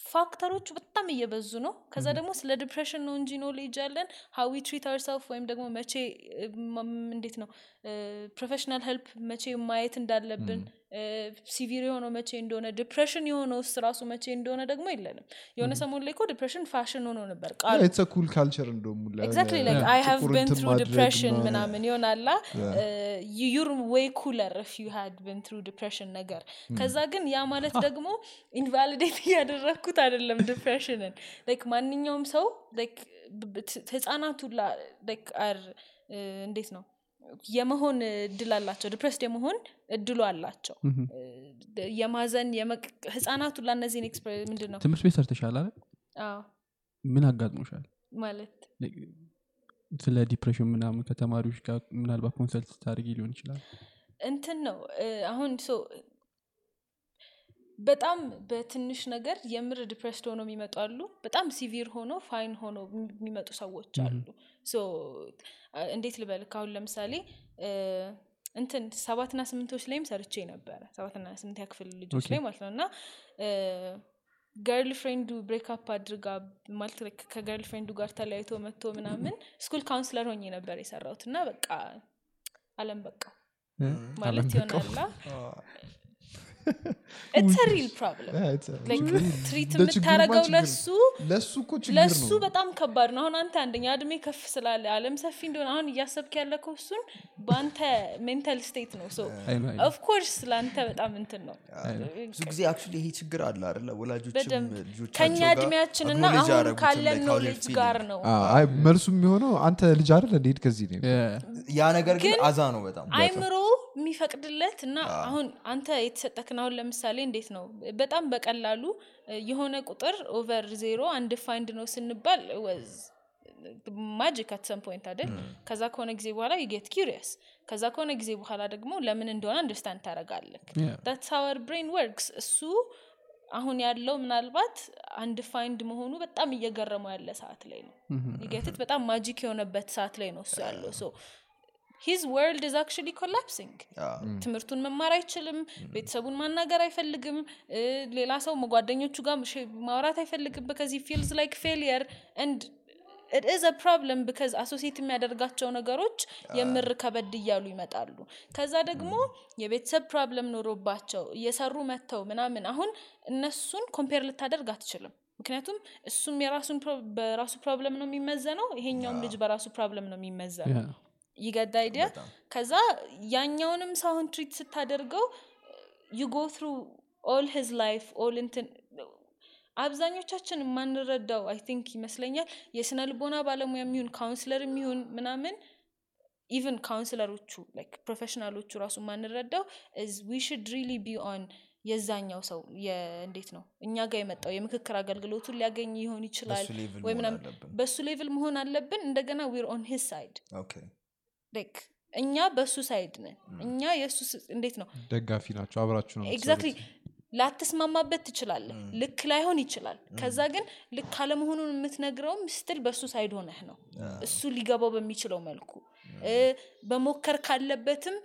factor ኦቹ በጣም እየበዙ ነው። ከዛ ደግሞ ስለ depression ነው እንጂ knowledge ያለን how we treat ourself ወይም ደግሞ መቼ እንዴት ነው professional help መቼ ማየት እንዳለብን severe የሆነው መቼ እንደሆነ depression የሆነው ውስጥ ራሱ መቼ እንደሆነ ደግሞ የለንም። የሆነ ሰሞን ላይ እኮ depression ፋሽን ሆኖ ነበር ቃሉ። it's cool culture like I have been through depression ምናምን። ምናምን ይሆናላ you're way cooler if you had been through depression ነገር። ከዛ ግን ያ ማለት *laughs* ደግሞ invalidate እያደረግኩት አይደለም depression ን like ማንኛውም ሰው like ህጻናቱ like are እንዴት ነው የመሆን እድል አላቸው። depressed የመሆን እድሉ አላቸው። የማዘን ህጻናቱ ላ እነዚህን expre- ምንድን ነው ትምህርት ቤት ሰርተሻል አዎ። ምን አጋጥሞሻል? ማለት? ስለ depression ምናምን ከተማሪዎች ጋር ምናልባት consult ስታደርጊ ሊሆን ይችላል። እንትን ነው። አሁን በጣም በትንሽ ነገር የምር depressed ሆኖ የሚመጡ አሉ። በጣም severe ሆኖ fine ሆኖ የሚ- የሚመጡ ሰዎች አሉ። እንዴት ልበል አሁን ለምሳሌ እንትን ሰባትና ስምንቶች ላይም ሰርቼ ነበረ። ሰባትና ስምንት ክፍል ልጆች ላይ ማለት ነው። እና girlfriend ኡ breakup አድርጋ ማለት ከ girlfriend ኡ ጋር ተለያይቶ መጥቶ ምናምን school counselor ሆኜ ነበር የሰራሁት። እና በቃ አለም በቃ ማለት ይሆናላ it's real problem treat ለሱ ለሱ እኮ ችግር ለሱ ነው በጣም ከባድ ነው። አሁን አንተ አንደኛ እድሜ ከፍ ስላለ አለም ሰፊ እንደሆነ አሁን እያሰብክ ያለከው እሱን በአንተ mental state ነው። of course ለአንተ በጣም እንትን ነው። ብዙ ጊዜ ይሄ ችግር አለ አይደለ? ወላጆችም ከኛ እድሜያችን እና አሁን ካለን knowledge. ጋር ነው። መልሱ የሚሆነው አንተ ልጅ አይደል ከዚህ ነው ያ ነገር ግን አዛ ነው በጣም አይምሮ የሚፈቅድለት እና አሁን አንተ የተሰጠክን አሁን ለምሳሌ እንዴት ነው? በጣም በቀላሉ የሆነ ቁጥር over zero undefined ነው ስንባል was magic at some point አይደል? ከዛ ከሆነ ጊዜ በኋላ you get curious ከዛ ከሆነ ጊዜ በኋላ ደግሞ ለምን እንደሆነ understand ታደረጋለክ how our brain works እሱ አሁን ያለው ምናልባት undefined መሆኑ በጣም እየገረመው ያለ ሰዓት ላይ ነው። you get it በጣም magic የሆነበት ሰዓት ላይ ነው እሱ ያለው his world is actually collapsing ትምህርቱን መማር አይችልም ቤተሰቡን ማናገር አይፈልግም ሌላ ሰው ጓደኞቹ ጋር ማውራት አይፈልግም because he feels like failure and it is a problem because associate የሚያደርጋቸው ነገሮች የምር ከበድ እያሉ ይመጣሉ። ከዛ ደግሞ የቤተሰብ problem ኖሮባቸው እየሰሩ መጥተው ምናምን አሁን እነሱን compare ልታደርግ አትችልም። ምክንያቱም እሱም የራሱን በራሱ problem ነው የሚመዘነው ይሄኛውም ልጅ በራሱ problem ነው የሚመዘነው. you get the idea ከዛ ያኛውንም ሰውን treat ስታደርገው you go through all his life all እንትን አብዛኞቻችን የማንረዳው I think ይመስለኛል የስነ ልቦና ባለሙያ የሚሆን counselor የሚሆን ምናምን even counselor ኦቹ like professional ኦቹ ራሱ የማንረዳው we should really be on የዛኛው ሰው እንዴት ነው እኛ ጋር የመጣው የምክክር አገልግሎቱን ሊያገኝ ይሆን ይችላል ወይ መሆን ምናምን አለብን። በሱ level መሆን አለብን እንደገና we're on his side like እኛ በሱ side ነን። እኛ የእሱ እንዴት ነው? ደጋፊ ናቸው አብራችሁ ነው exactly ላትስማማበት ትችላለህ። ልክ ላይሆን ይችላል። ከዛ ግን ልክ አለመሆኑን የምትነግረውም ስትል በእሱ side ሆነህ ነው። እሱ ሊገባው በሚችለው መልኩ። እ፣ መሞከር ካለበትም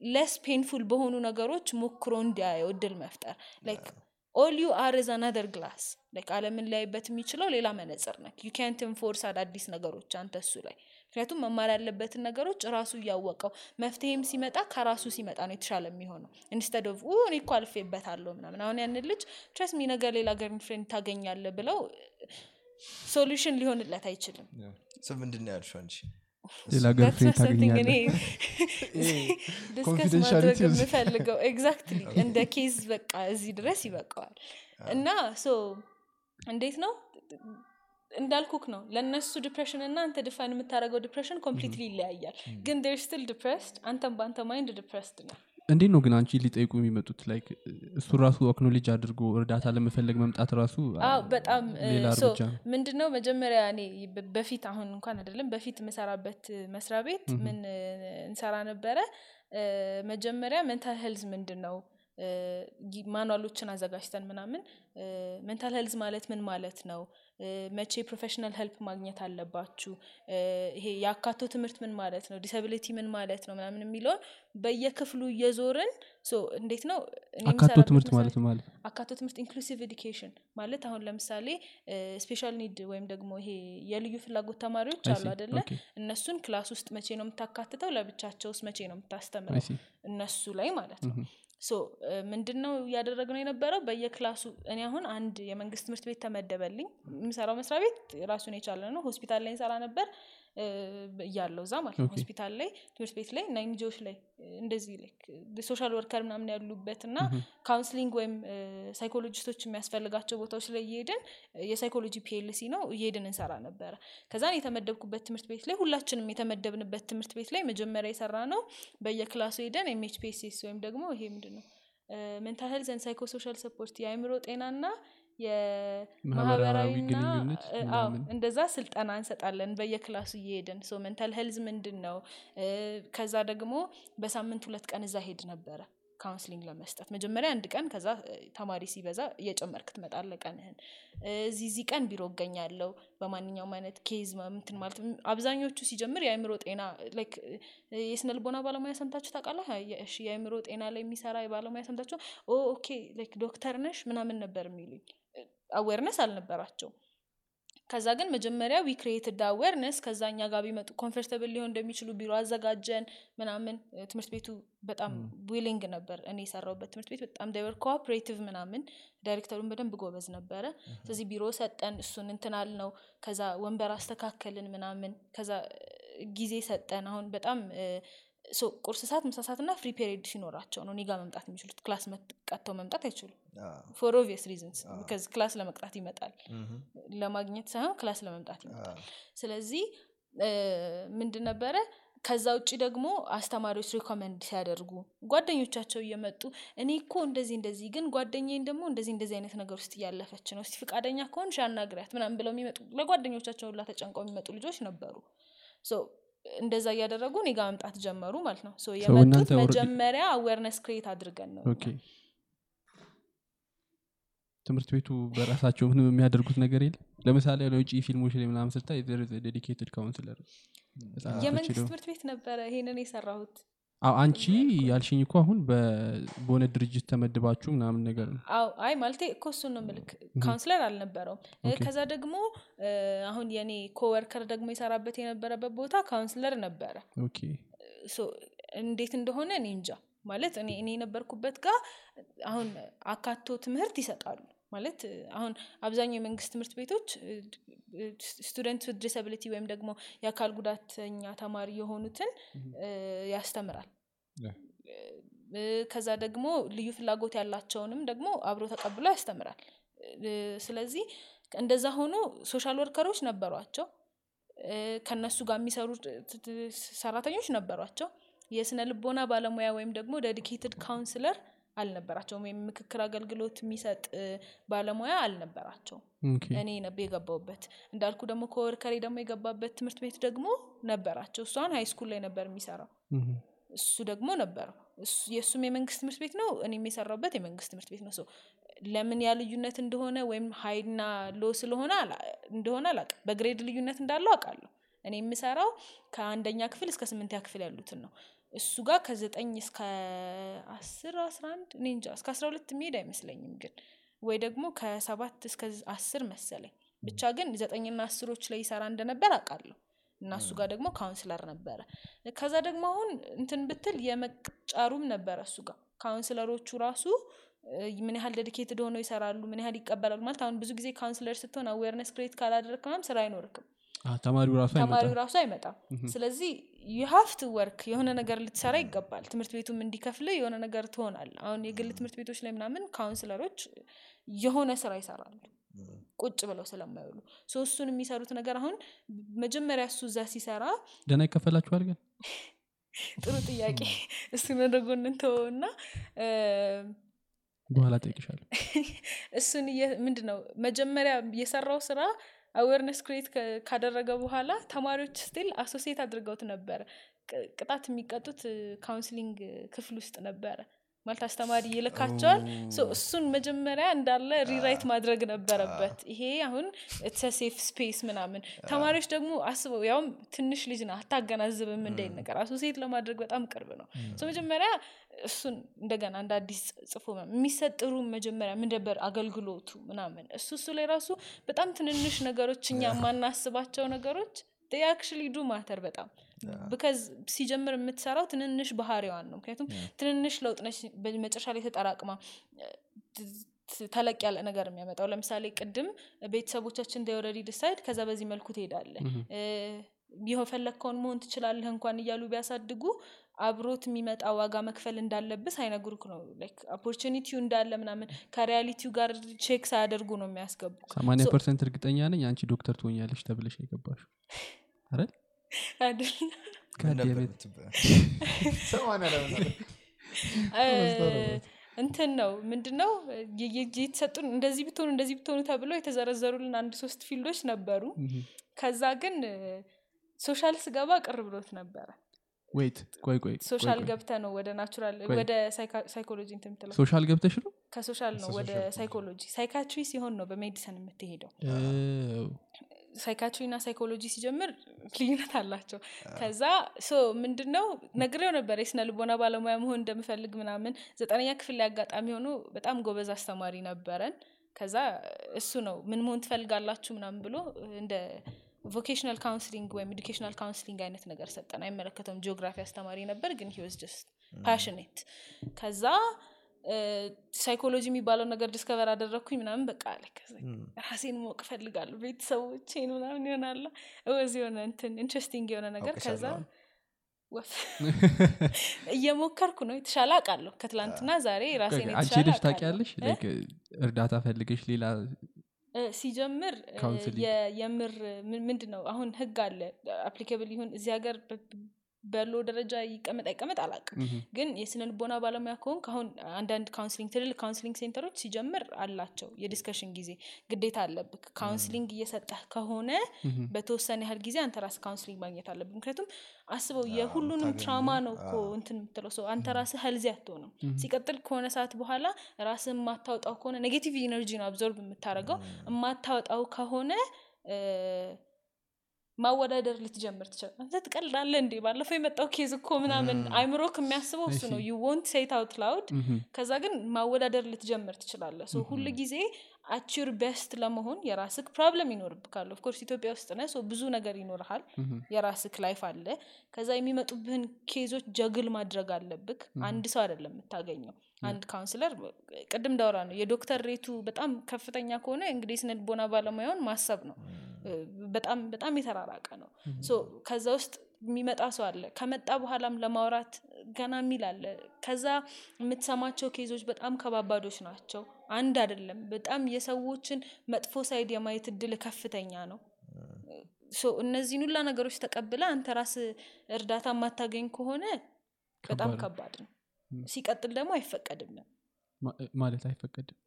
less painful በሆኑ ነገሮች ሞክሮ እንዲያየው እድል መፍጠር። like all you are is another glass like አለምን ሊያይበት የሚችለው ሌላ መነጽር ነህ። ዩ ካንት ኢንፎርስ አዳዲስ ነገሮች አንተ እሱ ላይ ምክንያቱም መማር ያለበትን ነገሮች ራሱ እያወቀው መፍትሄም ሲመጣ ከራሱ ሲመጣ ነው የተሻለ የሚሆነው። ኢንስተድ ኦፍ እኔ እኮ አልፌበታለሁ ምናምን። አሁን ያንን ልጅ ትረስ ሚ ነገር ሌላ ገርን ፍሬንድ ታገኛለ ብለው ሶሉሽን ሊሆንለት አይችልም። ስ ምንድን ነው ያልሽው አንቺ? ሌላ That's ገርፍሬንድ not something እኔ *laughs* ታገኛለ ዲስከስ confidentiality ማድረግ ውስጥ- የምፈልገው *laughs* ኤግዛክትሊ እንደ ኬዝ በቃ እዚህ ድረስ ይበቃዋል። እና ሶ እንዴት ነው እንዳልኩክ ነው። ለእነሱ depression እና አንተ define የምታደርገው depression completely ይለያያል። ግን you're still depressed አንተም በአንተ mind depressed ነው እንዴት ነው ግን አንቺ ሊጠይቁ የሚመጡት? like እሱ ራሱ acknowledge አድርጎ እርዳታ ለመፈለግ መምጣት ራሱ በጣም ምንድነው መጀመሪያ እኔ በፊት አሁን እንኳን አይደለም በፊት የምሰራበት መስሪያ ቤት ምን እንሰራ ነበረ? መጀመሪያ mental health ምንድን ነው ማኑዋሎችን አዘጋጅተን ምናምን mental health ማለት ምን ማለት ነው? መቼ professional help ማግኘት አለባችሁ? ይሄ የአካቶ ትምህርት ምን ማለት ነው? disability ምን ማለት ነው? ምናምን የሚለውን በየክፍሉ እየዞርን እንዴት ነው? አካቶ ትምህርት ማለት ማለት አካቶ ትምህርት inclusive education ማለት አሁን ለምሳሌ special need ወይም ደግሞ ይሄ የልዩ ፍላጎት ተማሪዎች አሉ. አደለ. እነሱን class ውስጥ መቼ ነው የምታካትተው? ለብቻቸው ውስጥ መቼ ነው የምታስተምረው. እነሱ ላይ ማለት ነው so ምንድን ነው እያደረግነው የነበረው? በየ class ኡ እኔ አሁን አንድ የመንግስት ትምህርት ቤት ተመደበልኝ። የምሰራው መስሪያ ቤት ራሱን የቻለ ነው። ሆስፒታል ላይ እንሰራ ነበር እያለው እዛ ማለት ነው. ሆስፒታል ላይ ትምህርት ቤት ላይ እና NGOዎች ላይ እንደዚህ social worker ምናምን ያሉበት እና counseling ወይም ሳይኮሎጂስቶች የሚያስፈልጋቸው ቦታዎች ላይ እየሄድን የ psychology PLC ነው እየሄድን እንሰራ ነበረ ከዛን የተመደብኩበት ትምህርት ቤት ላይ ሁላችንም የተመደብንበት ትምህርት ቤት ላይ መጀመሪያ የሰራ ነው በየ class ኡ ሄደን MHPSS ወይም ደግሞ ይሄ ምንድን ነው mental health psychosocial support የአእምሮ ጤናና የማህበራዊና እንደዛ ስልጠና እንሰጣለን በየ class ኡ እየሄድን so mental health ምንድን ነው? ከዛ ደግሞ በሳምንት ሁለት ቀን እዛ እሄድ ነበረ counseling ለመስጠት። መጀመሪያ አንድ ቀን ከዛ ተማሪ ሲበዛ እየጨመርክ ትመጣለህ ቀንህን። እዚህ እዚህ ቀን ቢሮ እገኛለሁ በማንኛውም አይነት case ምትን ማለት አብዛኞቹ ሲጀምር የአእምሮ ጤና like የስነ ልቦና ባለሙያ ሰምታችሁ ታውቃለህ? እሺ የአእምሮ ጤና ላይ የሚሰራ የባለሙያ ሰምታችሁ okay like ዶክተር ነሽ ምናምን ነበር የሚሉኝ awareness አልነበራቸው ከዛ ግን መጀመሪያ we created awareness ከዛ እኛ ጋር ቢመጡ comfortable ሊሆን እንደሚችሉ ቢሮ አዘጋጀን ምናምን። ትምህርት ቤቱ በጣም willing ነበር እኔ የሰራውበት ትምህርት ቤት በጣም ዳይቨር cooperative ምናምን ዳይሬክተሩም በደንብ ጎበዝ ነበረ። ስለዚህ ቢሮ ሰጠን እሱን እንትናል ነው ከዛ ወንበር አስተካከልን ምናምን ከዛ ጊዜ ሰጠን። አሁን በጣም ቁርስ ሰዓት ምሳ ሰዓት እና free period ሲኖራቸው ነው እኔ ጋር መምጣት የሚችሉት። class ቀጥተው መምጣት አይችሉም። for obvious reasons class ለመቅጣት ይመጣል። ለማግኘት ሳይሆን class ለመቅጣት ይመጣል። ስለዚህ ምንድን ነበረ? ከዛ ውጭ ደግሞ አስተማሪዎች recommend ሲያደርጉ ጓደኞቻቸው እየመጡ እኔ እኮ እንደዚህ እንደዚህ ግን ጓደኛዬን ደግሞ እንደዚህ እንደዚህ አይነት ነገር ውስጥ እያለፈች ነው እስቲ ፈቃደኛ ከሆንሽ አናግሪያት ምናምን ብለው የሚመጡ ለጓደኞቻቸው ሁላ ተጨንቀው የሚመጡ ልጆች ነበሩ እንደዛ እያደረጉ እኔ ጋ መምጣት ጀመሩ ማለት ነው። የመጡት መጀመሪያ awareness create አድርገን ነው ትምህርት ቤቱ በራሳቸው ምንም የሚያደርጉት ነገር የለም? ለምሳሌ ለውጭ ፊልሞች ላይ ምናምን ስታይ dedicated counselor የመንግስት ትምህርት ቤት ነበረ ይሄንን የሰራሁት አንቺ ያልሽኝ እኮ አሁን በሆነ ድርጅት ተመድባችሁ ምናምን ነገር ነው። አዎ አይ ማለቴ እኮ እሱን ነው ምልክ counselor አልነበረውም። ከዛ ደግሞ አሁን የኔ coworker ደግሞ የሰራበት የነበረበት ቦታ counselor ነበረ። እንዴት እንደሆነ እኔ እንጃ። ማለት እኔ እኔ የነበርኩበት ጋር አሁን አካቶ ትምህርት ይሰጣሉ ማለት አሁን አብዛኛው የመንግስት ትምህርት ቤቶች student disability ወይም ደግሞ የአካል ጉዳተኛ ተማሪ የሆኑትን ያስተምራል። ከዛ ደግሞ ልዩ ፍላጎት ያላቸውንም ደግሞ አብሮ ተቀብሎ ያስተምራል። ስለዚህ እንደዛ ሆኖ social worker ኦች ነበሯቸው። ከነሱ ጋር የሚሰሩ ሰራተኞች ነበሯቸው። የስነ ልቦና ባለሙያ ወይም ደግሞ dedicated counselor አልነበራቸውም ወይም ምክክር አገልግሎት የሚሰጥ ባለሙያ አልነበራቸውም። እኔ ነበር የገባውበት እንዳልኩ ደግሞ coworker ኤ ደግሞ የገባበት ትምህርት ቤት ደግሞ ነበራቸው። እሷን high school ላይ ነበር የሚሰራው። እሱ ደግሞ ነበረው እሱ- የእሱም የመንግስት ትምህርት ቤት ነው እኔም የሰራውበት የመንግስት ትምህርት ቤት ነው። so ለምን ያ ልዩነት እንደሆነ ወይም high ና low ስለሆነ እንደሆነ አላውቅም። በ grade ልዩነት እንዳለው አውቃለሁ። እኔ የምሰራው ከአንደኛ ክፍል እስከ ስምንተኛ ክፍል ያሉትን ነው እሱ ጋር ከዘጠኝ እስከ አስር አስራ አንድ እኔ እንጃ እስከ አስራ ሁለት የሚሄድ አይመስለኝም ግን ወይ ደግሞ ከሰባት እስከ አስር መሰለኝ። ብቻ ግን ዘጠኝና አስሮች ላይ ይሰራ እንደነበር አውቃለሁ። እና እሱ ጋር ደግሞ counselor ነበረ። ከዛ ደግሞ አሁን እንትን ብትል የመቅጫሩም ነበረ እሱ ጋር counselor ኦቹ ራሱ ምን ያህል dedicated ሆነው ይሰራሉ ምን ያህል ይቀበላሉ ማለት አሁን ብዙ ጊዜ counselor ስትሆን awareness create ካላደረግ ስራ አይኖርክም ተማሪው ራሱ ተማሪው አይመጣም። ስለዚህ you have to work የሆነ ነገር ልትሰራ ይገባል። ትምህርት ቤቱም እንዲከፍል የሆነ ነገር ትሆናል አሁን የግል ትምህርት ቤቶች ላይ ምናምን counselor ኦች የሆነ ስራ ይሰራሉ። ቁጭ ብለው ስለማይውሉ። እሱን የሚሰሩት ነገር አሁን መጀመሪያ እሱ እዛ ሲሰራ ደህና ይከፈላችኋል ግን? *laughs* ጥሩ ጥያቄ። እሱን ወደ ጎን እንተወውና በኋላ ጠይቅሻለሁ *laughs* እሱን ምንድ ነው መጀመሪያ የሰራው ስራ awareness create ካደረገ በኋላ ተማሪዎች still associate አድርገውት ነበረ ቅ- ቅጣት የሚቀጡት counseling ክፍል ውስጥ ነበረ ማለት አስተማሪ ይልካቸዋል። እሱን መጀመሪያ እንዳለ rewrite ማድረግ ነበረበት። ይሄ አሁን safe space ምናምን። ተማሪዎች ደግሞ አስበው ያውም ትንሽ ልጅ ና አታገናዝብም እንዳይን ነገር። associate ለማድረግ በጣም ቅርብ ነው። መጀመሪያ እሱን እንደገና እንደ አዲስ ጽፎ የሚሰጥሩ መጀመሪያ ምን ነበር? አገልግሎቱ ምናምን። እሱ እሱ ላይ ራሱ በጣም ትንንሽ ነገሮች እኛ የማናስባቸው ነገሮች actually do matter በጣም because ሲጀምር የምትሰራው ትንንሽ ባህሪዋን ነው። ምክንያቱም ትንንሽ ለውጥ ነች በመጨረሻ ላይ ተጠራቅማ ተለቅ ያለ ነገር የሚያመጣው። ለምሳሌ ቅድም ቤተሰቦቻችን already decide ከዛ በዚህ መልኩ ትሄዳለህ ይኸው የፈለግከውን መሆን ትችላለህ እንኳን እያሉ ቢያሳድጉ አብሮት የሚመጣ ዋጋ መክፈል እንዳለብህ ሳይነግሩክ ነው። opportunity ው እንዳለ ምናምን ከ reality ው ጋር check ሳያደርጉ ነው የሚያስገቡ ሰማኒያ percent እርግጠኛ ነኝ አንቺ ዶክተር ትሆኛለሽ ተብለሽ የገባሽ አይደል *laughs* እንትን ነው ምንድነው? የተሰጡን እንደዚህ ብትሆኑ እንደዚህ ብትሆኑ ተብሎ የተዘረዘሩልን አንድ ሶስት field ዶች ነበሩ። ከዛ ግን social ስገባ ቅር ብሎት ነበረ። wait ቆይ ቆይ social ገብተሽ ነው ወደ natural ወደ psychology እንትን የምትለው? social ገብተሽ ነው? ከ social ነው ወደ psychology። psychiatry ሲሆን ነው በ medicine የምትሄደው psychiatry እና psychology ሲጀምር ልዩነት አላቸው። ከዛ so ምንድነው ነግሬው ነበር የስነ ልቦና ባለሙያ መሆን እንደምፈልግ ምናምን ዘጠነኛ ክፍል ላይ አጋጣሚ ሆኖ በጣም ጎበዝ አስተማሪ ነበረን። ከዛ እሱ ነው ምን መሆን ትፈልጋላችሁ ምናምን ብሎ እንደ ቮኬሽናል ካውንስሊንግ ወይም ኤዱኬሽናል ካውንስሊንግ አይነት ነገር ሰጠን። አይመለከተውም ጂኦግራፊ አስተማሪ ነበር ግን ሂወዝ ጀስት ፓሽኔት ከዛ ሳይኮሎጂ የሚባለው ነገር ዲስከቨር አደረግኩኝ ምናምን በቃ አለ ራሴን ማወቅ እፈልጋለሁ ቤተሰቦቼን ምናምን ይሆናለ ወዚ የሆነ እንትን ኢንትረስቲንግ የሆነ ነገር ከዛ ወፍ *laughs* እየሞከርኩ ነው። የተሻለ አውቃለሁ። ከትላንትና ዛሬ ራሴን አንቺ የተሻለ ሄደሽ አውቃለሁ። ታውቂያለሽ? እ? Like, እርዳታ ፈልገሽ ሌላ ሲጀምር የምር ምንድን ነው አሁን ህግ አለ። applicable ይሁን እዚህ ሀገር በ law ደረጃ ይቀመጥ አይቀመጥ አላቅም ምናምን፣ ግን የስነ ልቦና ባለሙያ ከሆንክ አሁን አንዳንድ counseling ትልልቅ counseling center ኦች ሲጀምር አላቸው የ discussion ጊዜ ግዴታ አለብክ counseling እየሰጠህ ከሆነ በተወሰነ ያህል ጊዜ አንተ ራስህ counseling ማግኘት አለብህ። ምክንያቱም አስበው የሁሉንም trauma ነው እኮ እንትን የምትለው ሰው አንተ ራስህ healthy አትሆንም። ሲቀጥል ከሆነ ሰዓት በኋላ ራስህ የማታወጣው ከሆነ negative energy ነው absorb የምታደርገው። የማታወጣው ከሆነ ማወዳደር ልትጀምር ትችላለህ ትቀልዳለህ እንዴ? ባለፈው የመጣው case እኮ ምናምን አይምሮክ የሚያስበው እሱ ነው። you won't say it out loud ከዛ ግን ማወዳደር ልትጀምር ትችላለህ። so ሁል ጊዜ at your best ለመሆን የራስክ problem ይኖርብካል። of course ኢትዮጵያ ውስጥ ነ ብዙ ነገር ይኖርሃል። የራስክ life አለ። ከዛ የሚመጡብህን case ኦች juggle ማድረግ አለብክ። አንድ ሰው አይደለም የምታገኘው። አንድ counselor ቅድም ዳውራ ነው የዶክተር rate ኡ በጣም ከፍተኛ ከሆነ እንግዲህ ስነ ልቦና ባለሙያውን ማሰብ ነው። በጣም በጣም የተራራቀ ነው። ከዛ ውስጥ የሚመጣ ሰው አለ። ከመጣ በኋላም ለማውራት ገና የሚል አለ። ከዛ የምትሰማቸው case ኦች በጣም ከባባዶች ናቸው። አንድ አይደለም። በጣም የሰዎችን መጥፎ side የማየት እድል ከፍተኛ ነው። እነዚህን ሁላ ነገሮች ተቀብለህ አንተ ራስህ እርዳታ የማታገኝ ከሆነ በጣም ከባድ ነው። ሲቀጥል ደግሞ አይፈቀድም ማለት አይፈቀድም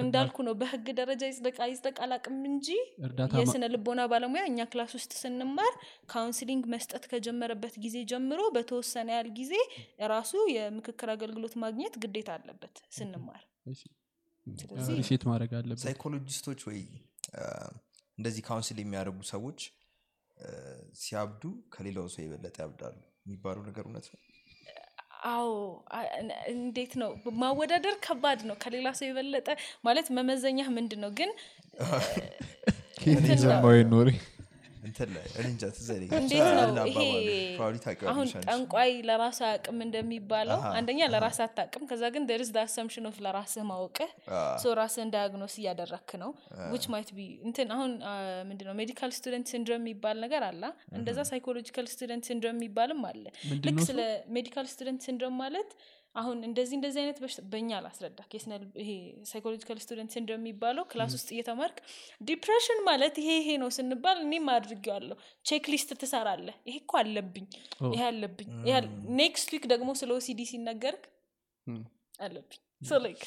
እንዳልኩ ነው። በህግ ደረጃ ይጽደቅ አይጽደቅ አላቅም እንጂ የስነ ልቦና ባለሙያ እኛ class ውስጥ ስንማር counseling መስጠት ከጀመረበት ጊዜ ጀምሮ በተወሰነ ያህል ጊዜ ራሱ የምክክር አገልግሎት ማግኘት ግዴታ አለበት ስንማር። እሺ፣ ስለዚህ- reset ማድረግ አለበት። ሳይኮሎጂስቶች ወይ እንደዚህ counsel የሚያደርጉ ሰዎች ሲያብዱ ከሌላው ሰው የበለጠ ያብዳሉ። የሚባለው ነገር እውነት ነው አዎ እንዴት ነው? ማወዳደር ከባድ ነው። ከሌላ ሰው የበለጠ ማለት መመዘኛ ምንድን ነው። ግን ከየት እንትን ላይ እኔ እንጃ ትዝ አይለኝ። እንዴት ነው አንድ ይሄ? አባባል probably ታውቂዋለሽ አሁን አንቺ። ጠንቋይ ለራሱ አያውቅም እንደሚባለው አንደኛ ለራስህ አታቅም ከዛ ግን there's assumption of ለራስህ ማወቅህ so ራስህን diagnose እያደረክ ነው which might be እንትን አሁን ምንድነው medical student syndrome የሚባል ነገር አለ። እንደዛ psychological student syndrome የሚባልም አለ። ልክ ስለ medical student syndrome ማለት አሁን እንደዚህ እንደዚህ አይነት በሽታ በእኛ ይሄ psychological student syndrome የሚባለው class ውስጥ እየተማርክ depression ማለት ይሄ ይሄ ነው ስንባል እኔም አድርጌዋለሁ። checklist ትሰራለህ። ይሄ እኮ አለብኝ። ይሄ አለብኝ። next week ደግሞ ስለ OCD ሲነገርክ አለብኝ። so like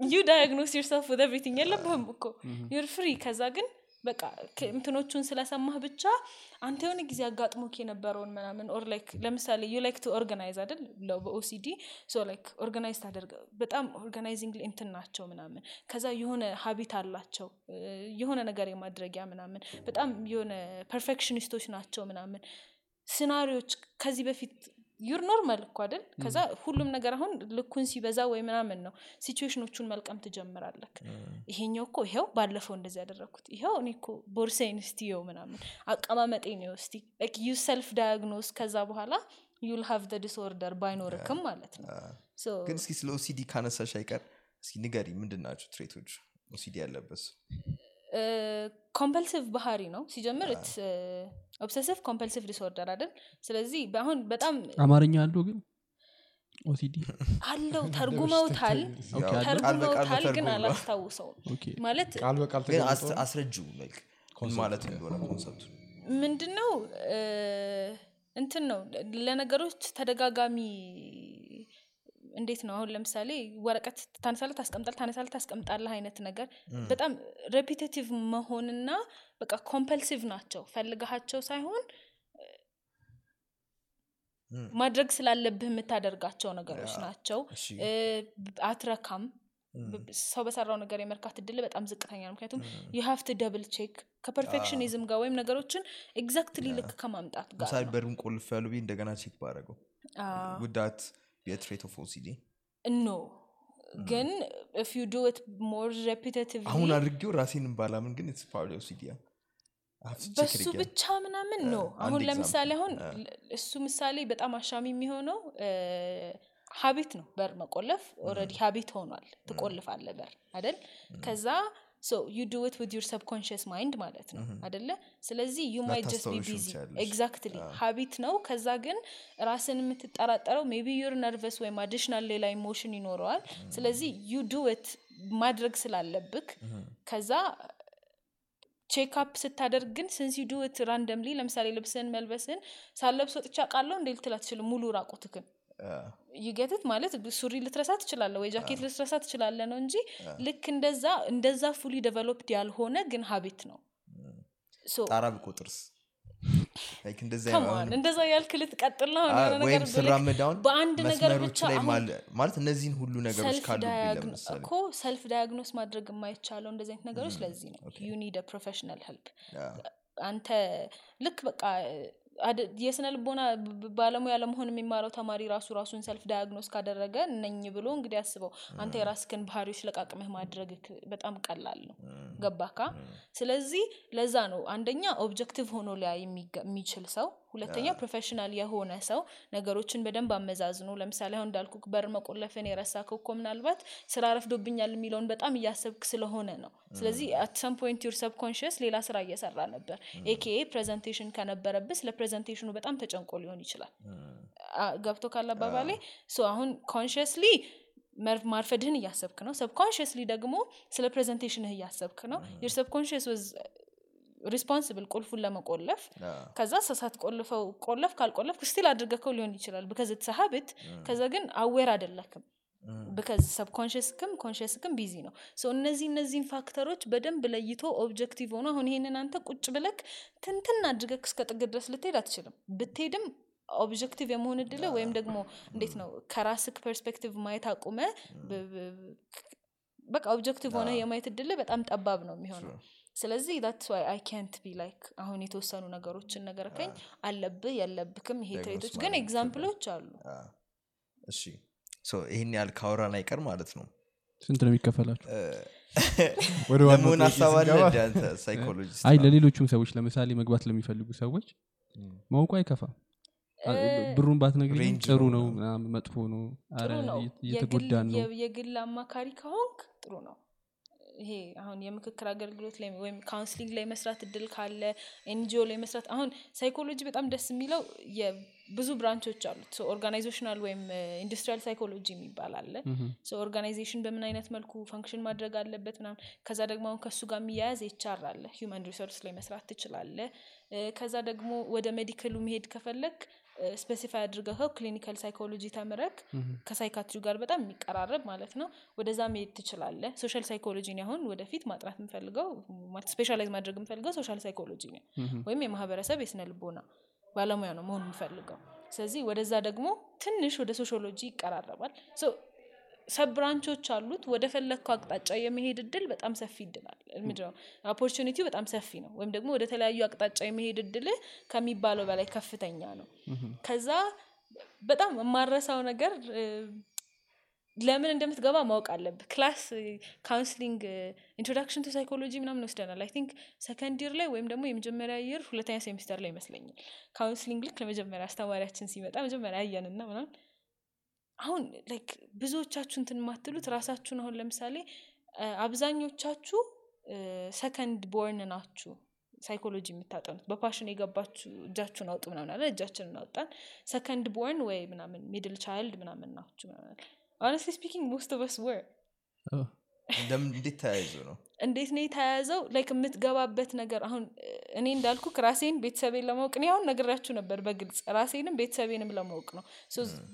you diagnose yourself with everything። የለብህም እኮ። you're free። ከዛ ግን በቃ እንትኖቹን ስለሰማህ ብቻ አንተ የሆነ ጊዜ አጋጥሞክ የነበረውን ምናምን or like ለምሳሌ you like to organize አይደል? በ OCD so like organize ታደርጋለህ በጣም organizing እንትን ናቸው ምናምን ከዛ የሆነ habit አላቸው የሆነ ነገር የማድረጊያ ምናምን በጣም የሆነ perfectionist ኦች ናቸው ምናምን scenario ዎች ከዚህ በፊት you're normal እኮ አይደል? ከዛ ሁሉም ነገር አሁን ልኩን ሲበዛ ወይ ምናምን ነው። situation ኦቹን መልቀም ትጀምራለክ ይሄኛው እኮ ይኸው ባለፈው እንደዚህ ያደረግኩት ይኸው እኔ እኮ ቦርሳዬን እስቲ ይኸው ምናምን አቀማመጤ ነው እስቲ you self diagnose ከዛ በኋላ you'll have the disorder ባይኖርክም ማለት ነው። ግን እስኪ ስለ OCD ካነሳሽ አይቀር እስኪ ንገሪ ምንድን ናቸው trait ኦች OCD ያለበት? compulsive ባህሪ ነው። ሲጀምር obsessive compulsive disorder አይደል? ስለዚህ አሁን በጣም አማርኛ አለው ግን? OCD? አለው *laughs* ተርጉመውታል። ተርጉመውታል ግን አላስታውሰውም። ማለት አስረጁ ማለት እንደሆነ concept ኡ ምንድነው? እንትን ነው ለነገሮች ተደጋጋሚ እንዴት ነው? አሁን ለምሳሌ ወረቀት ታነሳለህ ታስቀምጣለህ ታነሳለህ ታስቀምጣለህ አይነት ነገር በጣም repetitive መሆንና በቃ compulsive ናቸው። ፈልገሃቸው ሳይሆን ማድረግ ስላለብህ የምታደርጋቸው ነገሮች ናቸው። አትረካም። ሰው በሰራው ነገር የመርካት እድል በጣም ዝቅተኛ ነው። ምክንያቱም you have to double check ከ perfectionism ጋር ወይም ነገሮችን exactly ልክ ከማምጣት ጋር በሩን ቆልፍ ያሉ እንደገና check ባደረገው would that የ trait of OCD? no። ግን if you do it more repetitive አሁን አድርጌው ራሴንም ባላምን ግን it's part OCD በሱ ብቻ ምናምን ነው አሁን አንድ ለምሳሌ አሁን ል- እሱ ምሳሌ በጣም አሻሚ የሚሆነው habit ነው። በር መቆለፍ already habit ሆኗል። ትቆልፋለ በር አደል ከዛ you do it with your subconscious mind ማለት ነው አደለ ስለዚህ you might just be busy exactly habit ነው። ከዛ ግን ራስን የምትጠራጠረው maybe you're nervous ወይም additional ሌላ emotion ይኖረዋል። ስለዚህ you do it ማድረግ ስላለብክ ከዛ check up ስታደርግ ግን since you do it randomly ለምሳሌ ልብስን መልበስን ሳለብስ ወጥቻ ቃለው እንዴ ልትል ሙሉ ራቁትክን you get it ማለት ሱሪ ልትረሳ ትችላለ ወይ ጃኬት ልትረሳ ትችላለ ነው እንጂ ልክ እንደዛ እንደዛ fully developed ያልሆነ ግን habit ነው። ጣራ on፣ አሁን- እንደዛ ያልክ ልትቀጥል ነው ወይም አሁን በአንድ ነገር ብቻ ማለት እነዚህን ሁሉ ነገሮች እኮ self diagnose ማድረግ የማይቻለው እንደዚህ አይነት ነገሮች ለዚህ ነው። you need professional help አንተ ልክ በቃ የስነ ልቦና ባለሙያ ለመሆን የሚማረው ተማሪ ራሱ ራሱን self diagnose ካደረገ እነኝ ብሎ እንግዲህ አስበው አንተ የራስክን ባህሪዎች ለቃቅመህ ማድረግ በጣም ቀላል ነው። ገባካ ስለዚህ ለዛ ነው አንደኛ objective ሆኖ ሊያ የሚችል ሰው ሁለተኛ professional የሆነ ሰው ነገሮችን በደንብ አመዛዝኖ ለምሳሌ አሁን እንዳልኩ በር መቆለፍን የረሳከው እኮ ምናልባት ስራ ረፍዶብኛል የሚለውን በጣም እያሰብክ ስለሆነ ነው። ስለዚህ at some point your subconscious ሌላ ስራ እየሰራ ነበር። AKA presentation ከነበረብህ ስለ presentation ኑ በጣም ተጨንቆ ሊሆን ይችላል። ገብቶ ካለ አባባሌ? አሁን consciously ማርፈድህን እያሰብክ ነው። subconsciously ደግሞ ስለ presentation ህ እያሰብክ ነው። your subconscious responsible ቁልፉን ለመቆለፍ ከዛ ሰሳት ቆልፈው ቆለፍ ካልቆለፍ still አድርገከው ሊሆን ይችላል። because it's a habit ከዛ ግን aware አደለክም because subconscious ክም conscious ክም busy ነው። እነዚህ እነዚህን factor ኦች በደንብ ለይቶ objective ሆኖ አሁን ይሄንን አንተ ቁጭ ብለክ ትንትን አድርገክ እስከ ጥግ ድረስ ልትሄድ አትችልም። ብትሄድም objective የመሆን እድል ወይም ደግሞ እንዴት ነው ከራስክ perspective ማየት አቁመ በቃ objective ሆነ የማየት እድል በጣም ጠባብ ነው የሚሆነው ስለዚህ ዳትስ ዋይ አይ ካንት ቢ ላይክ አሁን የተወሰኑ ነገሮችን ነገርከኝ አለብህ የለብክም ይሄ trait ኦች ግን example ኦች አሉ። እሺ so ይህን ያህል ካወራን አይቀር ማለት ነው። ስንት ነው *laughs* ዋናው ለመሆን ሀሳብ አለ ስንገባ- እንደ አንተ psychologist አይ ነው። ለሌሎቹም ሰዎች ለምሳሌ መግባት ለሚፈልጉ ሰዎች ማውቁ አይከፋም። ብሩን ባትነግሪኝ ጥሩ ነው መጥፎ ነው። አረ እየተጎዳን ነው። የግል አማካሪ ከሆንክ ጥሩ ነው ይሄ አሁን የምክክር አገልግሎት ላይ ወይም counseling ላይ መስራት እድል ካለ NGO ላይ መስራት አሁን ሳይኮሎጂ በጣም ደስ የሚለው ብዙ branch ኦች አሉት። organizational ወይም industrial psychology የሚባል አለ። organization በምን አይነት መልኩ function ማድረግ አለበት ምናምን ከዛ ደግሞ አሁን ከእሱ ጋር የሚያያዝ HR አለ። human resource ላይ መስራት ትችላለ እ፣ ከዛ ደግሞ ወደ medical ኡ መሄድ ከፈለግ specify አድርገኸው clinical psychology ተምረክ ከ psychiatry ጋር በጣም የሚቀራረብ ማለት ነው። ወደዛ መሄድ ትችላለ social psychology ን አሁን ወደፊት ማጥናት የምፈልገው specialize ማድረግ የምፈልገው social psychology ነው። ወይም የማህበረሰብ የስነ ልቦና ባለሙያ ነው መሆን የምፈልገው። ስለዚህ ወደዛ ደግሞ ትንሽ ወደ ሶሾሎጂ ይቀራረባል sub branch ኦች አሉት። ወደ ፈለግከው አቅጣጫ የመሄድ እድል በጣም ሰፊ እድላል ምንድነው opportunity ው በጣም ሰፊ ነው። ወይም ደግሞ ወደ ተለያዩ አቅጣጫ የመሄድ እድል ከሚባለው በላይ ከፍተኛ ነው። ከዛ በጣም የማልረሳው ነገር ለምን እንደምትገባ ማወቅ አለብህ። class counseling introduction to psychology ምናምን ወስደናል። I think second year ላይ ወይም ደግሞ የመጀመሪያ year ሁለተኛ ሴሚስተር ላይ ይመስለኛል። counseling ልክ ለመጀመሪያ አስተማሪያችን ሲመጣ መጀመሪያ አየንና ምናምን አሁን like ብዙዎቻችሁ እንትን የማትሉት ራሳችሁን አሁን ለምሳሌ አብዛኞቻችሁ second born ናችሁ ሳይኮሎጂ የምታጠኑት በ passion የገባችሁ እጃችሁን አውጡ ምናምን አለ እጃችንን አወጣን second born ወይ ምናምን middle child ምናምን ናችሁ ምናምን honestly speaking most of us were እንዴት ተያይዞ ነው? እንዴት ነው የተያያዘው? like የምትገባበት ነገር አሁን እኔ እንዳልኩ ራሴን ቤተሰቤን ለማወቅ እኔ አሁን ነግራችሁ ነበር በግልጽ ራሴንም ቤተሰቤንም ለማወቅ ነው።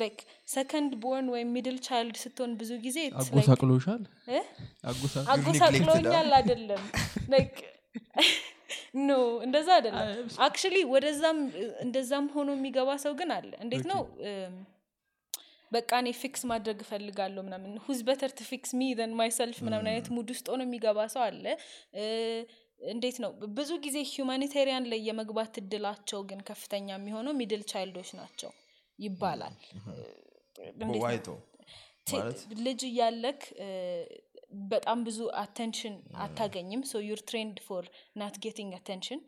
like second born ወይም middle child ስትሆን ብዙ ጊዜ አጎሳቅሎሻል አጎሳቅሎኛል አይደለም። like *laughs* no እንደዛ አይደለም። actually ወደዛም እንደዛም ሆኖ የሚገባ ሰው ግን አለ። እንዴት ነው በቃ እኔ fix ማድረግ እፈልጋለሁ ምናምን። who's better to fix me than myself ምናምን አይነት mood ውስጥ ሆኖ የሚገባ ሰው አለ። እንዴት ነው? ብዙ ጊዜ humanitarian ላይ የመግባት እድላቸው ግን ከፍተኛ የሚሆነው middle child ኦች ናቸው ይባላል? ልጅ እያለክ በጣም ብዙ attention አታገኝም። so you're trained for not getting attention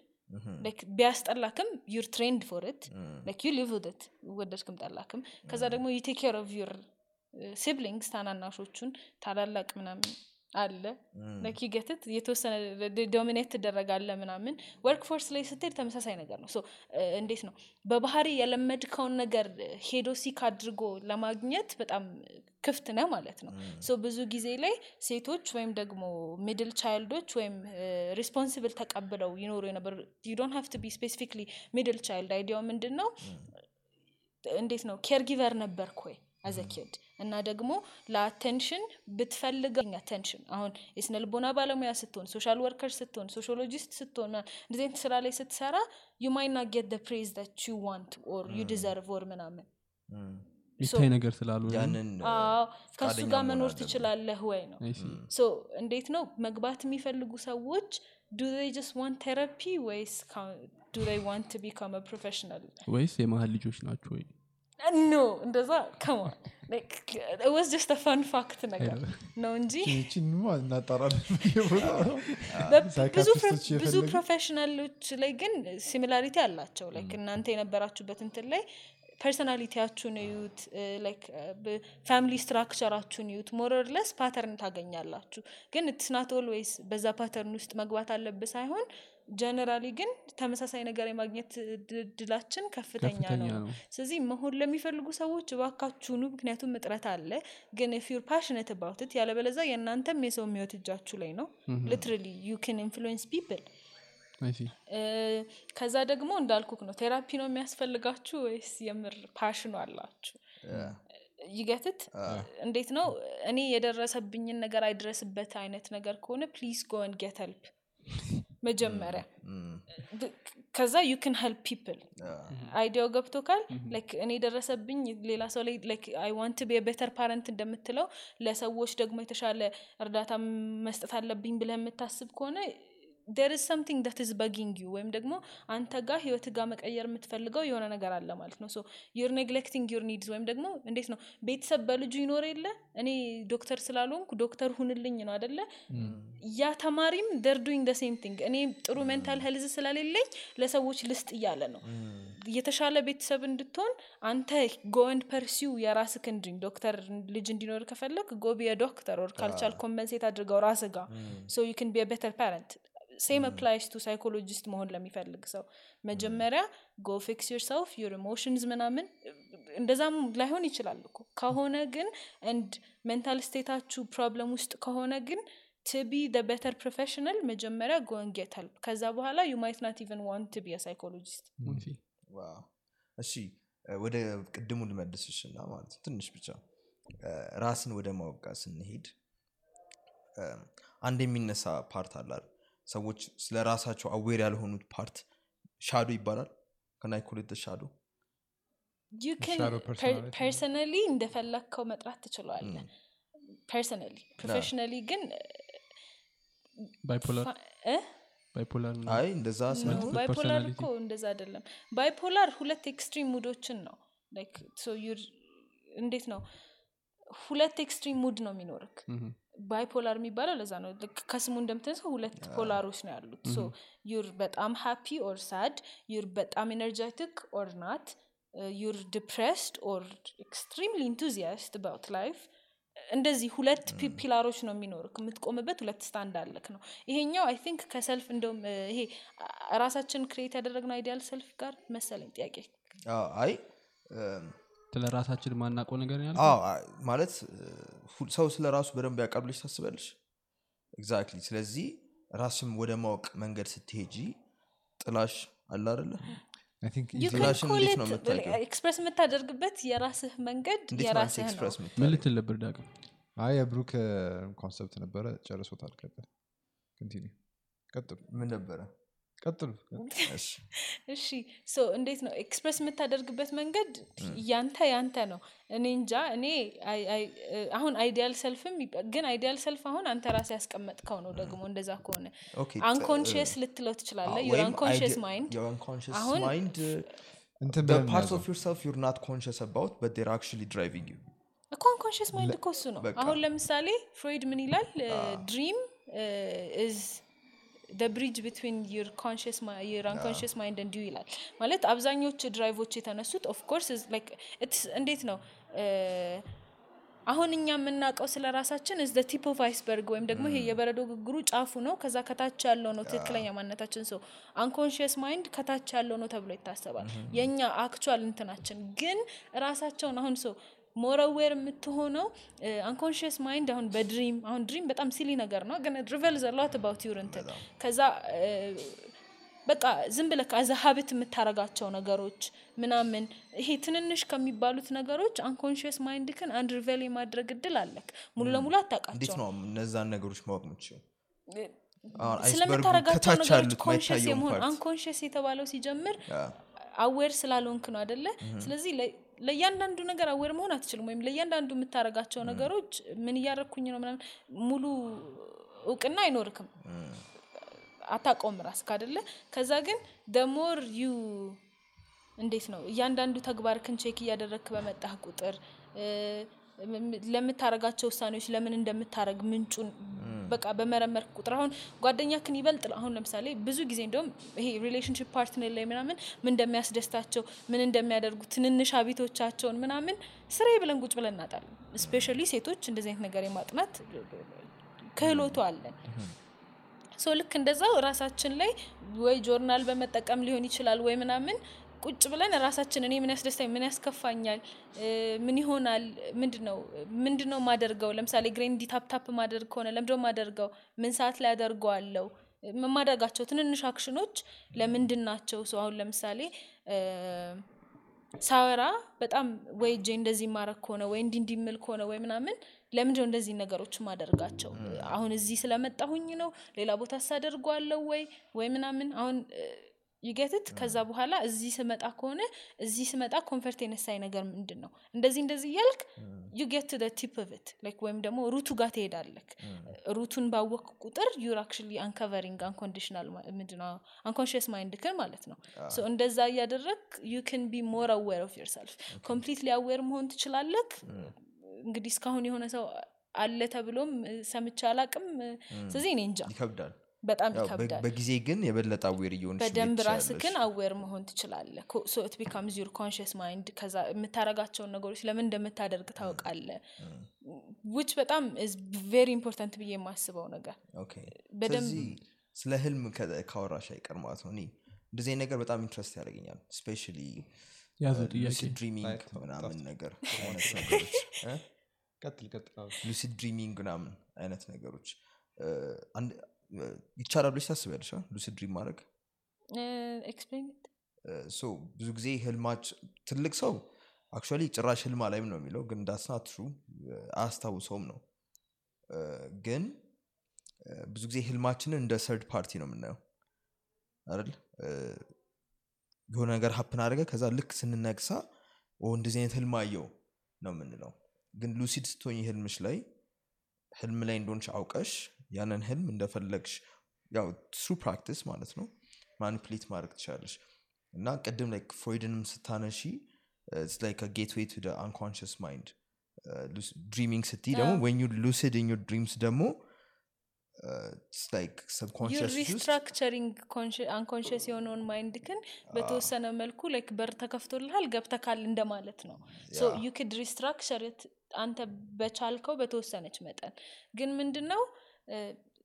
ቢያስጠላክም you're trained for it like you live it ወደድክም ጠላክም። ከዛ ደግሞ you take care of your siblings ታናናሾቹን ታላላቅ ምናምን አለ። like you get it የተወሰነ dominate ትደረጋለህ ምናምን። workforce ላይ ስትሄድ ተመሳሳይ ነገር ነው። እንዴት ነው? በባህሪ የለመድከውን ነገር ሄዶ seek አድርጎ ለማግኘት በጣም ክፍት ነህ ማለት ነው። ብዙ ጊዜ ላይ ሴቶች ወይም ደግሞ middle child ኦች ወይም responsible ተቀብለው ይኖሩ የነበር you don't to be specifically middle child። idea ው ምንድን ነው እንዴት ነው? caregiver ነበርክ ወይ as a kid እና ደግሞ ለ attention ብትፈልገኝ attention አሁን የስነ ልቦና ባለሙያ ስትሆን social worker ስትሆን sociologist ስትሆን ምናምን እንደዚህ አይነት ስራ ላይ ስትሰራ you might not get praise you want or you deserve or ምናምን. ሚታይ ነገር ስላሉ ፈቃደኛ ጋር መኖር ትችላለህ ወይ ነው? so እንዴት ነው መግባት የሚፈልጉ ሰዎች? do just want therapy ወይስ do want become professional ወይስ የመሀል ልጆች ናቸው ወይ no እንደዛ common was just fun fact ነገር ነው እንጂ ብዙ professional ኦች ላይ ግን similarity አላቸው. like እናንተ የነበራችሁበት እንትን ላይ personality ያችሁን እዩት family structure ኣችሁን እዩት. more or less pattern ታገኛላችሁ. ግን it's not always በዛ pattern ውስጥ መግባት አለብህ ሳይሆን generally ግን ተመሳሳይ ነገር የማግኘት እድላችን ከፍተኛ ነው። ስለዚህ መሆን ለሚፈልጉ ሰዎች እባካችሁኑ ምክንያቱም እጥረት አለ ግን if you're passionate about it ያለበለዛ የእናንተም የሰው ህይወት እጃችሁ ላይ ነው። literally you can influence people ከዛ ደግሞ እንዳልኩክ ነው therapy ነው የሚያስፈልጋችሁ ወይስ የምር passion ኑ አላችሁ? you get it እንዴት ነው? እኔ የደረሰብኝን ነገር አይድረስበት አይነት ነገር ከሆነ please go and get help መጀመሪያ ከዛ you can help people idea ው ገብቶካል like እኔ የደረሰብኝ ሌላ ሰው ላይ I want be better parent እንደምትለው ለሰዎች ደግሞ የተሻለ እርዳታ መስጠት አለብኝ ብለህ የምታስብ ከሆነ there is something that is bugging you ወይም ደግሞ አንተ ጋር ህይወት ጋር መቀየር የምትፈልገው የሆነ ነገር አለ ማለት ነው። so you're neglecting your needs ወይም ደግሞ እንዴት ነው? ቤተሰብ በልጁ ይኖር የለ? እኔ ዶክተር ስላልሆንኩ ዶክተር ሁንልኝ ነው አደለ ያ ተማሪም they're doing the same thing እኔ ጥሩ mental health ስለሌለኝ ለሰዎች ልስጥ እያለ ነው። የተሻለ ቤተሰብ እንድትሆን አንተ go and pursue የራስክን dream ዶክተር ልጅ እንዲኖር ከፈለግ go be a doctor or ካልቻል compensate አድርገው ራስ ጋር so you can better parent same applies to psychologist መሆን ለሚፈልግ ሰው። መጀመሪያ go fix yourself your emotions ምናምን እንደዛም ላይሆን ይችላል እኮ። ከሆነ ግን እንድ mental state ኣችሁ problem ውስጥ ከሆነ ግን be better professional መጀመሪያ go and get help ከዛ በኋላ you might not even want be psychologist wow። እሺ እ፣ ወደ ቅድሙ ልመልስሽ እና ማለት ትንሽ ብቻ። ራስን ወደ ማወቅ ጋር ስንሄድ እ፣ አንድ የሚነሳ part አለ ሰዎች ስለ ራሳቸው aware ያልሆኑት part shadow ይባላል። can I call it shadow. personally እንደፈለግከው መጥራት ትችለዋለ personally professionally ግን bipolar ነው አይ እንደዛ bipolar. እኮ እንደዛ አይደለም። bipolar ሁለት extreme mood ኦችን ነው። Like, so you're- እንዴት ነው? ሁለት extreme mood ነው የሚኖርክ። ምሁም። bipolar የሚባለው ለዛ ነው። ልክ ከስሙ እንደምትነሰው ሁለት polar ኦች ነው ያሉት። so you're በጣም happy or sad you're በጣም energetic or not you're depressed or extremely enthusiast about life። እንደዚህ ሁለት pillar ኦች ነው የሚኖርክ የምትቆምበት ሁለት stand አለክ ነው። ይሄኛው I think ከ self እንደውም ይሄ ራሳችን create ያደረግነው ideal self ጋር መሰለኝ ጥያቄ። አይ ስለ ራሳችን ማናውቀው ነገር ያለ ማለት ሰው ስለ ራሱ በደንብ ያውቃል ብለሽ ታስበልሽ exactly ስለዚህ ራስም ወደ ማወቅ መንገድ ስትሄጂ ጥላሽ አለ አደለ? express የምታደርግበት የራስህ መንገድ ምን? ልትል ነበር ዳግም? አይ የብሩክ concept ነበረ። continue ቀጥሉ ምን ነበረ ቀጥሉ። *laughs* እሺ። እሺ። so እንዴት ነው? express የምታደርግበት መንገድ ያንተ ያንተ ነው። እኔ እንጃ። እኔ አሁን ideal self ም ግን ideal self አሁን አንተ ራስ ያስቀመጥከው ነው ደግሞ እንደዛ ከሆነ። unconscious ልትለው ትችላለህ? your unconscious mind አሁን እንያዘው። of yourself you're not conscious about but they're actually driving you. እኮ unconscious mind እኮ እሱ ነው። አሁን ለምሳሌ ፍሮይድ ምን ይላል? dream is bridge between your unconscious mind እንዲሁ ይላል። ማለት አብዛኞቹ drive ኦች የተነሱት of course እንዴት ነው? አሁን እኛ የምናውቀው ስለ ራሳችን the tip of iceberg ወይም ደግሞ ይሄ የበረዶ ግግሩ ጫፉ ነው። ከዛ ከታች ያለው ነው ትክክለኛ ማንነታችን። ሰው unconscious mind ከታች ያለው ነው ተብሎ ይታሰባል። የእኛ actual እንትናችን ግን ራሳቸውን አሁን ሰው more aware የምትሆነው unconscious mind አሁን በ dream አሁን dream በጣም silly ነገር ነው። ግን reveals a lot about your እንትን ከዛ በቃ ዝም ብለህ as a habit የምታረጋቸው ነገሮች ምናምን ይሄ ትንንሽ ከሚባሉት ነገሮች unconscious mind ክን አንድ reveal የማድረግ እድል አለክ። ሙሉ ለሙሉ እንዴት አታውቃቸው ነው እነዛን ነገሮች ማወቅ ምችው ስለምታረጋቸው ነገሮች conscious የመሆን unconscious የተባለው ሲጀምር aware ስላልሆንክ ነው አደለ ስለዚህ ለእያንዳንዱ ነገር aware መሆን አትችልም ወይም ለእያንዳንዱ የምታረጋቸው ነገሮች ምን እያረግኩኝ ነው ምናምን ሙሉ እውቅና አይኖርክም። አታውቀውም ራስክ አደለ ከዛ ግን the more you እንዴት ነው እያንዳንዱ ተግባርክን check እያደረግክ በመጣህ ቁጥር ለምታረጋቸው ውሳኔዎች ለምን እንደምታረግ ምንጩን በቃ በመረመርክ ቁጥር አሁን ጓደኛክን ይበልጥ አሁን ለምሳሌ ብዙ ጊዜ እንደውም ይሄ relationship partner ላይ ምናምን ምን እንደሚያስደስታቸው ምን እንደሚያደርጉ ትንንሽ habit ኦቻቸውን ምናምን ስራዬ ብለን ቁጭ ብለን እናጣለን። specially ሴቶች እንደዚህ አይነት ነገር የማጥናት ክህሎቱ አለን። so ልክ እንደዛው ራሳችን ላይ ወይ ጆርናል በመጠቀም ሊሆን ይችላል ወይ ምናምን ቁጭ ብለን ራሳችን እኔ ምን ያስደስታኝ ምን ያስከፋኛል ምን ይሆናል ምንድን ነው ምንድን ነው ማደርገው ለምሳሌ እግሬን እንዲ tap tap ማደርግ ከሆነ ለምንድነው ማደርገው ምን ሰዓት ላይ አደርገዋለው የማደርጋቸው ትንንሽ አክሽኖች ለምንድን ናቸው ሰው አሁን ለምሳሌ ሳወራ በጣም ወይ እጄ እንደዚህ ማድረግ ከሆነ ወይ እንዲ እንዲምል ከሆነ ወይ ምናምን ለምንድነው እንደዚህ ነገሮች ማደርጋቸው አሁን እዚህ ስለመጣሁኝ ነው ሌላ ቦታ ሳደርገዋለው ወይ ወይ ምናምን አሁን ይገትት ከዛ በኋላ እዚህ ስመጣ ከሆነ እዚህ ስመጣ comfort የነሳኝ ነገር ምንድን ነው እንደዚህ እንደዚህ እያልክ you get deep like ወይም ደግሞ root ኡ ጋር ትሄዳለክ። root ኡን ባወቅ ቁጥር you're actually uncovering unconditional ምንድነው? unconscious mind ክን ማለት ነው። እንደዛ እያደረግ you can be more aware of yourself completely aware መሆን ትችላለክ? እንግዲህ እስካሁን የሆነ ሰው አለ ተብሎም እ፣ ሰምቼ አላቅም። ስለዚህ እኔ እንጃ። ይከብዳል በጣም ይከብዳል። በጊዜ ግን የበለጠ aware እየሆንሽ በደንብ ራስክን aware መሆን ትችላለ so it becomes your conscious mind ከዛ የምታረጋቸውን ነገሮች ለምን እንደምታደርግ ታውቃለ which በጣም very important ብዬ የማስበው ነገር በደንብ- ስለ ህልም ካወራሽ አይቀር ማለት ነው እኔ እንደዚህ ነገር በጣም interest ያደርገኛል specially dreaming ምናምን ነገር አይነት ነገሮች lucid dreaming ምናምን አይነት ነገሮች ይቻላል ብለሽ ታስቢያለሽ? lucid dream ማድረግ። ብዙ ጊዜ ህልማች ትልቅ ሰው actually ጭራሽ ህልም አላይም ነው የሚለው ግን that's not true አያስታውሰውም ነው። ግን ብዙ ጊዜ ህልማችንን እንደ third party ነው የምናየው። አይደል? የሆነ ነገር happen አደረገ ከዛ ልክ ስንነግሳ እንደዚህ አይነት ህልም አየው ነው የምንለው። ግን lucid ስትሆኝ ህልምሽ ላይ ህልም ላይ እንደሆንሽ አውቀሽ ያንን ህልም እንደፈለግሽ ያው through practice ማለት ነው manipulate ማድረግ ትችላለሽ እና ቅድም ላይ ፍሮይድንም ስታነሺ like gateway to unconscious mind dreaming ስትይ ደግሞ when you lucid in your dreams ደግሞ like your subconscious ውስጥ restructuring unconscious የሆነውን mind ክን በተወሰነ መልኩ like በር ተከፍቶልሃል ገብተካል እንደማለት ነው. you could restructure አንተ በቻልከው በተወሰነች መጠን። ግን ምንድነው? እ፣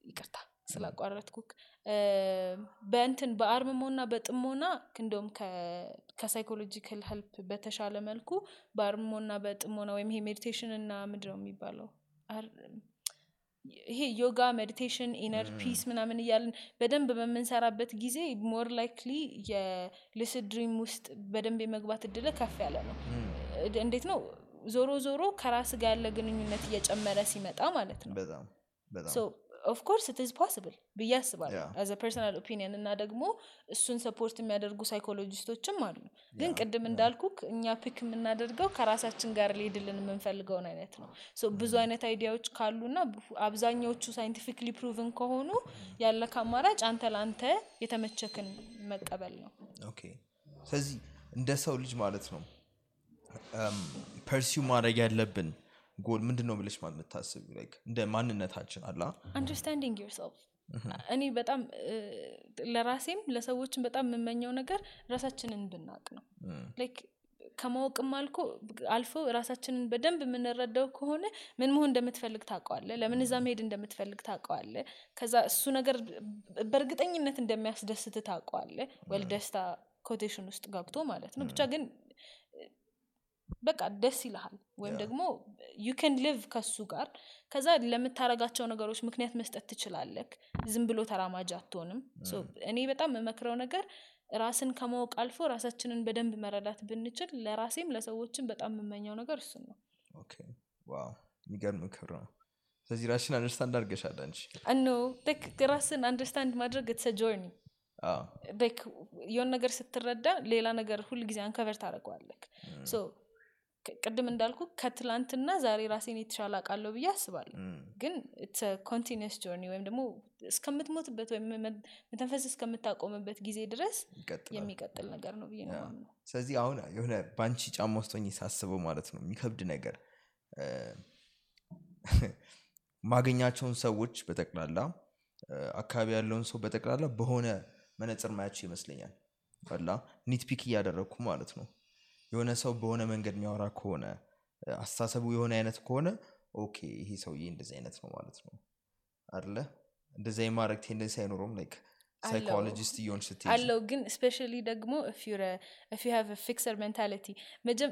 ይቅርታ ስላቋረጥኩክ። በእንትን በአርምሞና በጥሞና እንደውም ከ psychological help በተሻለ መልኩ በአርምሞና በጥሞና ወይም ይሄ meditation እና ምንድነው የሚባለው? አር- ይሄ yoga meditation inner peace ምናምን እያልን በደንብ በምንሰራበት ጊዜ more likely የ lucid dream ውስጥ በደንብ የመግባት እድል ከፍ ያለ ነው። እንዴት ነው? ዞሮ ዞሮ ከራስ ጋር ያለ ግንኙነት እየጨመረ ሲመጣ ማለት ነው of course it's possible ብዬ አስባለሁ. as a personal opinion እና ደግሞ እሱን support የሚያደርጉ psychologist ኦችም አሉ። ግን ቅድም እንዳልኩ እኛ pick የምናደርገው ከራሳችን ጋር ሊሄድልን የምንፈልገውን አይነት ነው። ብዙ አይነት idea ዎች ካሉና አብዛኛዎቹ scientifically proven ከሆኑ ያለ ከአማራጭ አንተ ለአንተ የተመቸክን መቀበል ነው። okay። ስለዚህ እንደ ሰው ልጅ ማለት ነው። pursue ማድረግ ያለብን ጎል ምንድን ነው ብለሽ ማለት የምታስብ እንደ ማንነታችን አላ understanding yourself እኔ በጣም ለራሴም ለሰዎችም በጣም የምመኘው ነገር ራሳችንን ብናቅ ነው። like ከማወቅም አልኮ አልፎ ራሳችንን በደንብ የምንረዳው ከሆነ ምን መሆን እንደምትፈልግ ታውቀዋለ ለምን እዛ መሄድ እንደምትፈልግ ታውቀዋለ ከዛ እሱ ነገር በእርግጠኝነት እንደሚያስደስት ታውቀዋለ well ደስታ quotation ውስጥ ገብቶ ማለት ነው። ብቻ ግን በቃ ደስ ይልሃል። ወይም ደግሞ you can live ከሱ ጋር። ከዛ ለምታረጋቸው ነገሮች ምክንያት መስጠት ትችላለክ ዝም ብሎ ተራማጅ አትሆንም። እኔ በጣም የምመክረው ነገር ራስን ከማወቅ አልፎ ራሳችንን በደንብ መረዳት ብንችል ለራሴም ለሰዎችም በጣም የምመኘው ነገር እሱን ነው። የሚገርም ምክር ነው። ስለዚህ ራስሽን understand አድርገሻል አንቺ። you know ራስን understand ማድረግ it's a journey። የሆን ነገር ስትረዳ ሌላ ነገር ሁል ጊዜ uncover ታደረገዋለክ ቅድም እንዳልኩ ከትላንትና ዛሬ ራሴን የተሻለ አውቃለሁ ብዬ አስባለሁ። ግን continuous journey ወይም ደግሞ እስከምትሞትበት ወይም መተንፈስ እስከምታቆምበት ጊዜ ድረስ የሚቀጥል ነገር ነው ብዬ ነው ስለዚህ አሁን የሆነ በአንቺ ጫማ ውስጥ ሆኜ ሳስበው ማለት ነው የሚከብድ ነገር *laughs* ማገኛቸውን ሰዎች በጠቅላላ አካባቢ ያለውን ሰው በጠቅላላ በሆነ መነጽር ማያቸው ይመስለኛል። በላ nitpick እያደረግኩ ማለት ነው የሆነ ሰው በሆነ መንገድ የሚያወራ ከሆነ አስተሳሰቡ የሆነ አይነት ከሆነ okay ይሄ ሰውዬ እንደዚህ አይነት ነው ማለት ነው። አለ እንደዚ የማድረግ tendency አይኖረውም። like psychologist እየሆን ስትሄጂ አለው። ግን especially ደግሞ if have fixer mentality መጀም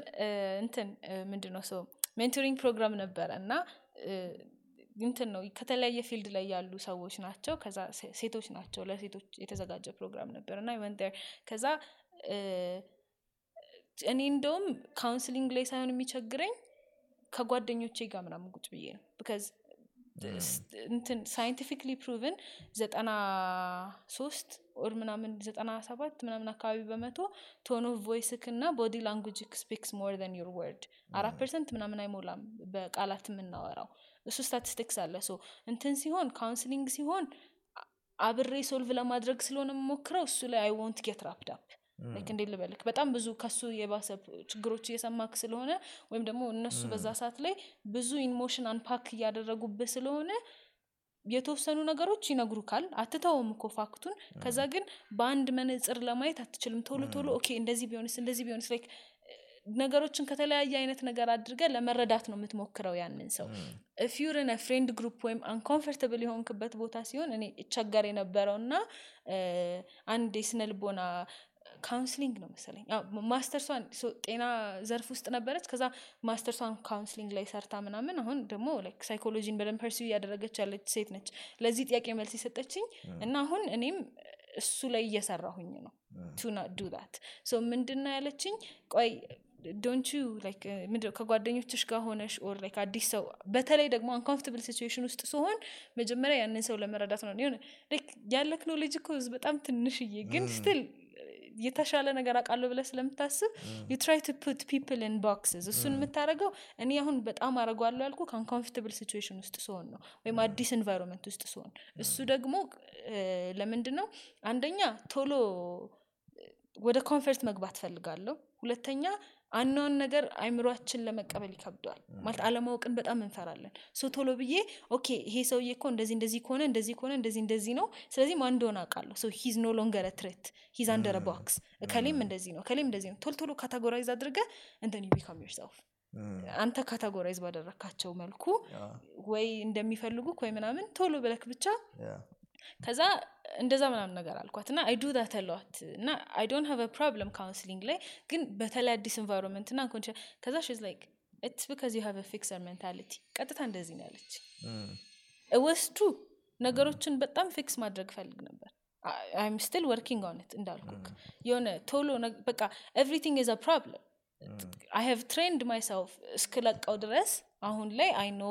እንትን ምንድን ነው ሰው mentoring program ነበረ እና እንትን ነው ከተለያየ field ላይ ያሉ ሰዎች ናቸው። ከዛ ሴቶች ናቸው ለሴቶች የተዘጋጀ ፕሮግራም ነበር እና went ከዛ እኔ እንደውም counseling ላይ ሳይሆን የሚቸግረኝ ከጓደኞቼ ጋር ምናምን ቁጭ ብዬ ነው። because እንትን scientifically proven ዘጠና ሶስት or ምናምን ዘጠና ሰባት ምናምን አካባቢ በመቶ tone of voice ክ እና body language speaks more than your word አራት percent ምናምን አይሞላም በቃላት የምናወራው እሱ ስታቲስቲክስ አለ። so እንትን ሲሆን counseling ሲሆን አብሬ solve ለማድረግ ስለሆነ የምሞክረው እሱ ላይ I won't get wrapped up like እንዴት ልበልክ? በጣም ብዙ ከሱ የባሰ ችግሮች እየሰማክ ስለሆነ ወይም ደግሞ እነሱ በዛ ሰዓት ላይ ብዙ emotion unpack እያደረጉብህ ስለሆነ የተወሰኑ ነገሮች ይነግሩካል። አትተውም እኮ fact ኡን። ከዛ ግን በአንድ መነጽር ለማየት አትችልም። ቶሎ ቶሎ okay እንደዚህ ቢሆንስ እንደዚህ ቢሆንስ? like ነገሮችን ከተለያየ አይነት ነገር አድርገ ለመረዳት ነው የምትሞክረው ያንን ሰው። if you're in friend group ወይም uncomfortable የሆንክበት ቦታ ሲሆን እኔ እቸገር የነበረው እና አንድ የስነ ልቦና counseling ነው መሰለኝ። ማስተርሷን ጤና ዘርፍ ውስጥ ነበረች። ከዛ ማስተርሷን counseling ላይ ሰርታ ምናምን አሁን ደግሞ ሳይኮሎጂን በደንብ pursue እያደረገች ያለች ሴት ነች። ለዚህ ጥያቄ መልስ የሰጠችኝ እና አሁን እኔም እሱ ላይ እየሰራሁኝ ነው to not do ምንድን ነው ያለችኝ? ቆይ ምንድነው ከጓደኞችሽ ጋር ሆነሽ or like አዲስ ሰው በተለይ ደግሞ uncomfortable situation ውስጥ ሲሆን መጀመሪያ ያንን ሰው ለመረዳት ነው። ሆነ ያለክ knowledge እኮ በጣም ትንሽዬ ግን ስትል የተሻለ ነገር አውቃለሁ ብለህ ስለምታስብ you try to put people in boxes እሱን የምታደርገው እኔ አሁን በጣም አረጓለሁ ያልኩ ከ uncomfortable situation ውስጥ ሲሆን ነው ወይም አዲስ environment ውስጥ ሲሆን እሱ ደግሞ ለምንድን ነው አንደኛ ቶሎ ወደ comfort መግባት ፈልጋለሁ ሁለተኛ አናውን ነገር አይምሯችን ለመቀበል ይከብደዋል። ማለት አለማወቅን በጣም እንፈራለን። so ቶሎ ብዬ okay ይሄ ሰውዬ እኮ እንደዚህ እንደዚህ ከሆነ እንደዚህ ከሆነ እንደዚህ እንደዚህ ነው። ስለዚህ ማን እንደሆነ አውቃለሁ። so he's no longer threat he's under box እከሌም እንደዚህ ነው እከሌም እንደዚህ ነው። ቶሎ ቶሎ categorize አድርገ እንትን you become yourself አንተ categorize ባደረካቸው መልኩ ወይ እንደሚፈልጉክ ወይ ምናምን ቶሎ ብለክ ብቻ ከዛ እንደዛ ምናምን ነገር አልኳት። እና I do that a lot እና I don't have problem counseling ላይ ግን በተለይ አዲስ environment እና condition ከዛ she's like it's because you have fixer mentality ቀጥታ እንደዚህ ነው ያለች ወስዱ ነገሮችን በጣም fix ማድረግ ፈልግ ነበር። I'm still working on it እንዳልኩክ። የሆነ ቶሎ በቃ everything is problem I have trained myself እስክለቀው ድረስ አሁን ላይ I know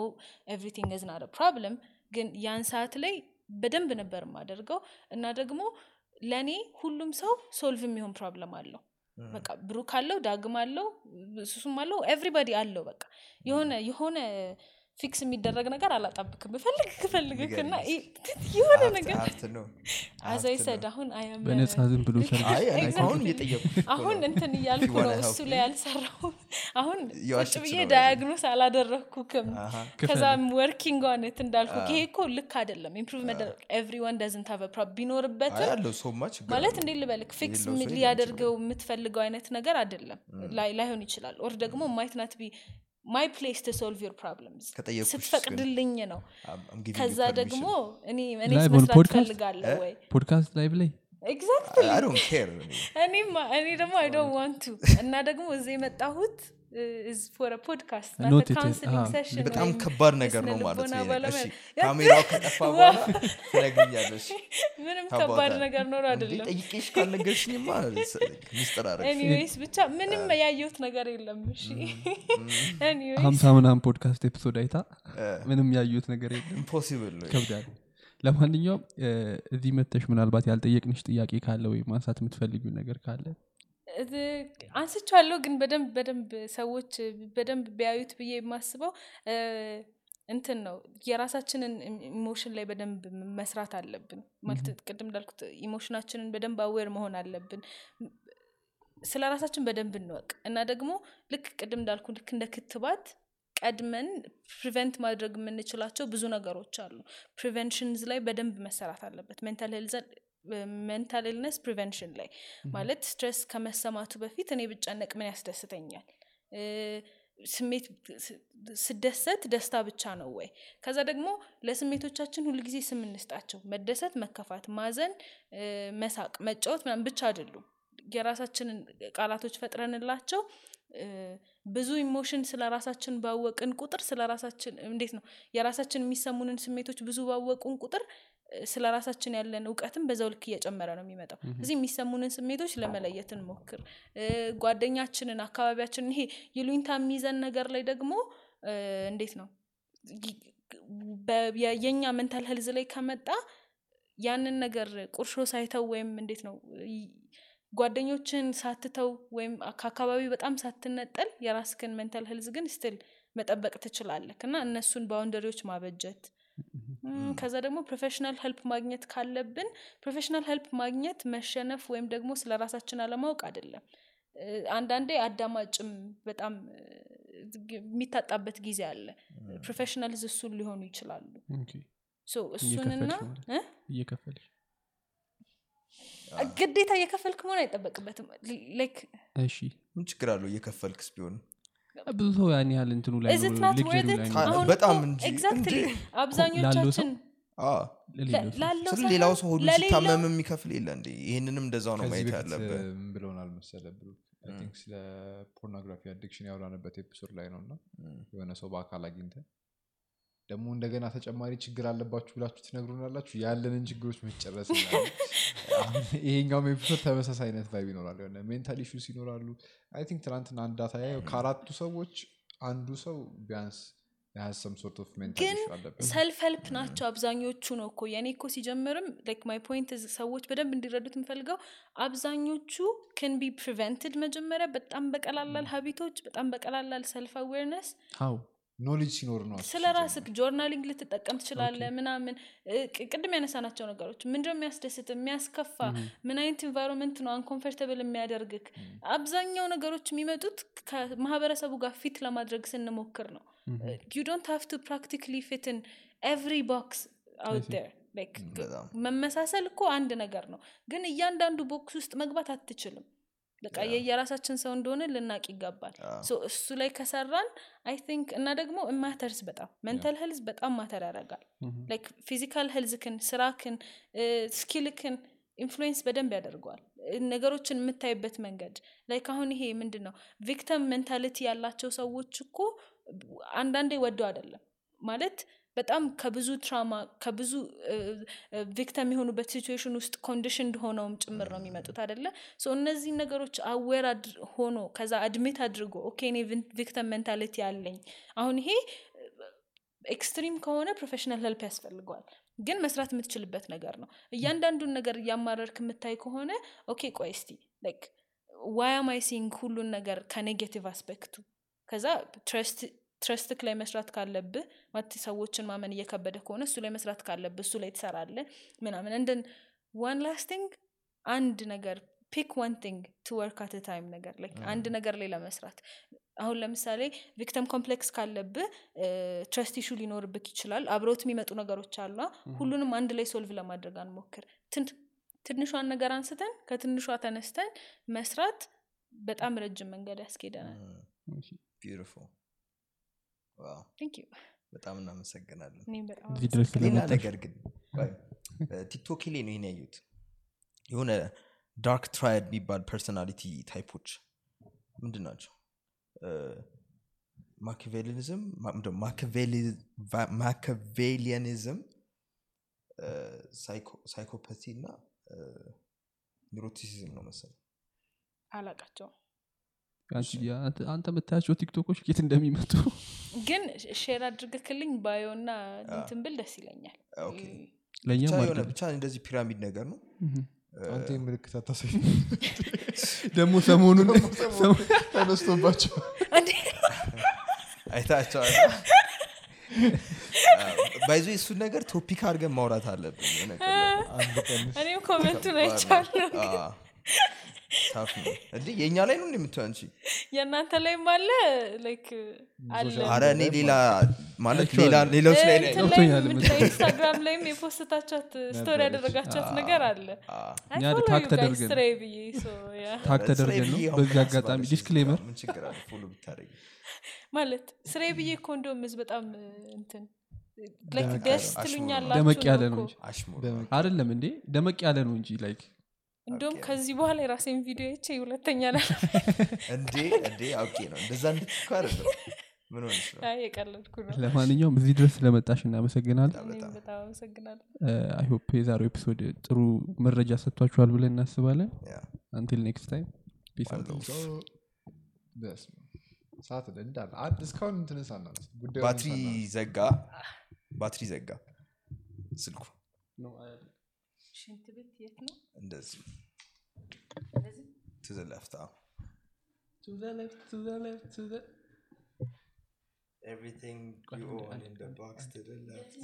everything is not problem ግን ያን ሰዓት ላይ በደንብ ነበር የማደርገው እና ደግሞ ለእኔ ሁሉም ሰው solve የሚሆን problem አለው። በቃ ብሩክ አለው ዳግም አለው ሱሱም አለው everybody አለው በቃ። የሆነ የሆነ fix የሚደረግ ነገር አላጣብክም ብፈልግ ብፈልግክ እና የሆነ ነገር ሀብት ነው። as I said አሁን በነፃ ዝም ብሎ አሁን እንትን እያልኩ ነው እሱ ላይ ያልሰራው አሁን ቁጭ ብዬ diagnose አላደረግኩክም ከዛ I'm working on it እንዳልኩ ይሄ እኮ ልክ አይደለም። improve መደረግ everyone doesn't have ቢኖርበትም ማለት እንዴት ልበልክ? fix ሊያደርገው የምትፈልገው አይነት ነገር አይደለም። ላይ- ላይሆን ይችላል። or ደግሞ might not be my place to solve your problems ከጠየኩሽ ግን ስትፈቅድልኝ ነው። I'm- I'm giving you ከዛ permission. ደግሞ እኔ እኔ Live on መስራት podcast? ፈልጋለሁ ወይ? ፖድካስት live ላይ? exactly I don't care. እኔ። *laughs* እኔማ እኔ ደግሞ I don't want to እና ደግሞ እዚህ የመጣሁት is for ፖድካስት Not it- counseling አዎ፣ session በጣም ከባድ ነገር ነው ማለት ካሜራው ከጠፋ *laughs* በኋላ ትነግኛለሽ *laughs* ምንም ከባድ? ነገር አይደለም። ጠይቄሽ ካልነገርሽኝማ ሚስጥር ብቻ *laughs* ምንም ያየሁት ነገር የለም። ሀምሳ ምናምን ፖድካስት episode አይታ ምንም ያዩት ነገር የለም። impossible ከብዳል። ለማንኛውም እዚህ መተሽ ምናልባት ያልጠየቅንሽ ጥያቄ ካለ ወይም ማንሳት የምትፈልጊው ነገር ካለ አንስቻለሁ ግን በደንብ በደንብ ሰዎች በደንብ ቢያዩት ብዬ የማስበው እንትን ነው የራሳችንን emotion ላይ በደንብ መስራት አለብን። ማለት ቅድም እንዳልኩት emotion ኣችንን በደንብ aware መሆን አለብን። ስለ ራሳችን በደንብ እንወቅ እና ደግሞ ልክ ቅድም እንዳልኩ ልክ እንደ ክትባት ቀድመን prevent ማድረግ የምንችላቸው ብዙ ነገሮች አሉ። preventions ላይ በደንብ መሰራት አለበት። mental illness prevention ላይ ማለት stress ከመሰማቱ በፊት እኔ ብጨነቅ ምን ያስደስተኛል? ስሜት ስደሰት ደስታ ብቻ ነው ወይ? ከዛ ደግሞ ለስሜቶቻችን ሁልጊዜ ስም እንስጣቸው። መደሰት መከፋት ማዘን መሳቅ መጫወት ምናምን ብቻ አይደሉም። የራሳችንን ቃላቶች ፈጥረንላቸው ብዙ emotion ስለ ራሳችን ባወቅን ቁጥር ስለ ራሳችን እንዴት ነው? የራሳችን የሚሰሙንን ስሜቶች ብዙ ባወቁን ቁጥር ስለ ራሳችን ያለን እውቀትም በዛው ልክ እየጨመረ ነው የሚመጣው። እዚህ የሚሰሙንን ስሜቶች ለመለየት እንሞክር። ጓደኛችንን አካባቢያችንን ይሄ ይሉኝታ የሚይዘን ነገር ላይ ደግሞ እንዴት ነው? የኛ mental health ላይ ከመጣ ያንን ነገር ቁርሾ ሳይተው ወይም እንዴት ነው? ጓደኞችን ሳትተው ወይም ከአካባቢ በጣም ሳትነጠል የራስክን mental health ግን ስትል መጠበቅ ትችላለህ እና እነሱን boundary ዎች ማበጀት ከዛ ደግሞ professional help ማግኘት ካለብን professional help ማግኘት መሸነፍ ወይም ደግሞ ስለ ራሳችን አለማወቅ አይደለም። አንዳንዴ አዳማጭም በጣም የሚታጣበት ጊዜ አለ። professionals እሱን ሊሆኑ ይችላሉ። እሱንና እየከፈልሽ ግዴታ እየከፈልክ መሆን አይጠበቅበትም። like እሺ። ምን ችግር አለው እየከፈልክስ ቢሆን ብዙ ሰው ያን ያህል እንትኑ ላይ is it ነው፣ not luxury worth it? ላይ ካ- ነው። አሁን በጣም እኮ እንጂ፣! አብዛኞቻችን ሌላው ሰው ሁሉ ሲታመም የሚከፍል የለ እንዴ ይህንንም እንደዛው ነው ማየት ያለብህ ብለውናል መሰለ ብሩ I think ስለ pornography addiction ያወራንበት episode ላይ ነው እና የሆነ ሰው በአካል አግኝተ ደግሞ እንደገና ተጨማሪ ችግር አለባችሁ ብላችሁ ትነግሩናላችሁ? ያለንን ችግሮች መጨረስ ይሄኛውም episode ተመሳሳይ አይነት vibe ይኖራል። የሆነ mental issues ይኖራሉ። I think ትናንትና አንድ data ያየው ከአራቱ ሰዎች አንዱ ሰው ቢያንስ ግን self help ናቸው አብዛኞቹ ነው እኮ። የኔ እኮ ሲጀምርም like my point ሰዎች በደንብ እንዲረዱት የምፈልገው አብዛኞቹ can be prevented መጀመሪያ በጣም በቀላላል habit ኦች በጣም በቀላላል self awareness knowledge ሲኖር ነው ስለ ራስክ journaling ልትጠቀም ትችላለ ምናምን። ቅድም ያነሳናቸው ነገሮች ምንድነው የሚያስደስት የሚያስከፋ ምን አይነት environment ነው uncomfortable የሚያደርግክ አብዛኛው ነገሮች የሚመጡት ከማህበረሰቡ ጋር fit ለማድረግ ስንሞክር ነው። you don't have to practically fit in every box out መመሳሰል እኮ አንድ ነገር ነው። ግን እያንዳንዱ box ውስጥ መግባት አትችልም በቃ የየራሳችን ሰው እንደሆነ ልናቅ ይገባል። እሱ ላይ ከሰራን I think እና ደግሞ matters በጣም mental health በጣም matter ያደርጋል። like physical health ክን ስራክን skill ክን influence በደንብ ያደርገዋል። ነገሮችን የምታይበት መንገድ like አሁን ይሄ ምንድን ነው victim mentality ያላቸው ሰዎች እኮ አንዳንዴ ወደው አይደለም። ማለት በጣም ከብዙ trauma ከብዙ victim የሆኑበት situation ውስጥ conditioned ሆነውም ጭምር ነው የሚመጡት አደለ so እነዚህ ነገሮች aware ሆኖ ከዛ admit አድርጎ okay እኔ victim mentality አለኝ አሁን ይሄ extreme ከሆነ professional help ያስፈልገዋል ግን መስራት የምትችልበት ነገር ነው። እያንዳንዱን ነገር እያማረርክ የምታይ ከሆነ okay ቆይ እስቲ like ዋያማይሲንግ ሁሉን ነገር ከ negative aspect ኡ ከዛ trust ክ ላይ መስራት ካለብህ ማለት ሰዎችን ማመን እየከበደ ከሆነ እሱ ላይ መስራት ካለብህ እሱ ላይ ትሰራለ ምናምን። and then one last thing አንድ ነገር pick one thing to work at time ነገር like አንድ ነገር ላይ ለመስራት። አሁን ለምሳሌ victim complex ካለብህ trust issue ሊኖርብክ ይችላል አብረውት የሚመጡ ነገሮች አሉ ሁሉንም አንድ ላይ solve ለማድረግ አንሞክር። ትን- ትንሿን ነገር አንስተን ከትንሿ ተነስተን መስራት በጣም ረጅም መንገድ ያስኬደናል። beautiful በጣም እናመሰግናለን። ሌላ ነገር ግን ቆይ፣ ቲክቶክ ላይ ነው ይሄን ያዩት የሆነ dark triad የሚባል personality type ኦች ምንድን ናቸው? Machiavellianism Machiavellianism psychopathy እና neuroticism ነው መሰለኝ። አላቃቸውም አንተ- የምታያቸው ቲክቶኮች ኬት እንደሚመጡ *laughs* ግን share አድርገክልኝ ባዮ እና እንትን ብል ደስ ይለኛል። okay። ለእኛም ብቻ የሆነ አድርገን ብቻ እንደዚህ ፒራሚድ ነገር ነው። አንተ ምልክት አታሳይ *laughs* ደግሞ ሰሞኑን *laughs* ተነስቶባቸው! አይታቸዋል። by the way እሱን ነገር topic አድርገን ማውራት አለብን። እኔም comment ኡን አይቻለሁ። አዎ። tough ነው። እንዴ የእኛ ላይ ነው አንቺ? የእናንተ ላይም አለ? like አለ። አረ እኔ ሌላ ማለት ሌሎች ላይ ኢንስታግራም ላይም የ post ታችኋት story ያደረጋችኋት ነገር አለ። guys ተደርገን ነው። በዚህ አጋጣሚ? disclaimer ምን ችግር አለ? follow ብታደርጊ። ማለት ስራዬ ብዬ እኮ እንደውም ህዝብ በጣም እንትን ደስ ያለ- ትሉኛላችሁ ደመቅ ያለ ነው እንጂ አይደለም እንዴ? ደመቅ ያለ ነው እንጂ like እንደውም okay። ከዚህ በኋላ የራሴን ቪዲዮ ይቼ ሁለተኛ ላ እንዴ እንዴ አውቄ ነው። እንደዛ እንድትኩ አይደለም። ምን ሆነች ነው? የቀለድኩ ነው። ለማንኛውም እዚህ ድረስ ስለመጣሽ እናመሰግናለን። በጣም እኔም በጣም አመሰግናለሁ። I hope የዛሬው episode ጥሩ መረጃ ሰጥቷችኋል ብለን እናስባለን። until next time ሰዓት እንዳለ እስካሁን ባትሪ ዘጋ። ባትሪ ዘጋ። ስልኩ ሽንት ቤት የት ነው እንደዚህ ትዘለፍታ Everything you own in the box to the left.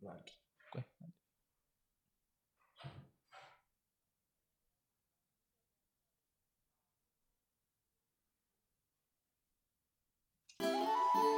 Right. Música